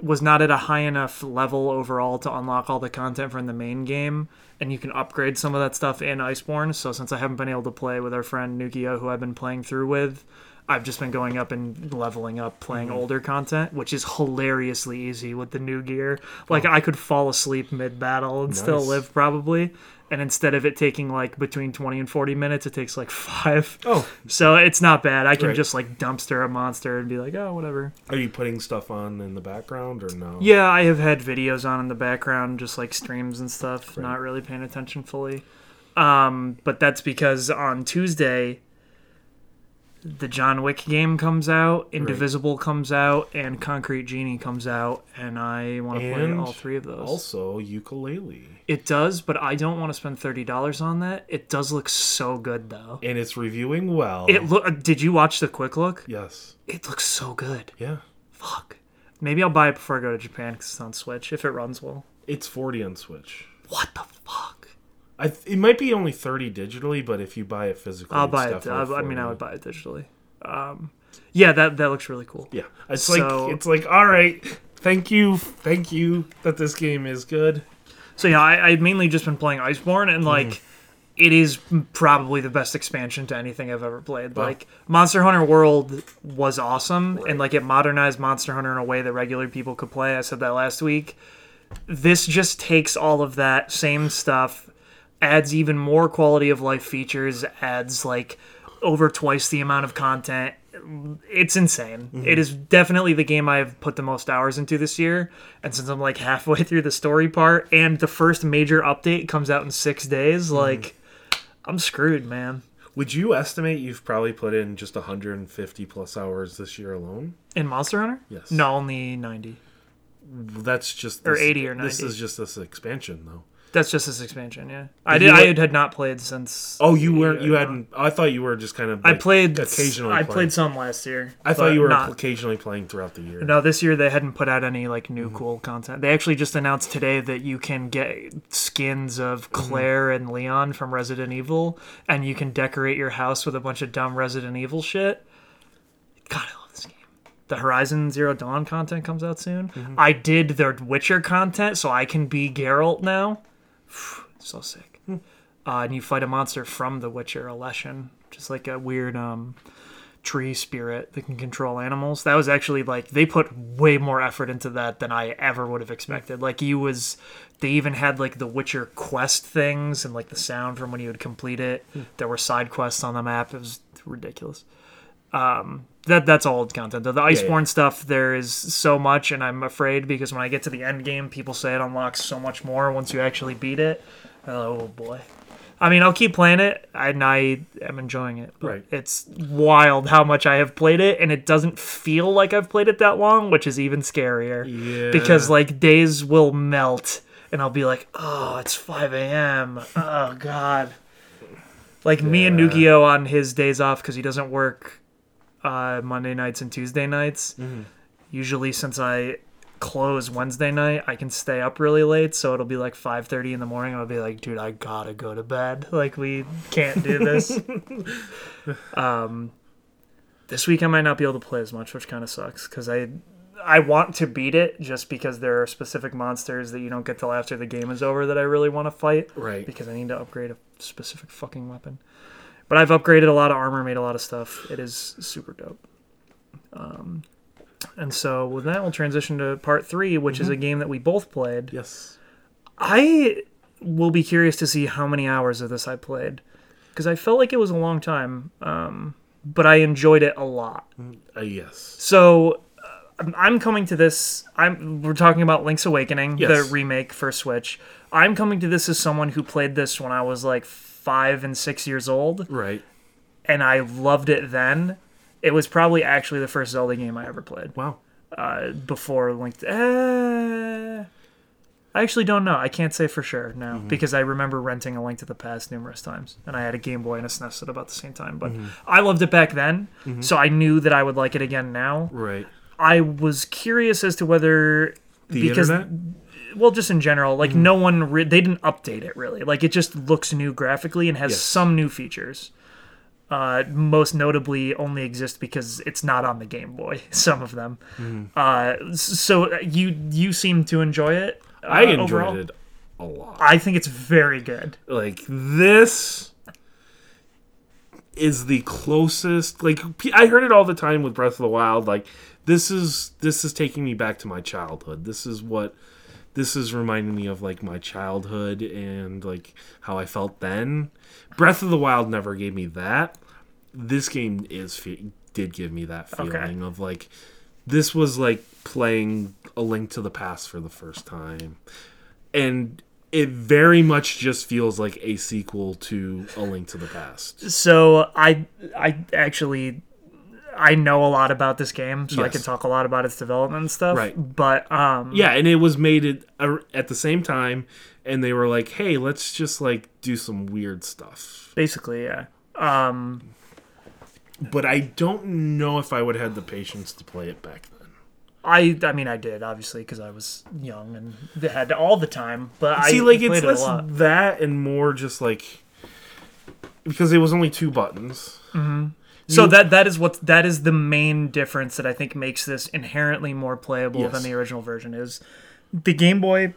was not at a high enough level overall to unlock all the content from the main game, and you can upgrade some of that stuff in Iceborne. So since I haven't been able to play with our friend Nukio, who I've been playing through with, I've just been going up and leveling up, playing hmm. older content, which is hilariously easy with the new gear. Oh. Like I could fall asleep mid battle and still live probably. And instead of it taking like between 20 and 40 minutes, it takes like five. Oh, So it's not bad. I can Right. just like dumpster a monster and be like, oh, whatever. are you putting stuff on in the background or no? Yeah, I have had videos on in the background, just like streams and stuff, not really paying attention fully. Um, but that's because on Tuesday, the John Wick game comes out, Indivisible comes out, and Concrete Genie comes out, and I want to play all three of those. Also, Yooka-Laylee, It does, but I don't want to spend thirty dollars on that. It does look so good though. and it's reviewing well. It look. Uh, did you watch the quick look? yes. It looks so good. Yeah. Fuck. Maybe I'll buy it before I go to Japan because it's on Switch if it runs well. It's 40 on Switch. What the fuck? I th- it might be only 30 digitally, but if you buy it physically, I'll buy it. I, I mean, I would buy it digitally. Um, yeah, that that looks really cool. Yeah, it's So- like it's like all right. Thank you, thank you that this game is good. So yeah, I, I've mainly just been playing Iceborne, and like, Mm-hmm. it is probably the best expansion to anything I've ever played. Like, Monster Hunter World was awesome, and like it modernized Monster Hunter in a way that regular people could play. I said that last week. This just takes all of that same stuff, adds even more quality of life features, adds like over twice the amount of content. It's insane. Mm-hmm. It is definitely the game I've put the most hours into this year. And since I'm like halfway through the story part and the first major update comes out in six days, mm-hmm. like I'm screwed, man. Would you estimate you've probably put in just 150 plus hours this year alone? In Monster Hunter? Yes. No, only 90. That's just Or this- 80 or 90. This is just this expansion, though. That's just this expansion, yeah. I did. you I had not played since. Oh, you weren't. You hadn't. I thought you were just kind of. I played occasionally. I playing. played some last year. I thought you were not. occasionally playing throughout the year. No, this year they hadn't put out any like Mm-hmm. new cool content. They actually just announced today that you can get skins of Mm-hmm. Claire and Leon from Resident Evil, and you can decorate your house with a bunch of dumb Resident Evil shit. God, I love this game. The Horizon Zero Dawn content comes out soon. Mm-hmm. I did their Witcher content, so I can be Geralt now. so sick. Hmm. Uh, and you fight a monster from The Witcher, a Leshen, just like a weird um, tree spirit that can control animals. That was actually like they put way more effort into that than I ever would have expected. Like you was they even had like the Witcher quest things and like the sound from when you would complete it. There were side quests on the map. It was ridiculous. Um that that's all old content. The, the Iceborne stuff there is so much and I'm afraid because when I get to the end game people say it unlocks so much more once you actually beat it. Oh boy. I mean, I'll keep playing it, and I am enjoying it. But Right. It's wild how much I have played it, and it doesn't feel like I've played it that long, which is even scarier. Yeah. Because like days will melt, and I'll be like, "Oh, it's 5 a.m. Oh God." Like me and Yeah. Nukio on his days off because he doesn't work uh, Monday nights and Tuesday nights. Mm-hmm. Usually, since I close Wednesday night, I can stay up really late, so it'll be like 5:30 in the morning. I'll be like, dude, I gotta go to bed. Like we can't do this. um, this week I might not be able to play as much, which kind of sucks because I I want to beat it just because there are specific monsters that you don't get till after the game is over that I really want to fight. Right. Because I need to upgrade a specific fucking weapon. But I've upgraded a lot of armor, made a lot of stuff. It is super dope. Um, and so with that, we'll transition to part three, which is a game that we both played. Yes. I will be curious to see how many hours of this I played because I felt like it was a long time, um, but I enjoyed it a lot. Uh, yes. So uh, I'm coming to this. I'm we're talking about Link's Awakening, Yes. the remake for Switch. I'm coming to this as someone who played this when I was like five and six years old, Right. and I loved it then. It was probably actually the first Zelda game I ever played Wow. uh, before Link. Uh, I actually don't know. I can't say for sure now because I remember renting A Link to the Past numerous times, and I had a Game Boy and a SNES at about the same time. But I loved it back then, so I knew that I would like it again now. Right. I was curious as to whether The because internet. Well, just in general, like no one re- they didn't update it really. Like it just looks new graphically and has Yes. some new features. Uh, most notably, only exist because it's not on the Game Boy. Some of them. Uh, so you you seem to enjoy it. Uh, I enjoyed overall? it a lot. I think it's very good. like this is the closest like I heard it all the time with breath of the wild like this is this is taking me back to my childhood this is what this is reminding me of like my childhood and like how i felt then. Breath of the wild never gave me that. This game is fe- did give me that Okay. feeling of like this was like playing a link to the past for the first time. And it very much just feels like a sequel to a link to the past. So I I actually I know a lot about this game, so I can talk a lot about its development and stuff. Right. But um, yeah and it was made it uh, at the same time and they were like hey let's just like do some weird stuff basically, yeah. Um, but i don't know if i would have had the patience to play it back then I I mean I did obviously because I was young and they had all the time. But see I like it's it less lot. that and more just like because it was only two buttons So you- that that is what that is the main difference that I think makes this inherently more playable Yes. than the original version is. The Game Boy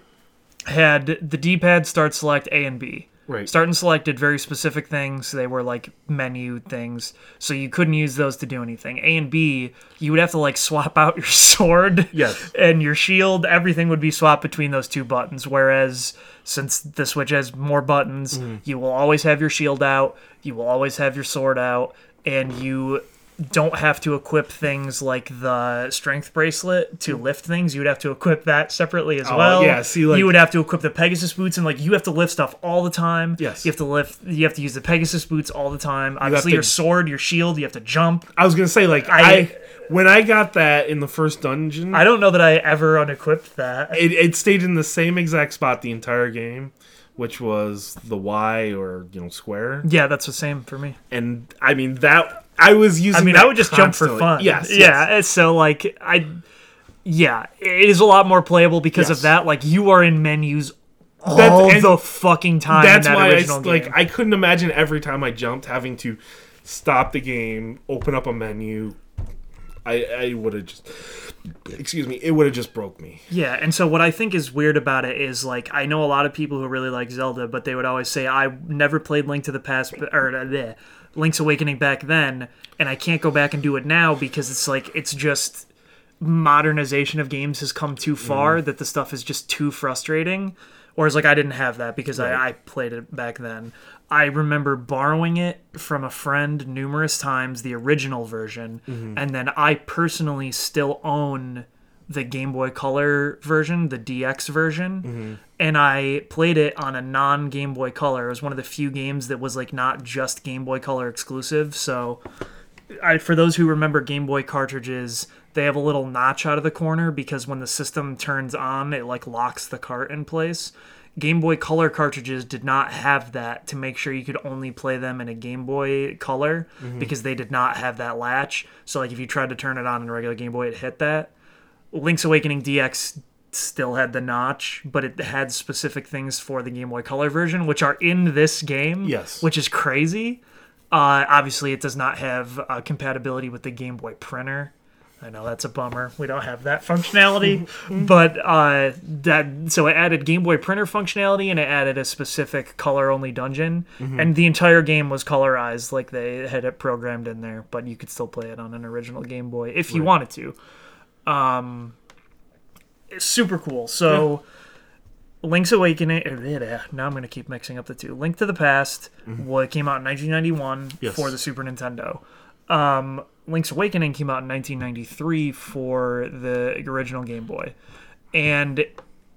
had the D-pad start select A and B. right Start and select did very specific things. They were like menu things, so you couldn't use those to do anything. A and B, you would have to like swap out your sword Yes. and your shield. Everything would be swapped between those two buttons. Whereas since the Switch has more buttons, Mm-hmm. you will always have your shield out, you will always have your sword out, and you don't have to equip things like the strength bracelet to mm. lift things. You would have to equip that separately as Oh, well. yeah, see, like- you would have to equip the Pegasus boots, and like you have to lift stuff all the time. Yes. you have to lift. You have to use the Pegasus boots all the time. Obviously, to- your sword, your shield. You have to jump. i was gonna say like I- I, when i got that in the first dungeon I don't know that I ever unequipped that. it, it stayed in the same exact spot the entire game, which was the Y or you know square. Yeah, that's the same for me. And I mean that I was using. I mean, that I would just jump for fun. Yes. Yeah. yes. So like I, yeah, it is a lot more playable because of that. Like you are in menus all That's- the fucking time. That's in that why I s- like. I couldn't imagine every time I jumped having to stop the game, open up a menu. I I would have just. Excuse me. It would have just broke me. Yeah, and so what I think is weird about it is like I know a lot of people who really like Zelda, but they would always say I never played Link to the Past or uh, bleh, Link's Awakening back then, and I can't go back and do it now because it's like it's just modernization of games has come too far that the stuff is just too frustrating. Whereas like I didn't have that because I, I played it back then. I remember borrowing it from a friend numerous times, the original version, mm-hmm. and then I personally still own the Game Boy Color version, the DX version, mm-hmm. and I played it on a non Game Boy Color. It was one of the few games that was like not just Game Boy Color exclusive. So, I, for those who remember Game Boy cartridges, they have a little notch out of the corner because when the system turns on, it like locks the cart in place. Game Boy Color cartridges did not have that to make sure you could only play them in a Game Boy Color because they did not have that latch. So like if you tried to turn it on in a regular Game Boy, it hit that. Link's Awakening DX still had the notch, but it had specific things for the Game Boy Color version, which are in this game. Yes. Which is crazy. Uh, obviously, it does not have uh, compatibility with the Game Boy printer. I know that's a bummer. We don't have that functionality, but uh, that so it added Game Boy printer functionality and it added a specific color-only dungeon, and the entire game was colorized like they had it programmed in there. But you could still play it on an original Game Boy if you wanted to. Um, it's super cool. So. Link's Awakening. er, Now I'm going to keep mixing up the two. Link to the Past what came out in 1991 Yes. for the Super Nintendo. Um, Link's Awakening came out in 1993 for the original Game Boy. And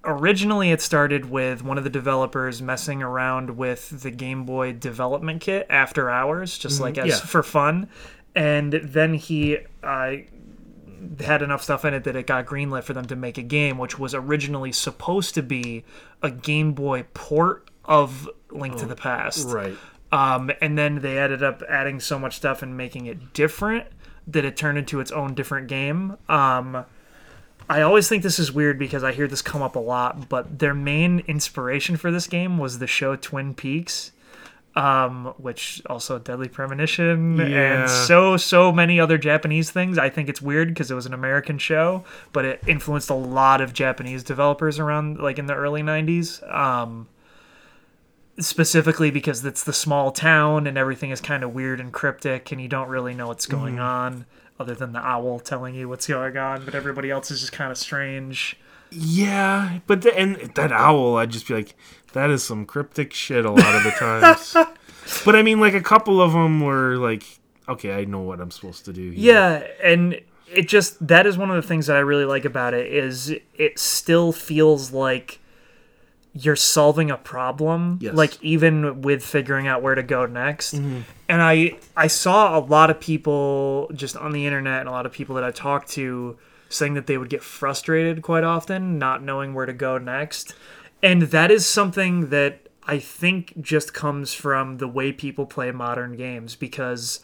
originally it started with one of the developers messing around with the Game Boy development kit after hours, just like as yeah. for fun. And then he uh, had enough stuff in it that it got greenlit for them to make a game, which was originally supposed to be a Game Boy port of Link to the Past. Right. Um, and then they ended up adding so much stuff and making it different that it turned into its own different game. Um, I always think this is weird because I hear this come up a lot, but their main inspiration for this game was the show Twin Peaks. Um, which also Deadly Premonition Yeah. and so so many other Japanese things. I think it's weird because it was an American show, but it influenced a lot of Japanese developers around like in the early '90s. Um, specifically because it's the small town and everything is kind of weird and cryptic and you don't really know what's going mm-hmm. on other than the owl telling you what's going on but everybody else is just kind of strange Yeah, but the, and that owl, I'd just be like, that is some cryptic shit a lot of the times. but I mean, like a couple of them were like, okay, I know what I'm supposed to do. here. yeah and it just that is one of the things that i really like about it is it still feels like you're solving a problem Yes. like even with figuring out where to go next. Mm-hmm. And i i saw a lot of people just on the internet and a lot of people that i talked to saying that they would get frustrated quite often not knowing where to go next. And that is something that i think just comes from the way people play modern games because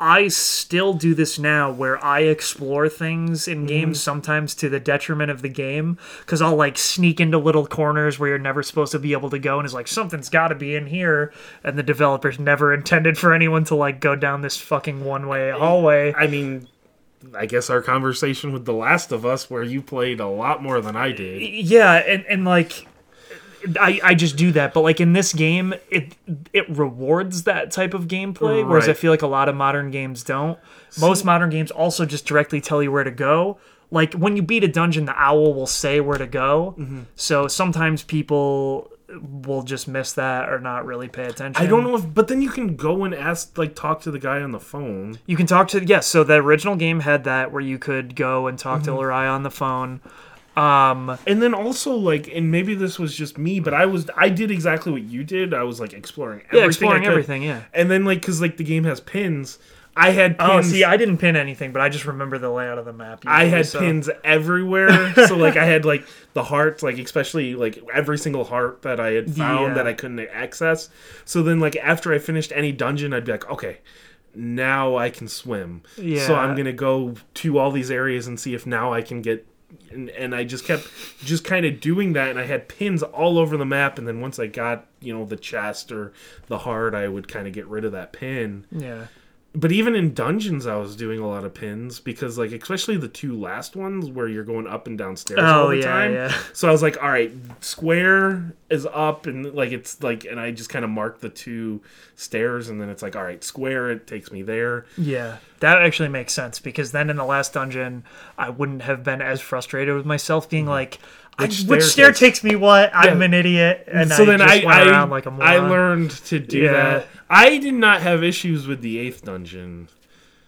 I still do this now where I explore things in mm-hmm. games sometimes to the detriment of the game because I'll like sneak into little corners where you're never supposed to be able to go and it's like something's got to be in here and the developers never intended for anyone to like go down this fucking one way hallway. I mean, I guess our conversation with The Last of Us, where you played a lot more than I did. Yeah, and, and like I, I just do that, but like in this game, it it rewards that type of gameplay, whereas I feel like a lot of modern games don't. Most modern games also just directly tell you where to go. Like when you beat a dungeon, the owl will say where to go. Mm-hmm. So sometimes people will just miss that or not really pay attention. I don't know if, but then you can go and ask, like, talk to the guy on the phone. You can talk to yes. So the original game had that where you could go and talk Mm-hmm. to Ulrira on the phone. Um, And then also, like, and maybe this was just me, but I was, I did exactly what you did. I was like exploring everything. yeah, exploring everything. Yeah. And then, like, cause like the game has pins, I had pins. Oh, see, I didn't pin anything, but I just remember the layout of the map. I had so- pins everywhere. so like I had like the hearts, like especially like every single heart that I had found Yeah. that I couldn't access. So then like after I finished any dungeon, I'd be like, okay, now I can swim. Yeah. So I'm gonna go to all these areas and see if now I can get. And, and I just kept just kind of doing that, and I had pins all over the map. And then once I got you know the chest or the heart, I would kind of get rid of that pin Yeah. But even in dungeons i was doing a lot of pins because like especially the two last ones where you're going up and down stairs all Oh the yeah, time yeah. so i was like all right square is up and like it's like and i just kind of marked the two stairs and then it's like all right square it takes me there Yeah. That actually makes sense because then in the last dungeon, I wouldn't have been as frustrated with myself being mm-hmm. like, I, Which which, stair takes- me what? I'm Yeah. an idiot. And so I then I I, around like a moron. I learned to do Yeah. that. I did not have issues with the eighth dungeon.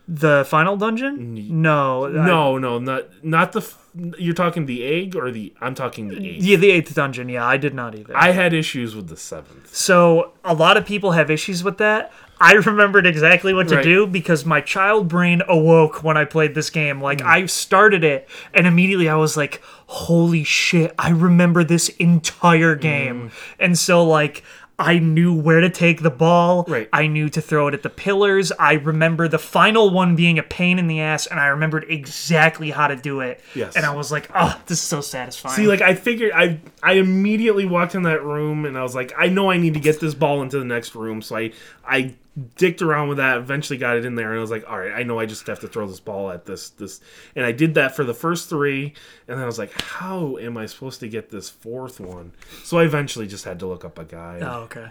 the final dungeon? No. I- No, no, not not the. f- You're talking the egg or the? I'm talking the eighth. yeah, the eighth dungeon. Yeah, I did not either. I had issues with the seventh. So a lot of people have issues with that. I remembered exactly what to Right. do because my child brain awoke when I played this game. Like Hmm. I started it and immediately I was like, "Holy shit, I remember this entire game." Hmm. And so like I knew where to take the ball. Right. I knew to throw it at the pillars. I remember the final one being a pain in the ass, and I remembered exactly how to do it. Yes. And I was like, oh, this is so satisfying. See, like I figured, I I immediately walked in that room and I was like, I know I need to get this ball into the next room, so I I dicked around with that. Eventually, got it in there, and I was like, all right, I know I just have to throw this ball at this this, and I did that for the first three, and then I was like, how am I supposed to get this fourth one? So I eventually just had to look up a guide. Oh, okay.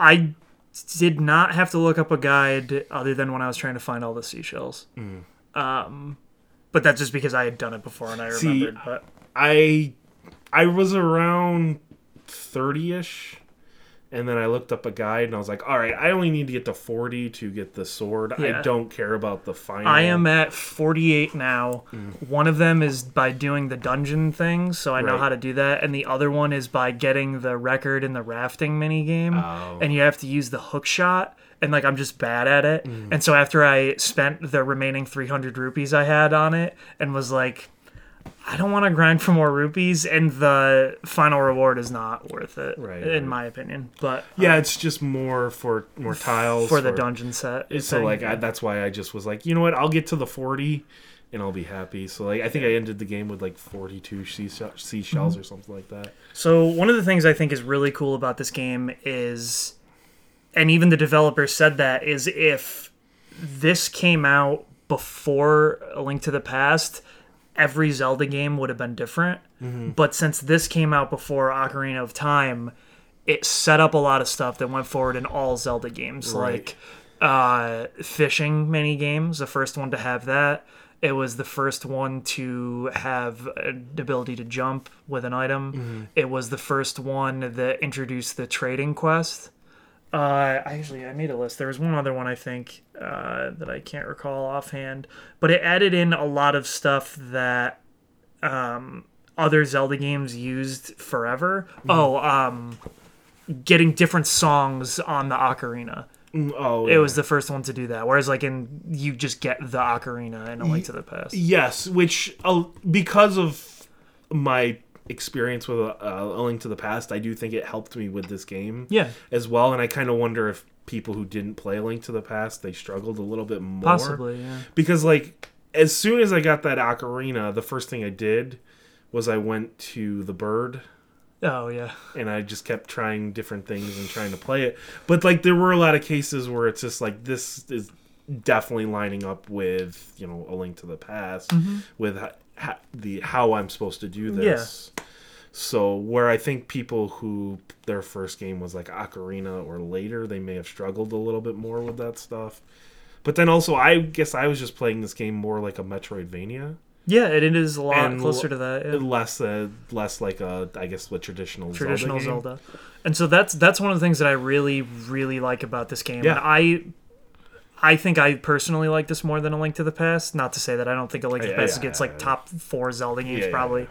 I did not have to look up a guide other than when I was trying to find all the seashells. Um, but that's just because I had done it before and I See, remembered. but I I was around thirty ish. And then I looked up a guide and I was like, all right, I only need to get to 40 to get the sword. Yeah. I don't care about the final. I am at 48 now. Mm. One of them is by doing the dungeon things, so I know how to do that. And the other one is by getting the record in the rafting mini game. Oh. And you have to use the hook shot. And like I'm just bad at it. Mm. And so after I spent the remaining 300 rupees I had on it and was like, I don't want to grind for more rupees, and the final reward is not worth it, Right, in right. my opinion. But Yeah, it's just more for more tiles for the dungeon set, So thing. like I, that's why I just was like, you know what, I'll get to the 40 and I'll be happy. So like I think I ended the game with like 42 seashell- seashells Mm-hmm. or something like that. So one of the things I think is really cool about this game is, and even the developer said that is if this came out before A Link to the Past, every Zelda game would have been different. But since this came out before Ocarina of Time, it set up a lot of stuff that went forward in all Zelda games, Right. like uh, fishing mini games. The first one to have that. It was the first one to have an ability to jump with an item. It was the first one that introduced the trading quest. Uh, actually, I made a list. There was one other one I think uh, that I can't recall offhand, but it added in a lot of stuff that um, other Zelda games used forever. Oh, um, getting different songs on the ocarina. Mm, Oh, It was the first one to do that. Whereas, like in you just get the ocarina in A Link to the Past. yes, which uh, because of my experience with uh, A Link to the Past, I do think it helped me with this game. Yeah, as well. And I kind of wonder if people who didn't play Link to the Past they struggled a little bit more. possibly. Yeah. because like as soon as I got that ocarina, the first thing I did was I went to the bird Oh yeah. and I just kept trying different things and trying to play it. But like there were a lot of cases where it's just like this is definitely lining up with you know a link to the past with ha- the how I'm supposed to do this. So where I think people who their first game was like Ocarina or later, they may have struggled a little bit more with that stuff. But then also, I guess I was just playing this game more like a Metroidvania, Yeah, it, it is a lot And closer to that. yeah. less uh, less like a I guess the traditional traditional Zelda. Zelda. And so that's that's one of the things that I really really like about this game. Yeah. And I I think I personally like this more than A Link to the Past. Not to say that I don't think A Link to the Yeah, Past yeah, gets yeah, like top four Zelda games probably,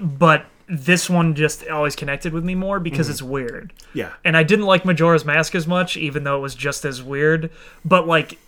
but this one just always connected with me more because Mm-hmm. it's weird. Yeah, And I didn't like Majora's Mask as much, even though it was just as weird. But like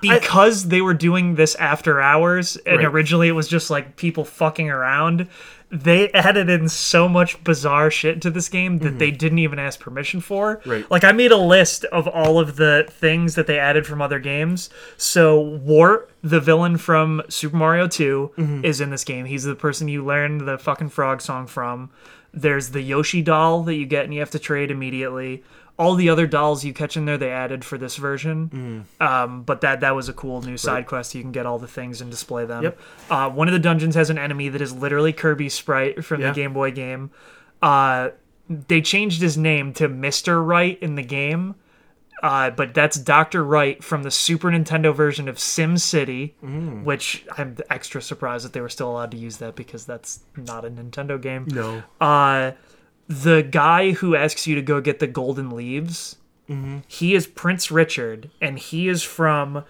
because they were doing this after hours, and Right. originally it was just like people fucking around. They added in so much bizarre shit to this game that they didn't even ask permission for. Mm-hmm. Right. Like I made a list of all of the things that they added from other games. So Wart, the villain from Super Mario 2, Mm-hmm. is in this game. He's the person you learn the fucking frog song from. There's the Yoshi doll that you get and you have to trade immediately. All the other dolls you catch in there, they added for this version. Mm. Um, but that that was a cool new side quest. You can get all the things and display them. Yep. Uh, one of the dungeons has an enemy that is literally Kirby sprite from Yeah. the Game Boy game. Uh, they changed his name to Mister Write in the game, uh, but that's Doctor Wright from the Super Nintendo version of Sim City, Mm. which I'm extra surprised that they were still allowed to use that because that's not a Nintendo game. no, Uh, the guy who asks you to go get the golden leaves, Mm-hmm. he is Prince Richard, and he is from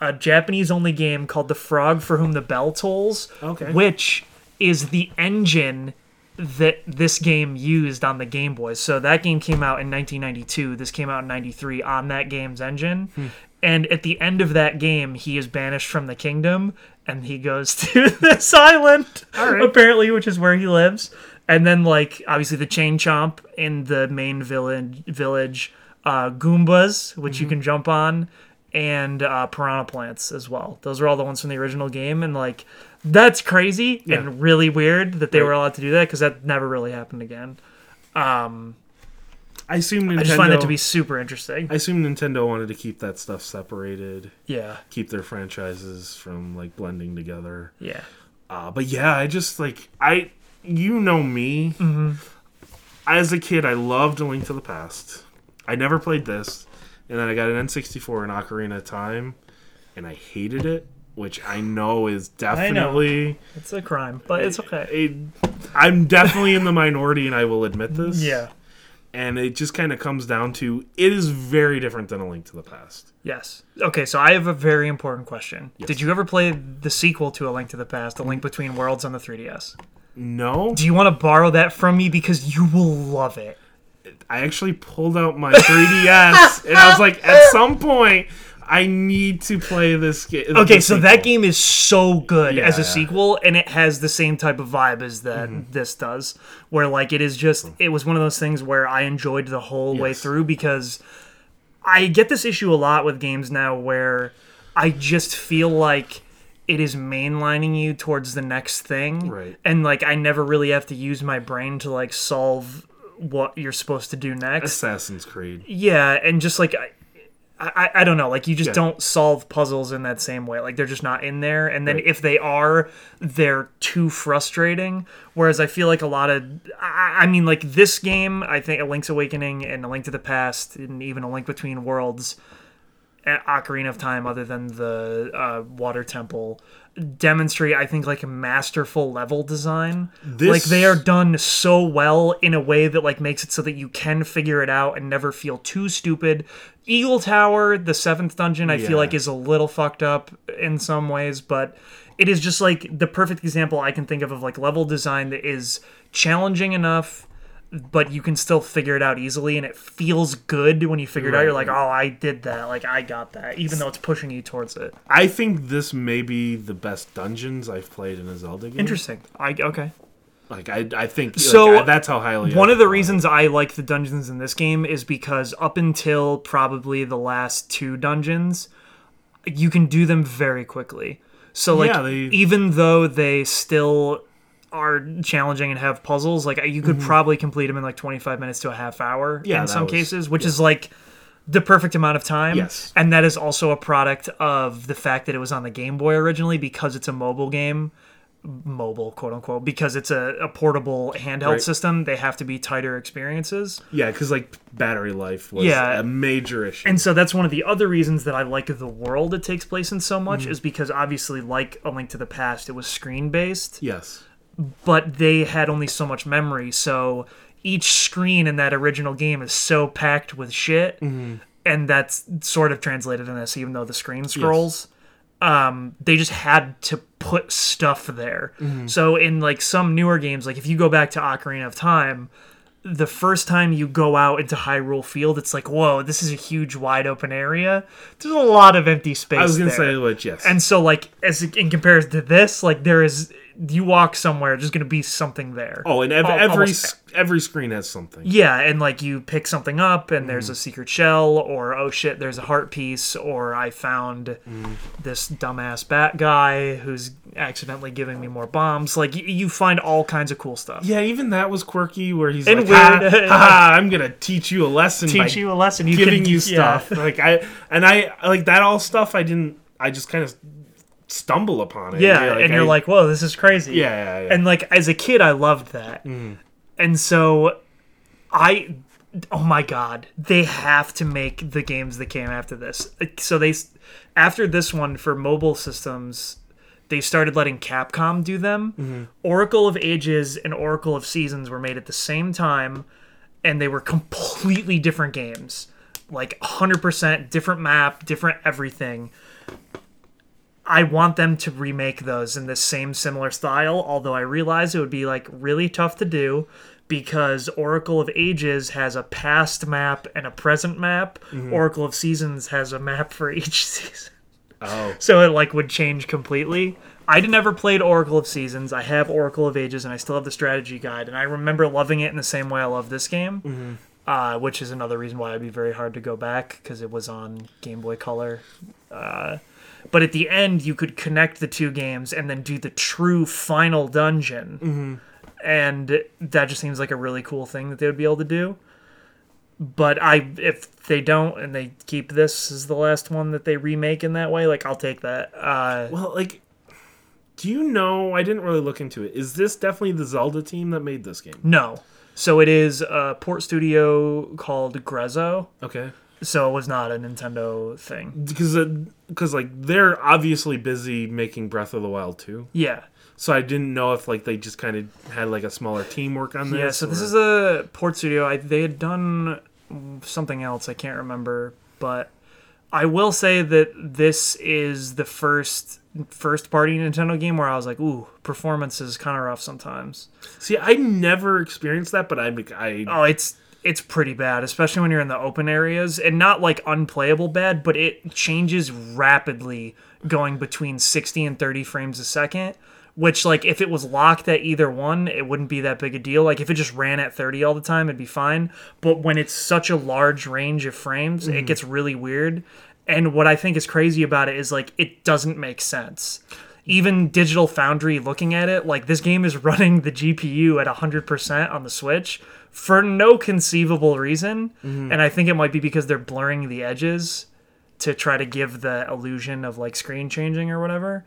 a Japanese only game called The Frog for Whom the Bell Tolls, Okay. which is the engine that this game used on the Game Boy. So that game came out in 1992. This came out in 93 on that game's engine. Hmm. And at the end of that game, he is banished from the kingdom and he goes to this island, right. apparently, which is where he lives. And then like obviously the chain chomp in the main village village uh goombas which Mm-hmm. you can jump on and uh piranha plants as well those are all the ones from the original game and like that's crazy Yeah. and really weird that they were allowed to do that because that never really happened again Um, I assume Nintendo. i just find that to be super interesting I assume Nintendo wanted to keep that stuff separated, yeah keep their franchises from like blending together. yeah Uh, but yeah, I just like I, you know me. Mm-hmm. As a kid, I loved A Link to the Past. I never played this, and then I got an N64 and Ocarina of Time, and I hated it, which I know is definitely. it's a crime but it's okay It, I'm definitely in the minority, and I will admit this. yeah And it just kind of comes down to it is very different than A Link to the Past. Yes. Okay, so I have a very important question. Did you ever play the sequel to A Link to the Past, A Link Between Worlds on the 3DS? No, Do you want to borrow that from me because you will love it? I actually pulled out my 3DS, and I was like, at some point, I need to play this game. Okay, so that game is so good as a Yeah. sequel, and it has the same type of vibe as that Mm-hmm. this does, where like it is just it was one of those things where I enjoyed the whole way through because I get this issue a lot with games now where I just feel like it is mainlining you towards the next thing, Right. And like I never really have to use my brain to like solve what you're supposed to do next. Assassin's Creed. Yeah, and just like I, I, I don't know, like you just Yeah. don't solve puzzles in that same way. Like they're just not in there, and then Right. if they are, they're too frustrating. Whereas I feel like a lot of, I, I mean, like this game, I think A Link's Awakening and A Link to the Past, and even A Link Between Worlds, Ocarina of Time, other than the uh, Water Temple, demonstrate I think like a masterful level design. This- Like they are done so well in a way that like makes it so that you can figure it out and never feel too stupid. Eagle Tower, the seventh dungeon, I Yeah. feel like is a little fucked up in some ways, but it is just like the perfect example I can think of of like level design that is challenging enough but you can still figure it out easily and it feels good when you figure it out. You're like oh i did that. Like i got that even though it's pushing you towards it. I think this may be the best dungeons I've played in a Zelda game. interesting. I okay. Like I, I think So, like, I- that's how highly. one I of the reasons i like the dungeons in this game is because up until probably the last two dungeons you can do them very quickly. So like Yeah, they- even though they still are challenging and have puzzles like you could probably complete them in like 25 minutes to a half hour Mm-hmm. Yeah, in some was- cases which is like the perfect amount of time Yes. and that is also a product of the fact that it was on the game boy originally because it's a mobile game mobile quote unquote because it's a, a portable handheld Right. system they have to be tighter experiences Yeah, because like battery life was Yeah. a major issue. and so that's one of the other reasons that I like the world it takes place in so much Mm-hmm. is because obviously, like A Link to the Past, it was screen based, yes. But they had only so much memory. So each screen in that original game is so packed with shit, Mm-hmm. and that's sort of translated in this, even though the screen scrolls. Um, they just had to put stuff there. Mm-hmm. So in like some newer games, like if you go back to Ocarina of Time, the first time you go out into Hyrule Field, it's like, whoa, this is a huge wide open area. There's a lot of empty space. I was gonna there. say which yes. And so, like, as in comparison to this, like, there is you walk somewhere, there's gonna be something there. oh, and ev- Al- every every screen has something. Yeah, and like you pick something up, and there's Mm-hmm. a secret shell, or oh shit, there's a heart piece, or I found Mm. this dumbass bat guy who's accidentally giving me more bombs. Like y- you find all kinds of cool stuff. Yeah, even that was quirky. Where he's And like, weird. ha, ha, "I'm gonna teach you a lesson Teach you a lesson. You giving can, you yeah. stuff." Like I and I like that all stuff. I didn't. I just kind of stumble upon it. Yeah, and you're I- like, whoa, this is crazy. yeah, yeah, yeah. And like as a kid, I loved that. Mm. And so I oh my god, they have to make the games that came after this. So they after this one for mobile systems, they started letting Capcom do them. Mm-hmm. Oracle of Ages and Oracle of Seasons were made at the same time and they were completely different games. Like 100% different map, different everything. I want them to remake those in the same similar style, although I realize it would be like really tough to do because Oracle of Ages has a past map and a present map. Oracle of Seasons has a map for each season. oh, So it like would change completely. I had never played Oracle of Seasons. I have Oracle of Ages, and I still have the strategy guide. And I remember loving it in the same way I love this game, uh, which is another reason why it'd be very hard to go back because it was on Game Boy Color. Uh, but at the end, you could connect the two games and then do the true final dungeon. And that just seems like a really cool thing that they would be able to do. But I, if they don't and they keep this as the last one that they remake in that way, like I'll take that. Uh, Well, like, do you know? I didn't really look into it. Is this definitely the Zelda team that made this game? No. So it is a port studio called Grezzo. Okay. So it was not a Nintendo thing. Because, because like they're obviously busy making Breath of the Wild too. Yeah. So I didn't know if like they just kind of had like a smaller team work on this. Yeah, so this is a port studio. I, they had done something else. I can't remember, but I will say that this is the first first party Nintendo game where I was like, "Ooh, performance is kind of rough sometimes." See, I never experienced that, but I, I Oh, it's it's pretty bad, especially when you're in the open areas, and not like unplayable bad, but it changes rapidly, going between 60 and 30 frames a second. Which, like, if it was locked at either one, it wouldn't be that big a deal. Like, if it just ran at 30 all the time, it'd be fine. But when it's such a large range of frames, it mm-hmm. gets really weird. And what I think is crazy about it is, like, it doesn't make sense even Digital Foundry looking at it, like this game is running the GPU at 100% on the Switch for no conceivable reason. Mm-hmm. And I think it might be because they're blurring the edges to try to give the illusion of like screen changing or whatever.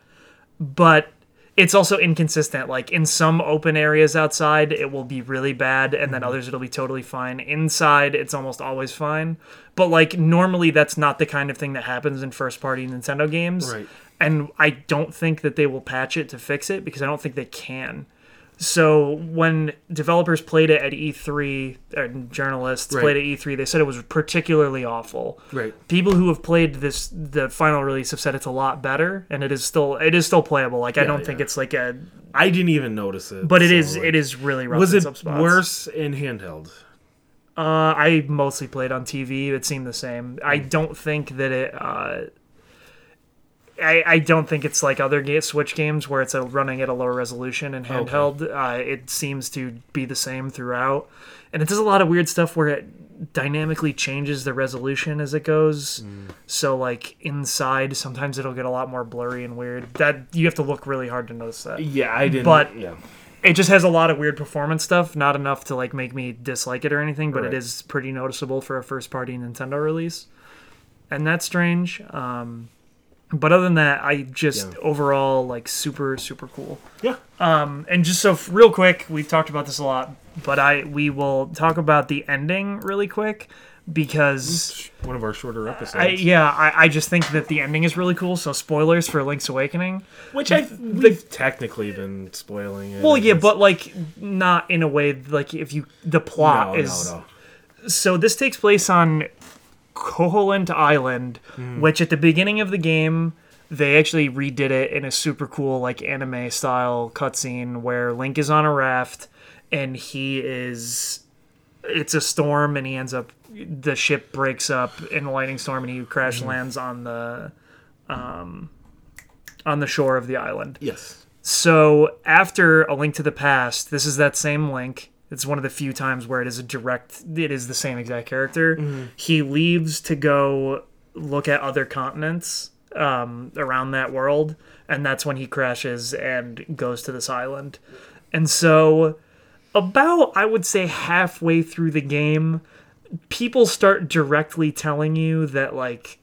But it's also inconsistent. Like in some open areas outside, it will be really bad, and then mm-hmm. others it'll be totally fine. Inside, it's almost always fine. But like normally, that's not the kind of thing that happens in first party Nintendo games Right. and I don't think that they will patch it to fix it because I don't think they can. So when developers played it at E3 and journalists Right. played at E3, they said it was particularly awful. right. People who have played this the final release have said it's a lot better and it is still it is still playable. Like I don't think it's like a I didn't even notice it. but it so, is like- it is really rough Was it worse in handheld? Uh, I mostly played on TV. It seemed the same. I don't think that it. Uh, I, I don't think it's like other ga- Switch games where it's a, running at a lower resolution and handheld. Uh, it seems to be the same throughout, and it does a lot of weird stuff where it dynamically changes the resolution as it goes. So like inside, sometimes it'll get a lot more blurry and weird. That you have to look really hard to notice that Yeah, I didn't. But- yeah, it just has a lot of weird performance stuff not enough to like make me dislike it or anything but Right. it is pretty noticeable for a first party nintendo release and that's strange um but other than that i just Yeah. overall like super super cool yeah. um and just so f- real quick we've talked about this a lot but i we will talk about the ending really quick because One of our shorter episodes, I, yeah, I, I just think that the ending is really cool. So spoilers for Link's Awakening. which I we've technically been spoiling it. Well, yeah, It's- but like not in a way like if you the plot no, is no, no. so this takes place on Koholint Island, which at the beginning of the game they actually redid it in a super cool like anime style cutscene where Link is on a raft and he is it's a storm and he ends up the ship breaks up in a lightning storm and he crash lands on the um on the shore of the island. Yes. So after A Link to the Past, this is that same Link. It's one of the few times where it is a direct. It is the same exact character. He leaves to go look at other continents um, around that world, and that's when he crashes and goes to this island. And so, about I would say halfway through the game, people start directly telling you that like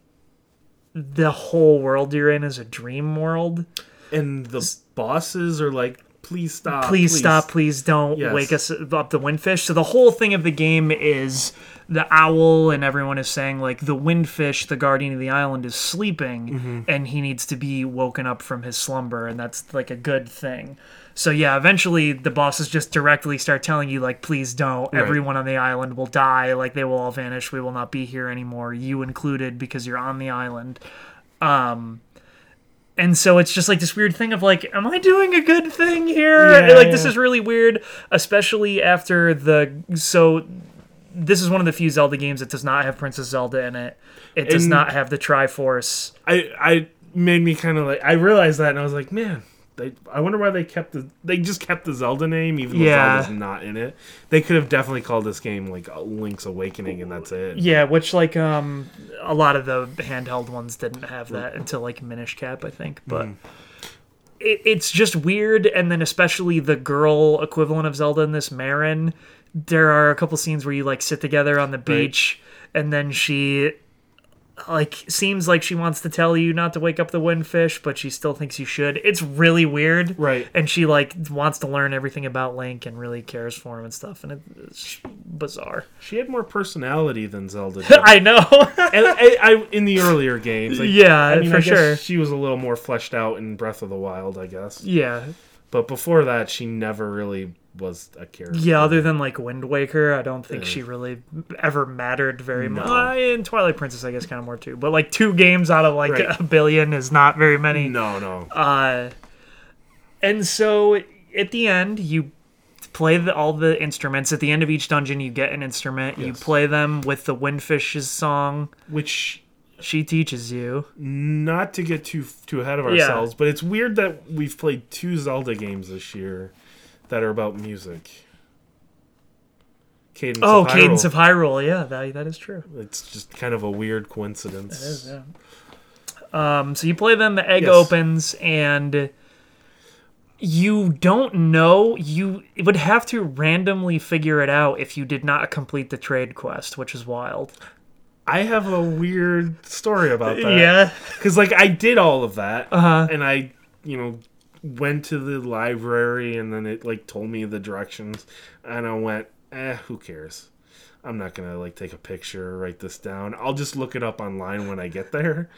the whole world you're in is a dream world And the bosses are like, "Please stop! please, stop please don't Yes. wake us up the windfish so the whole thing of the game is the owl and everyone is saying like the windfish the guardian of the island is sleeping Mm-hmm. and he needs to be woken up from his slumber and that's like a good thing. So yeah eventually the bosses just directly start telling you like please don't. Everyone on the island will die. Like they will all vanish. We will not be here anymore you included because you're on the island. Um and so it's just like this weird thing of like am i doing a good thing here? Yeah, like this is really weird especially after the so this is one of the few zelda games that does not have princess zelda in it. It does And- not have the triforce. I I made me kind of like I realized that and I was like, man, They, I wonder why they kept the they just kept the Zelda name even though Yeah. Zelda's not in it. They could have definitely called this game like Link's Awakening and that's it. Yeah, which like um a lot of the handheld ones didn't have that until like Minish Cap, I think. But it, it's just weird, and then especially the girl equivalent of Zelda in this Marin. There are a couple scenes where you like sit together on the beach, and then she like seems like she wants to tell you not to wake up the windfish, but she still thinks you should. It's really weird, Right. And she like wants to learn everything about Link and really cares for him and stuff, and it's bizarre. She had more personality than Zelda did. I know. and I, I in the earlier games, like, Yeah, I mean, for I guess sure. She was a little more fleshed out in Breath of the Wild, I guess. Yeah. But before that, she never really was a character. Yeah, other than like Wind Waker, I don't think she really ever mattered very much. Uh, in Twilight Princess, I guess kind of more too. But like two games out of like Right. a billion is not very many. No, no. Uh, and so at the end, you play the, all the instruments. At the end of each dungeon, you get an instrument. You play them with the Windfish's song. Which She teaches you. not to get too too ahead of ourselves, but it's weird that we've played two Zelda games this year that are about music. Cadence Oh, of Cadence of Hyrule. Yeah, that, that is true. It's just kind of a weird coincidence. It is, yeah. Um, so you play them, the egg Yes. opens, and you don't know. You would have to randomly figure it out if you did not complete the trade quest, which is wild. I have a weird story about that. Yeah. Because, like, I did all of that. Uh-huh. And I, you know, went to the library and then it, like, told me the directions. And I went, eh, who cares? I'm not to, like, take a picture or write this down. I'll just look it up online when I get there.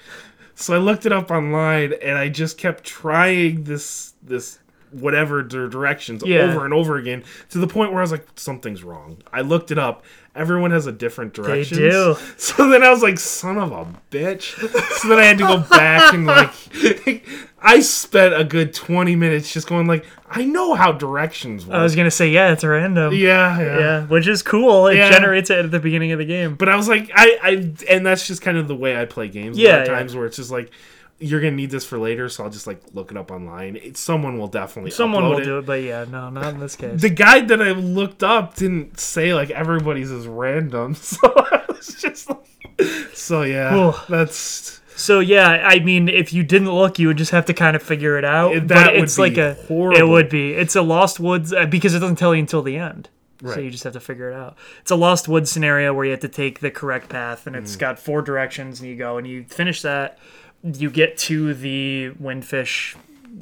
So I looked it up online and I just kept trying this, this, whatever directions Yeah. over and over again to the point where I was like, something's wrong. I looked it up. Everyone has a different directions. do. So then I was like, son of a bitch. so then I had to go back and like I spent a good twenty minutes just going like, I know how directions work. I was gonna say, yeah, it's random. yeah, yeah, Yeah, which is cool. It Yeah. generates it at the beginning of the game. But I was like, I, I and that's just kind of the way I play games. a Yeah, lot of yeah. times where it's just like you're gonna need this for later, so I'll just like look it up online. It, someone will definitely Someone will it. do it, but yeah, no, not in this case. The guide that I looked up didn't say like everybody's is random, so I was just like, so yeah, Ooh. that's So yeah, I mean, if you didn't look, you would just have to kind of figure it out. It- but that would it's be like a horrible. It would be. It's a Lost Woods uh, because it doesn't tell you until the end. So you just have to figure it out. It's a Lost Woods scenario where you have to take the correct path, and Mm. it's got four directions, and you go and you finish that. You get to the Windfish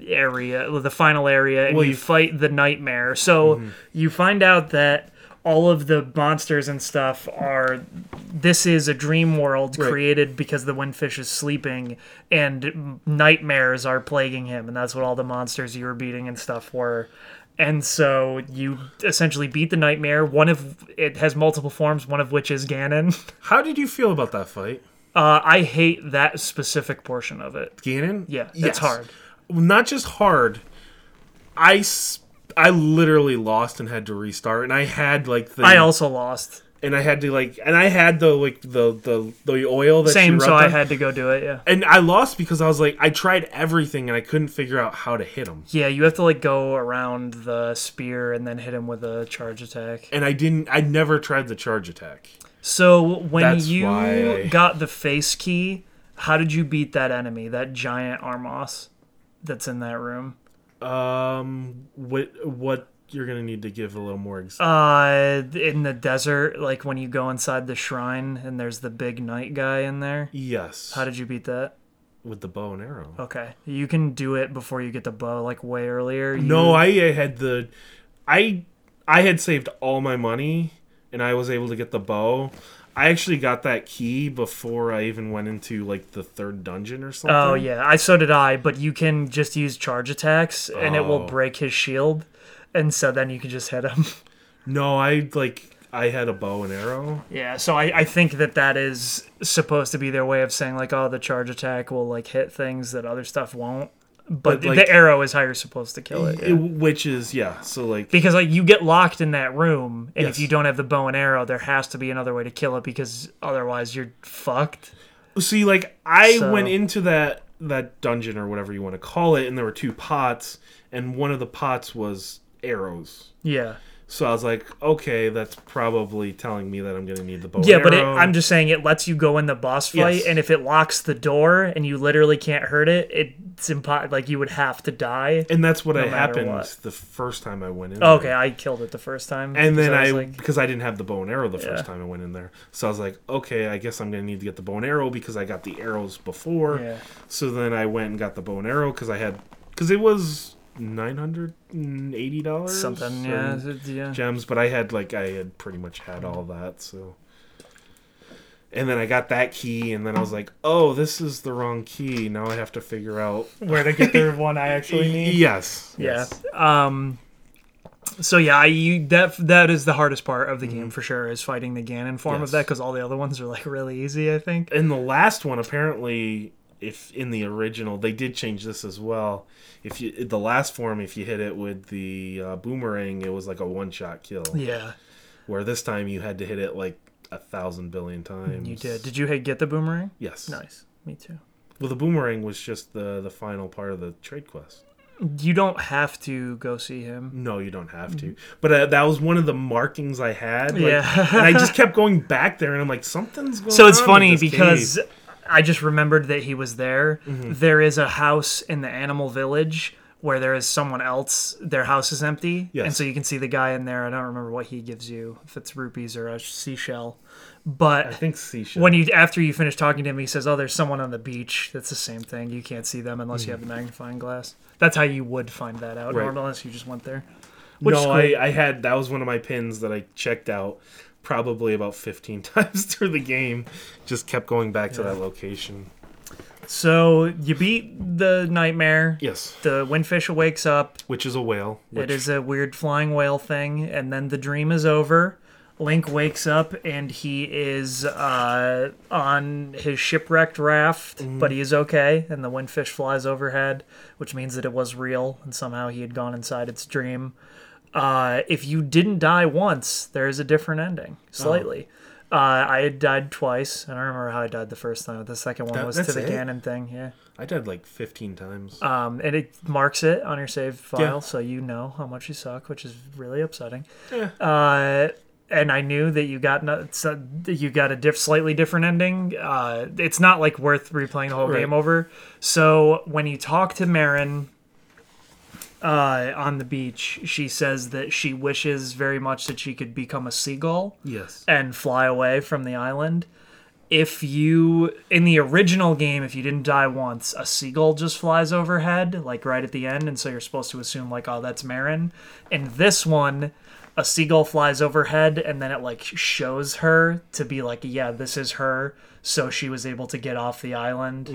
area, the final area, and Well, you you- Mm-hmm. fight the nightmare. So you find out that all of the monsters and stuff are this is a dream world Right. created because the windfish is sleeping and nightmares are plaguing him and that's what all the monsters you were beating and stuff were and so you essentially beat the nightmare one of it has multiple forms one of which is ganon How did you feel about that fight? Uh, i hate that specific portion of it Ganon? yeah Yes. it's hard Not just hard. I, s- I literally lost and had to restart, and I had like the i also lost and I had to like and I had the like the the the oil that same so i on. had to go do it yeah and I lost because I was like I tried everything and I couldn't figure out how to hit him. yeah you have to like go around the spear and then hit him with a charge attack And I didn't I never tried the charge attack. So when That's you why got the face key, how did you beat that enemy, that giant Armos that's in that room? Um what what you're going to need to give a little more ex- Uh, in the desert, like when you go inside the shrine and there's the big knight guy in there. Yes. How did you beat that? with the bow and arrow. Okay, you can do it before you get the bow, like way earlier. You, No, I I had the I I had saved all my money and I was able to get the bow. I actually got that key before I even went into like the third dungeon or something. Oh yeah, I so did I. But you can just use charge attacks, and it will Oh. break his shield, and so then you can just hit him. No, I like I had a bow and arrow. Yeah, so I, I think that that is supposed to be their way of saying like, oh, the charge attack will like hit things that other stuff won't. But, But, like- the arrow is how you're supposed to kill it. yeah. Which is yeah, so like because like you get locked in that room, and if you don't have the bow and arrow, there has to be another way to kill it because otherwise you're fucked. see like I So- went into that that dungeon or whatever you want to call it, and there were two pots, and one of the pots was arrows. Yeah. So I was like, okay, that's probably telling me that I'm gonna need the bow. Yeah, but it. I'm just saying it lets you go in the boss fight, Yes. and if it locks the door and you literally can't hurt it, it, it's impo- like you would have to die. and that's what no happened what. the first time I went in. Oh, okay, there. I killed it the first time. And then because I, like, because I didn't have the bow and arrow the first time I went in there, so I was like, okay, I guess I'm gonna need to get the bow and arrow because I got the arrows before. yeah, So then I went and got the bow and arrow because I had because it was nine hundred and eighty dollars something. Yeah, yeah. gems, but I had like I had pretty much had all that. So, and then I got that key, and then I was like, oh, this is the wrong key. Now I have to figure out. Where to get the one I actually need? Yes. Yeah. yes. Um. So yeah, I, you that that is the hardest part of the Mm-hmm. game for sure is fighting the Ganon form Yes. of that because all the other ones are like really easy. I think. And the last one, apparently, if in the original, they did change this as well. If you the last form, if you hit it with the uh, boomerang, it was like a one shot kill. Yeah, Where this time you had to hit it like a thousand billion times. you did. Did you get the boomerang? Yes. Nice. Me too. Well, the boomerang was just the the final part of the trade quest. You don't have to go see him. No, you don't have to. But uh, that was one of the markings I had. like- Yeah. and I just kept going back there, and I'm like, something's going. So it's funny because cave. I just remembered that he was there. Mm-hmm. There is a house in the animal village where there is someone else. Their house is empty, Yes. and so you can see the guy in there. I don't remember what he gives you, if it's rupees or a seashell. But I think seashell. when you after you finish talking to him, he says, "Oh, there's someone on the beach." That's the same thing. You can't see them unless you have the magnifying glass. That's how you would find that out, Mm-hmm. Right. or unless you just went there. Which no. I, I had that was one of my pins that I checked out probably about 15 times through the game. Just kept going back to that location. So you beat the nightmare. Yes, The windfish wakes up. which is a whale. Which, It is a weird flying whale thing, and then the dream is over. Link wakes up and he is uh, on his shipwrecked raft, Mm-hmm. but he is okay. And the windfish flies overhead, which means that it was real, and somehow he had gone inside its dream. Uh, if you didn't die once, there is a different ending, slightly. Oh. Uh, I had died twice. I don't remember how I died the first time. The second one That- was to that's the it? Ganon thing. Yeah. I died like 15 times. Um, and it marks it on your save file, Yeah. so you know how much you suck, which is really upsetting. Yeah. Uh, and I knew that you got no, so you got a diff, slightly different ending. Uh, it's not like worth replaying the whole Right. game over. So when you talk to Marin uh, on the beach, she says that she wishes very much that she could become a seagull yes. and fly away from the island. If you in the original game, if you didn't die once, a seagull just flies overhead, like right at the end, and so you're supposed to assume like, oh, that's Marin. In this one, a seagull flies overhead, and then it like shows her to be like, yeah, this is her. So she was able to get off the island,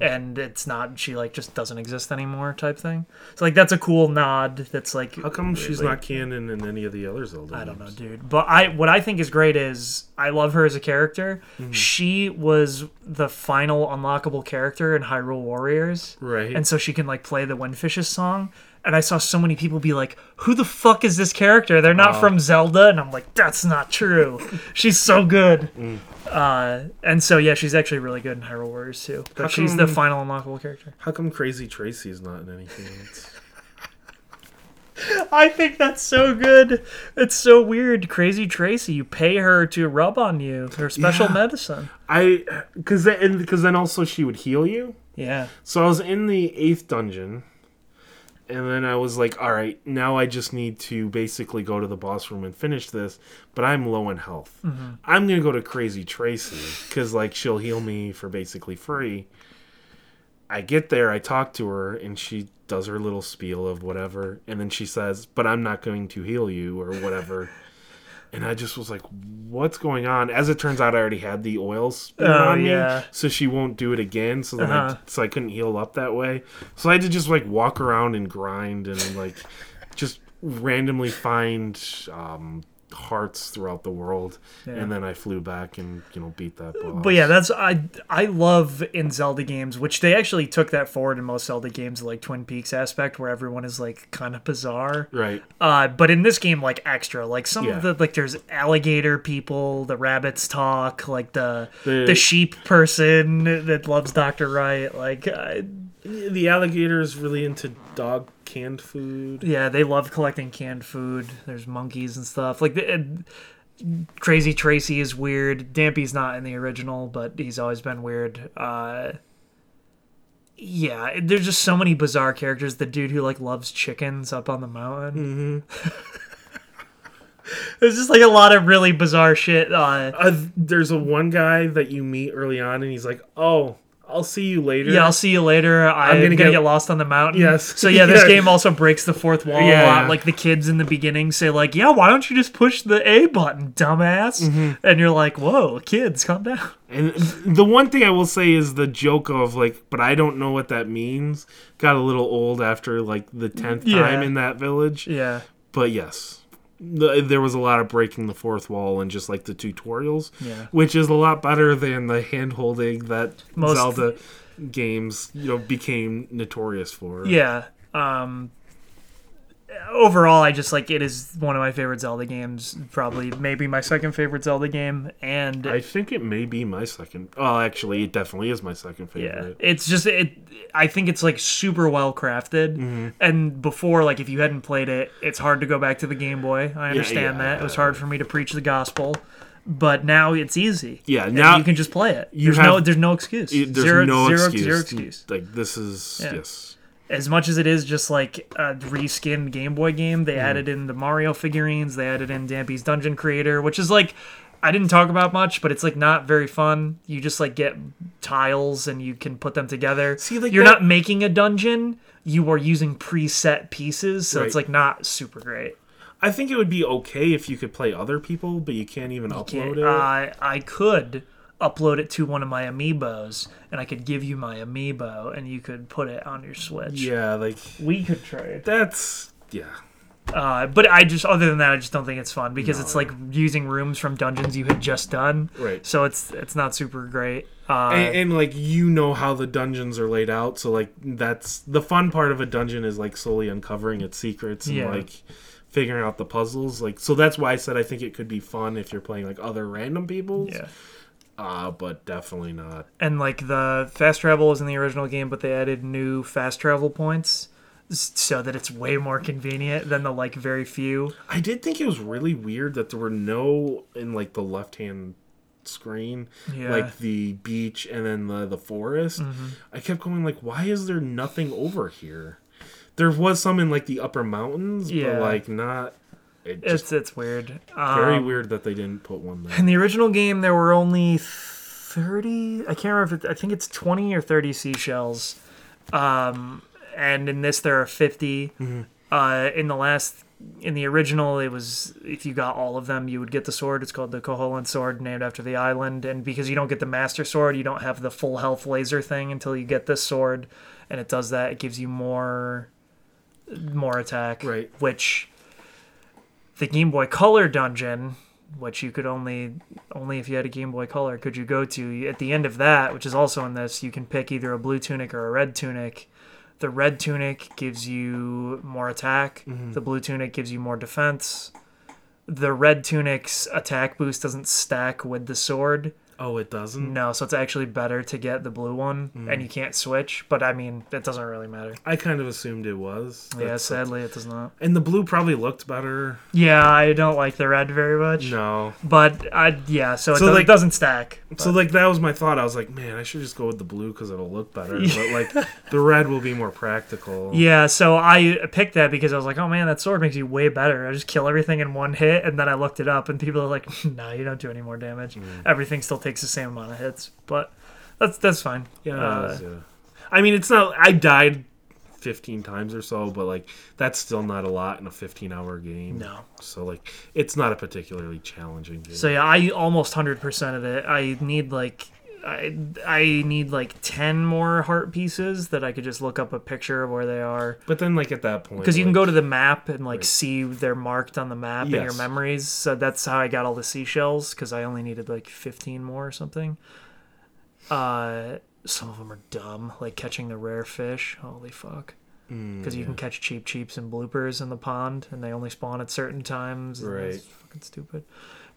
and it's not she like just doesn't exist anymore type thing. So like that's a cool nod. That's like How come she's like- not canon in any of the other Zelda? I don't know, dude. But I what I think is great is I love her as a character. Mm-hmm. She was the final unlockable character in Hyrule Warriors. Right. And so she can like play the Windfishes song. And I saw so many people be like, "Who the fuck is this character? They're not from Zelda." And I'm like, "That's not true. she's so good." Mm. Uh, and so yeah, she's actually really good in Hyrule Warriors too. But How she's the final unlockable character. How come Crazy Tracy is not in anything else? I think that's so good. It's so weird. Crazy Tracy, you pay her to rub on you. Her special Yeah. medicine. I because then because then also she would heal you. Yeah. So I was in the eighth dungeon, and then I was like, all right, now I just need to basically go to the boss room and finish this, but I'm low in health. Mm-hmm. I'm gonna go to Crazy Tracy because like she'll heal me for basically free. I get there, I talk to her, and she does her little spiel of whatever, and then she says, "But I'm not going to heal you or whatever." And I just was like, "What's going on?" As it turns out, I already had the oils Oh, on yeah. me, so she won't do it again. So then, Uh-huh. I, so I couldn't heal up that way. So I had to just like walk around and grind and like just randomly find um, hearts throughout the world, and then I flew back and you know beat that boss. But yeah, that's I I love in Zelda games, which they actually took that forward in most Zelda games, like Twin Peaks aspect, where everyone is like kind of bizarre. right. Uh, but in this game, like extra, like some Yeah. of the like there's alligator people, the rabbits talk, like the the, The- sheep person that loves Doctor Wright, like uh, The alligator is really into dog canned food. yeah, they love collecting canned food. There's monkeys and stuff. Like the, Crazy Tracy is weird. Dampé's not in the original, but he's always been weird. Uh, yeah, there's just so many bizarre characters. The dude who like loves chickens up on the mountain. Mm-hmm. There's just like a lot of really bizarre shit. Uh, Uh, there's a one guy that you meet early on, and he's like, "Oh, I'll see you later." yeah, I'll see you later. I'm, gonna, gonna get, get- lost on the mountain. Yes. So yeah, this Yeah. game also breaks the fourth wall a lot. Like the kids in the beginning say, like, "Yeah, why don't you just push the A button, dumbass?" Mm-hmm. And you're like, "Whoa, kids, calm down." And the one thing I will say is the joke of like, but I don't know what that means. Got a little old after like the tenth Yeah. time in that village. Yeah, But yes, the, there was a lot of breaking the fourth wall and just like the tutorials, Yeah. which is a lot better than the hand holding that Most- Zelda games you know became notorious for. yeah. Um, overall, I just like it is one of my favorite Zelda games. Probably, maybe my second favorite Zelda game, and I think it may be my second. Oh, actually, it definitely is my second favorite. Yeah, it's just it. I think it's like super well crafted. Mm-hmm. And before, like if you hadn't played it, it's hard to go back to the Game Boy. I understand yeah. that it was hard for me to preach the gospel, but now it's easy. Yeah, now- you can just play it. you There's no have- there's no excuse. It- there's zero, no zero- excuse. zero excuse. Like this is Yeah. yes. As much as it is just like a reskinned Game Boy game, they hmm. added in the Mario figurines. They added in Dampé's Dungeon Creator, which is like. I didn't talk about much, but it's like not very fun. You just like get tiles and you can put them together. See, like you're that- not making a dungeon. You are using preset pieces, so it's like not super great. I think it would be okay if you could play other people, but you can't even upload it. I I could upload it to one of my amiibos, and I could give you my amiibo, and you could put it on your Switch. yeah, like we could trade. that's yeah. Uh, but I just, other than that, I just don't think it's fun because it's like using rooms from dungeons you had just done. Right. So it's it's not super great. Uh, and, and like you know how the dungeons are laid out, so like that's the fun part of a dungeon is like slowly uncovering its secrets and Yeah. like figuring out the puzzles. Like so that's why I said I think it could be fun if you're playing like other random people. yeah. Uh, but definitely not. And like the fast travel is in the original game, but they added new fast travel points so that it's way more convenient than the like very few. I did think it was really weird that there were no in like the left hand screen Yeah. like the beach and then the the forest Mm-hmm. i kept going like why is there nothing over here there was some in like the upper mountains Yeah. but like not it just It's it's weird. Um, very weird that they didn't put one there In the original game, there were only thirty. I can't remember. If it, I think it's twenty or thirty seashells. Um, and in this, there are 50 Uh, in the last, in the original, it was if you got all of them, you would get the sword. It's called the Koholint sword, named after the island. And because you don't get the master sword, you don't have the full health laser thing until you get this sword. And it does that. It gives you more, more attack. Right. Which the Game Boy Color dungeon, which you could only only if you had a Game Boy Color could you go to. At the end of that, which is also in this, you can pick either a blue tunic or a red tunic. The red tunic gives you more attack. Mm-hmm. The blue tunic gives you more defense. The red tunic's attack boost doesn't stack with the sword. Oh it doesn't No, so it's actually better to get the blue one, and you can't switch. But I mean, it doesn't really matter. i kind of assumed it was Yeah, That's- sadly, it does not. and the blue probably looked better Yeah, I don't like the red very much. no But I yeah, so it, So, does, like- it doesn't stack. so like that was my thought i was like man i should just go with the blue because it'll look better but like the red will be more practical Yeah, so I picked that because I was like, oh man, that sword makes you way better. I just kill everything in one hit, and then I looked it up, and people are like, no, you don't do any more damage. Mm. Everything still takes the same amount of hits, but that's that's fine. Yeah, Uh, yeah. I mean, it's not. I died fifteen times or so, but like that's still not a lot in a fifteen-hour game. No. So like, it's not a particularly challenging game. So yeah, I almost hundred percent of it. I need like I I need like ten more heart pieces that I could just look up a picture of where they are. But then, like at that point, Because you can go to the map and like see they're marked on the map in your memories. So that's how I got all the seashells because I only needed like 15 more or something. Uh, some of them are dumb, like catching the rare fish. Holy fuck! Mm, Because you can catch Cheep Cheeps and bloopers in the pond, and they only spawn at certain times. and Right. Fucking stupid.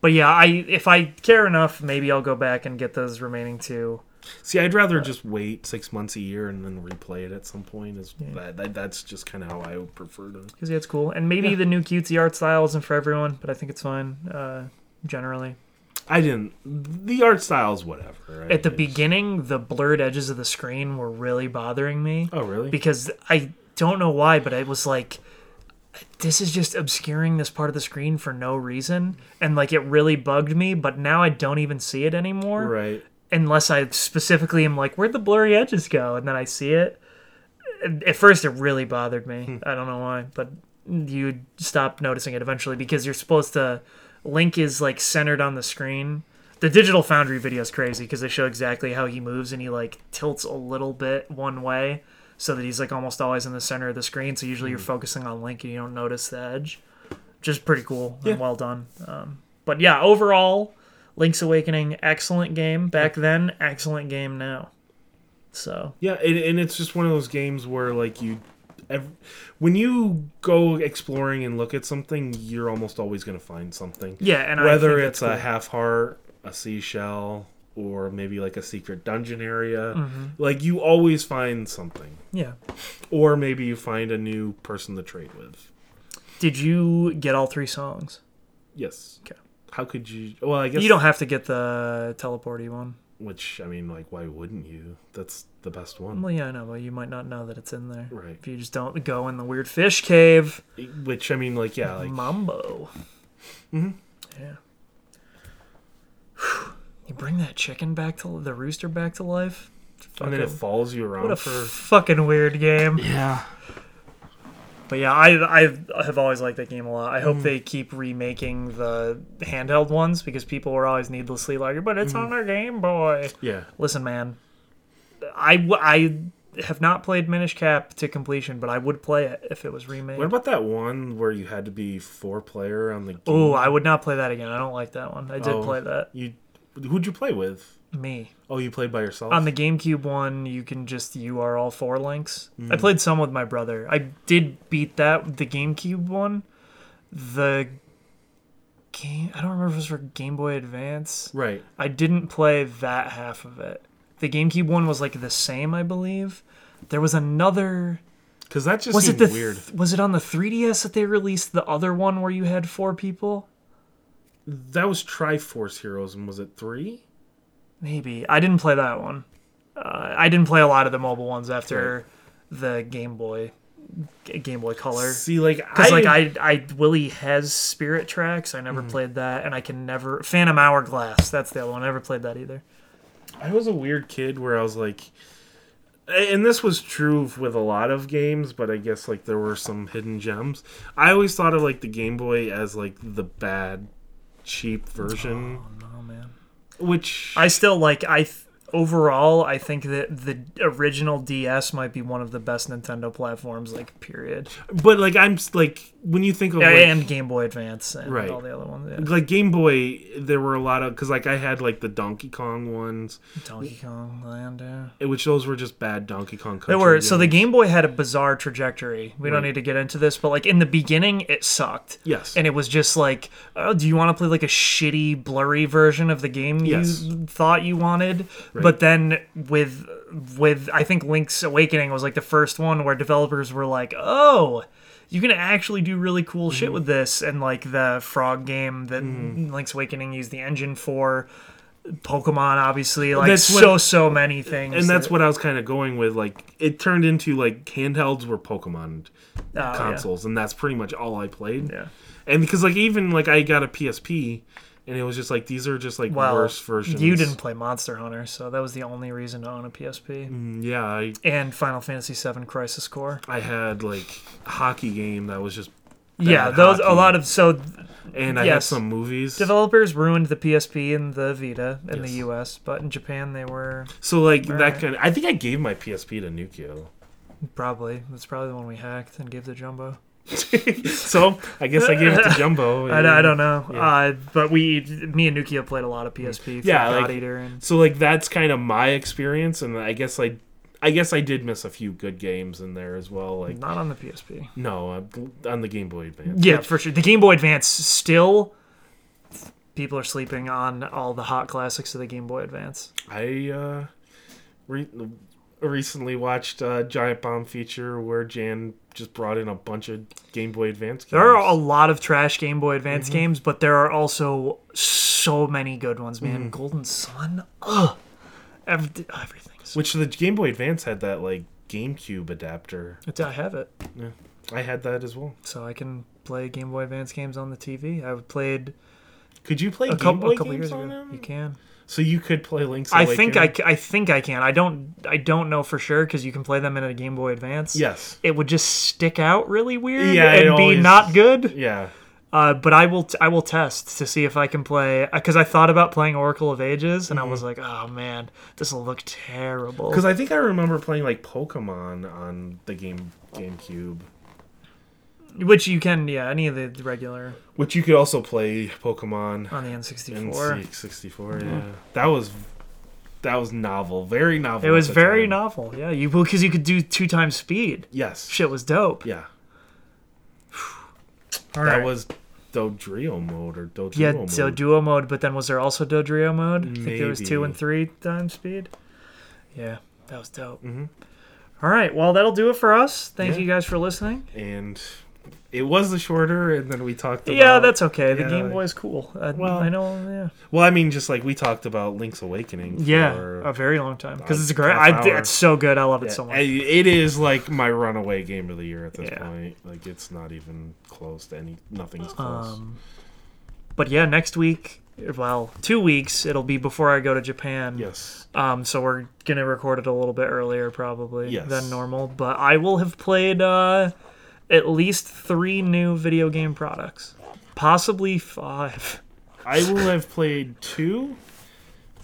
But yeah, I if I care enough, maybe I'll go back and get those remaining two. See, I'd rather just wait six months a year and then replay it at some point. Is Yeah. that, that that's just kind of how I would prefer to. Because yeah, it's cool. And maybe the new cutesy art style isn't for everyone, but I think it's fine. Uh, generally. I didn't. The art style's whatever. Right? At the beginning, the blurred edges of the screen were really bothering me Oh really? because I don't know why, but it was like this is just obscuring this part of the screen for no reason, and like it really bugged me. But now I don't even see it anymore right. unless I specifically am like, where'd the blurry edges go? And then I see it. At first, it really bothered Hmm. me. I don't know why, but you stop noticing it eventually because you're supposed to. Link is like centered on the screen. The Digital Foundry video is crazy because they show exactly how he moves and he like tilts a little bit one way so that he's like almost always in the center of the screen. So usually Hmm. you're focusing on Link and you don't notice the edge. Just pretty cool Yeah. and well done. Um, but yeah, overall, Link's Awakening, excellent game back then, excellent game now. So Yeah, and, and it's just one of those games where like you, ev- when you go exploring and look at something, you're almost always going to find something. yeah, and I Whether it's a half heart, a seashell, or maybe like a secret dungeon area, Mm-hmm. like you always find something. yeah. Or maybe you find a new person to trade with. Did you get all three songs? Yes. Okay. How could you? Well, I guess You don't have to get the teleporty one. Which I mean, like, why wouldn't you? That's the best one. Well, yeah, I know, but you might not know that it's in there. Right. If you just don't go in the weird fish cave. Which I mean, like, yeah, like Mambo. Mhm. Yeah. bring that chicken back to the rooster back to life. and then it Fucking- follows you around what a for. fucking weird game. yeah. But yeah, I I have always liked that game a lot. I Mm. hope they keep remaking the handheld ones because people were always needlessly like, "But it's Mm. on our Game Boy." Yeah. Listen, man, I I have not played Minish Cap to completion, but I would play it if it was remade. What about that one where you had to be four player on the? Oh, I would not play that again. I don't like that one. I did Oh. play that. You, who'd you play with? Me. Oh, you played by yourself. On the GameCube one, you can just you are all four links. Hmm. I played some with my brother. I did beat that the GameCube one. The game I don't remember if it was for Game Boy Advance. right. I didn't play that half of it. The GameCube one was like the same, I believe. There was another Because that just was it the weird. was it on the 3DS that they released the other one where you had four people? That was Triforce Heroes, and was it three? Maybe I didn't play that one. Uh, I didn't play a lot of the mobile ones after the Game Boy, Game Boy Color. See, like Because I, like I, I Willie has Spirit Tracks. I never played that, and I can never Phantom Hourglass. That's the other one. I never played that either. I was a weird kid where I was like, and this was true with a lot of games, but I guess like there were some hidden gems. I always thought of like the Game Boy as like the bad, cheap version, Oh man. which I still like I. Th- overall, I think that the original DS might be one of the best Nintendo platforms. Like period. but like I'm like when you think of Yeah, like, and Game Boy Advance and Right. all the other ones. Yeah. like Game Boy, there were a lot of because like I had like the Donkey Kong ones, Donkey Kong Land. Yeah. which those were just bad Donkey Kong. They Country were so the. Game Boy had a bizarre trajectory. We don't need to get into this, but like in the beginning, it sucked. Yes. and it was just like, oh, do you want to play like a shitty, blurry version of the game Yes. you thought you wanted? But then with with I think Link's Awakening was like the first one where developers were like, oh. You can actually do really cool Mm-hmm. shit with this, and like the Frog game that Link's Awakening used the engine for, Pokemon obviously, like That's what- so so many things, and that's that- what I was kind of going with. Like it turned into like handhelds were Pokemon oh, yeah. consoles, and that's pretty much all I played. Yeah. And because like even like I got a PSP, and it was just like these are just like Well, worse versions. You didn't play Monster Hunter, so that was the only reason to own a PSP. Mm, Yeah, I And Final Fantasy VII Crisis Core. I had like a hockey game that was just yeah, those a lot of so and I yes. have some movies. developers ruined the PSP and the Vita in the US, but in Japan they were so like that Right. kind. Of, I think I gave my PSP to Nukio. probably that's probably the one we hacked and gave to Jumbo. so I guess I gave it to Jumbo. I, I don't know, Yeah. uh, but we, me and Nukia played a lot of PSP. For Yeah, God like- Eater and So like that's kind of my experience, and I guess I, I guess I did miss a few good games in there as well. Like not on the PSP. no, uh, on the Game Boy Advance. Yeah, for sure. The Game Boy Advance still. People are sleeping on all the hot classics of the Game Boy Advance. I uh, re- recently watched a Giant Bomb feature where Jan just brought in a bunch of Game Boy Advance games. There are a lot of trash Game Boy Advance Mm-hmm. games, but there are also so many good ones, man. Mm-hmm. Golden Sun, ugh, Every, everything's. Which the Game Boy Advance had that like GameCube adapter. I have it, Yeah, I had that as well. so I can play Game Boy Advance games on the TV. I've played Could you play a Game couple, Boy a couple games years ago. them? You can. So you could play Link's I Awakening. think I, I think I can. I don't I don't know for sure because you can play them in a Game Boy Advance. Yes. It would just stick out really weird Yeah, and be always- not good. Yeah. Uh, but I will t- I will test to see if I can play because I thought about playing Oracle of Ages and I was like, oh man, this will look terrible. Because I think I remember playing like Pokemon on the game GameCube, Which you can, yeah, any of the regular which you could also play Pokemon on the N64. sixty-four. Yeah, that was that was novel, very novel. It was very time. novel, yeah. You because you could do two times speed. Yes. Shit was dope. Yeah, All that right. was Dodrio mode or Dodrio yeah, mode. so duo mode, but then was there also Dodrio mode? I think there was two and three times speed. Yeah, that was dope. Mm-hmm. All right, well that'll do it for us. Thank Yeah. you guys for listening. and it was the shorter, and then we talked. About, yeah, that's okay. The yeah, Game Boy is cool. I, Well, I know. Yeah, Well, I mean, just like we talked about Link's Awakening. yeah, a very long time because a it's great. I, it's so good. I love it Yeah, so much. It is like my runaway game of the year at this Yeah. point. Like it's not even close to any. Nothing's close. Um, but yeah, next week, well, two weeks, it'll be before I go to Japan. yes. Um, so we're gonna record it a little bit earlier probably Yes. than normal. But I will have played uh, at least three new video game products, possibly five. I will have played two.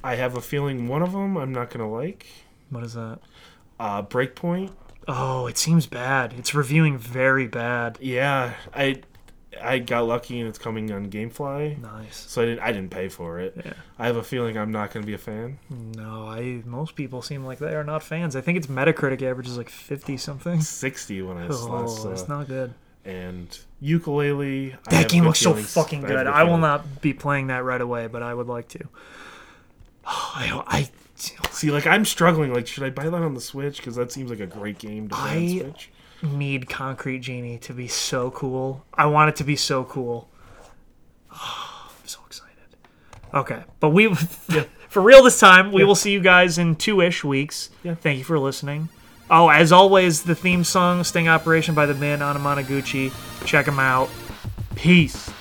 I have a feeling one of them I'm not gonna like. What is that? Uh, Breakpoint. Oh, it seems bad. It's reviewing very bad. Yeah, I I got lucky and it's coming on GameFly, Nice. so I didn't I didn't pay for it. Yeah. I have a feeling I'm not gonna be a fan. No, I most people seem like they are not fans. I think its Metacritic average is like fifty something. Sixty when I oh, last Oh, saw. it's not good. And Yooka-Laylee. I That game looks so fucking good. good I will not be playing that right away, but I would like to. I, I See, like I'm struggling. Like, should I buy that on the Switch? Because that seems like a great game to play on Switch. Need Concrete Genie to be so cool. I want it to be so cool. I'm so excited. Okay, but we for real this time. We will see you guys in two ish weeks. Yeah. Thank you for listening. Oh, as always, the theme song "Sting Operation" by the band Anamanaguchi. Check them out. Peace.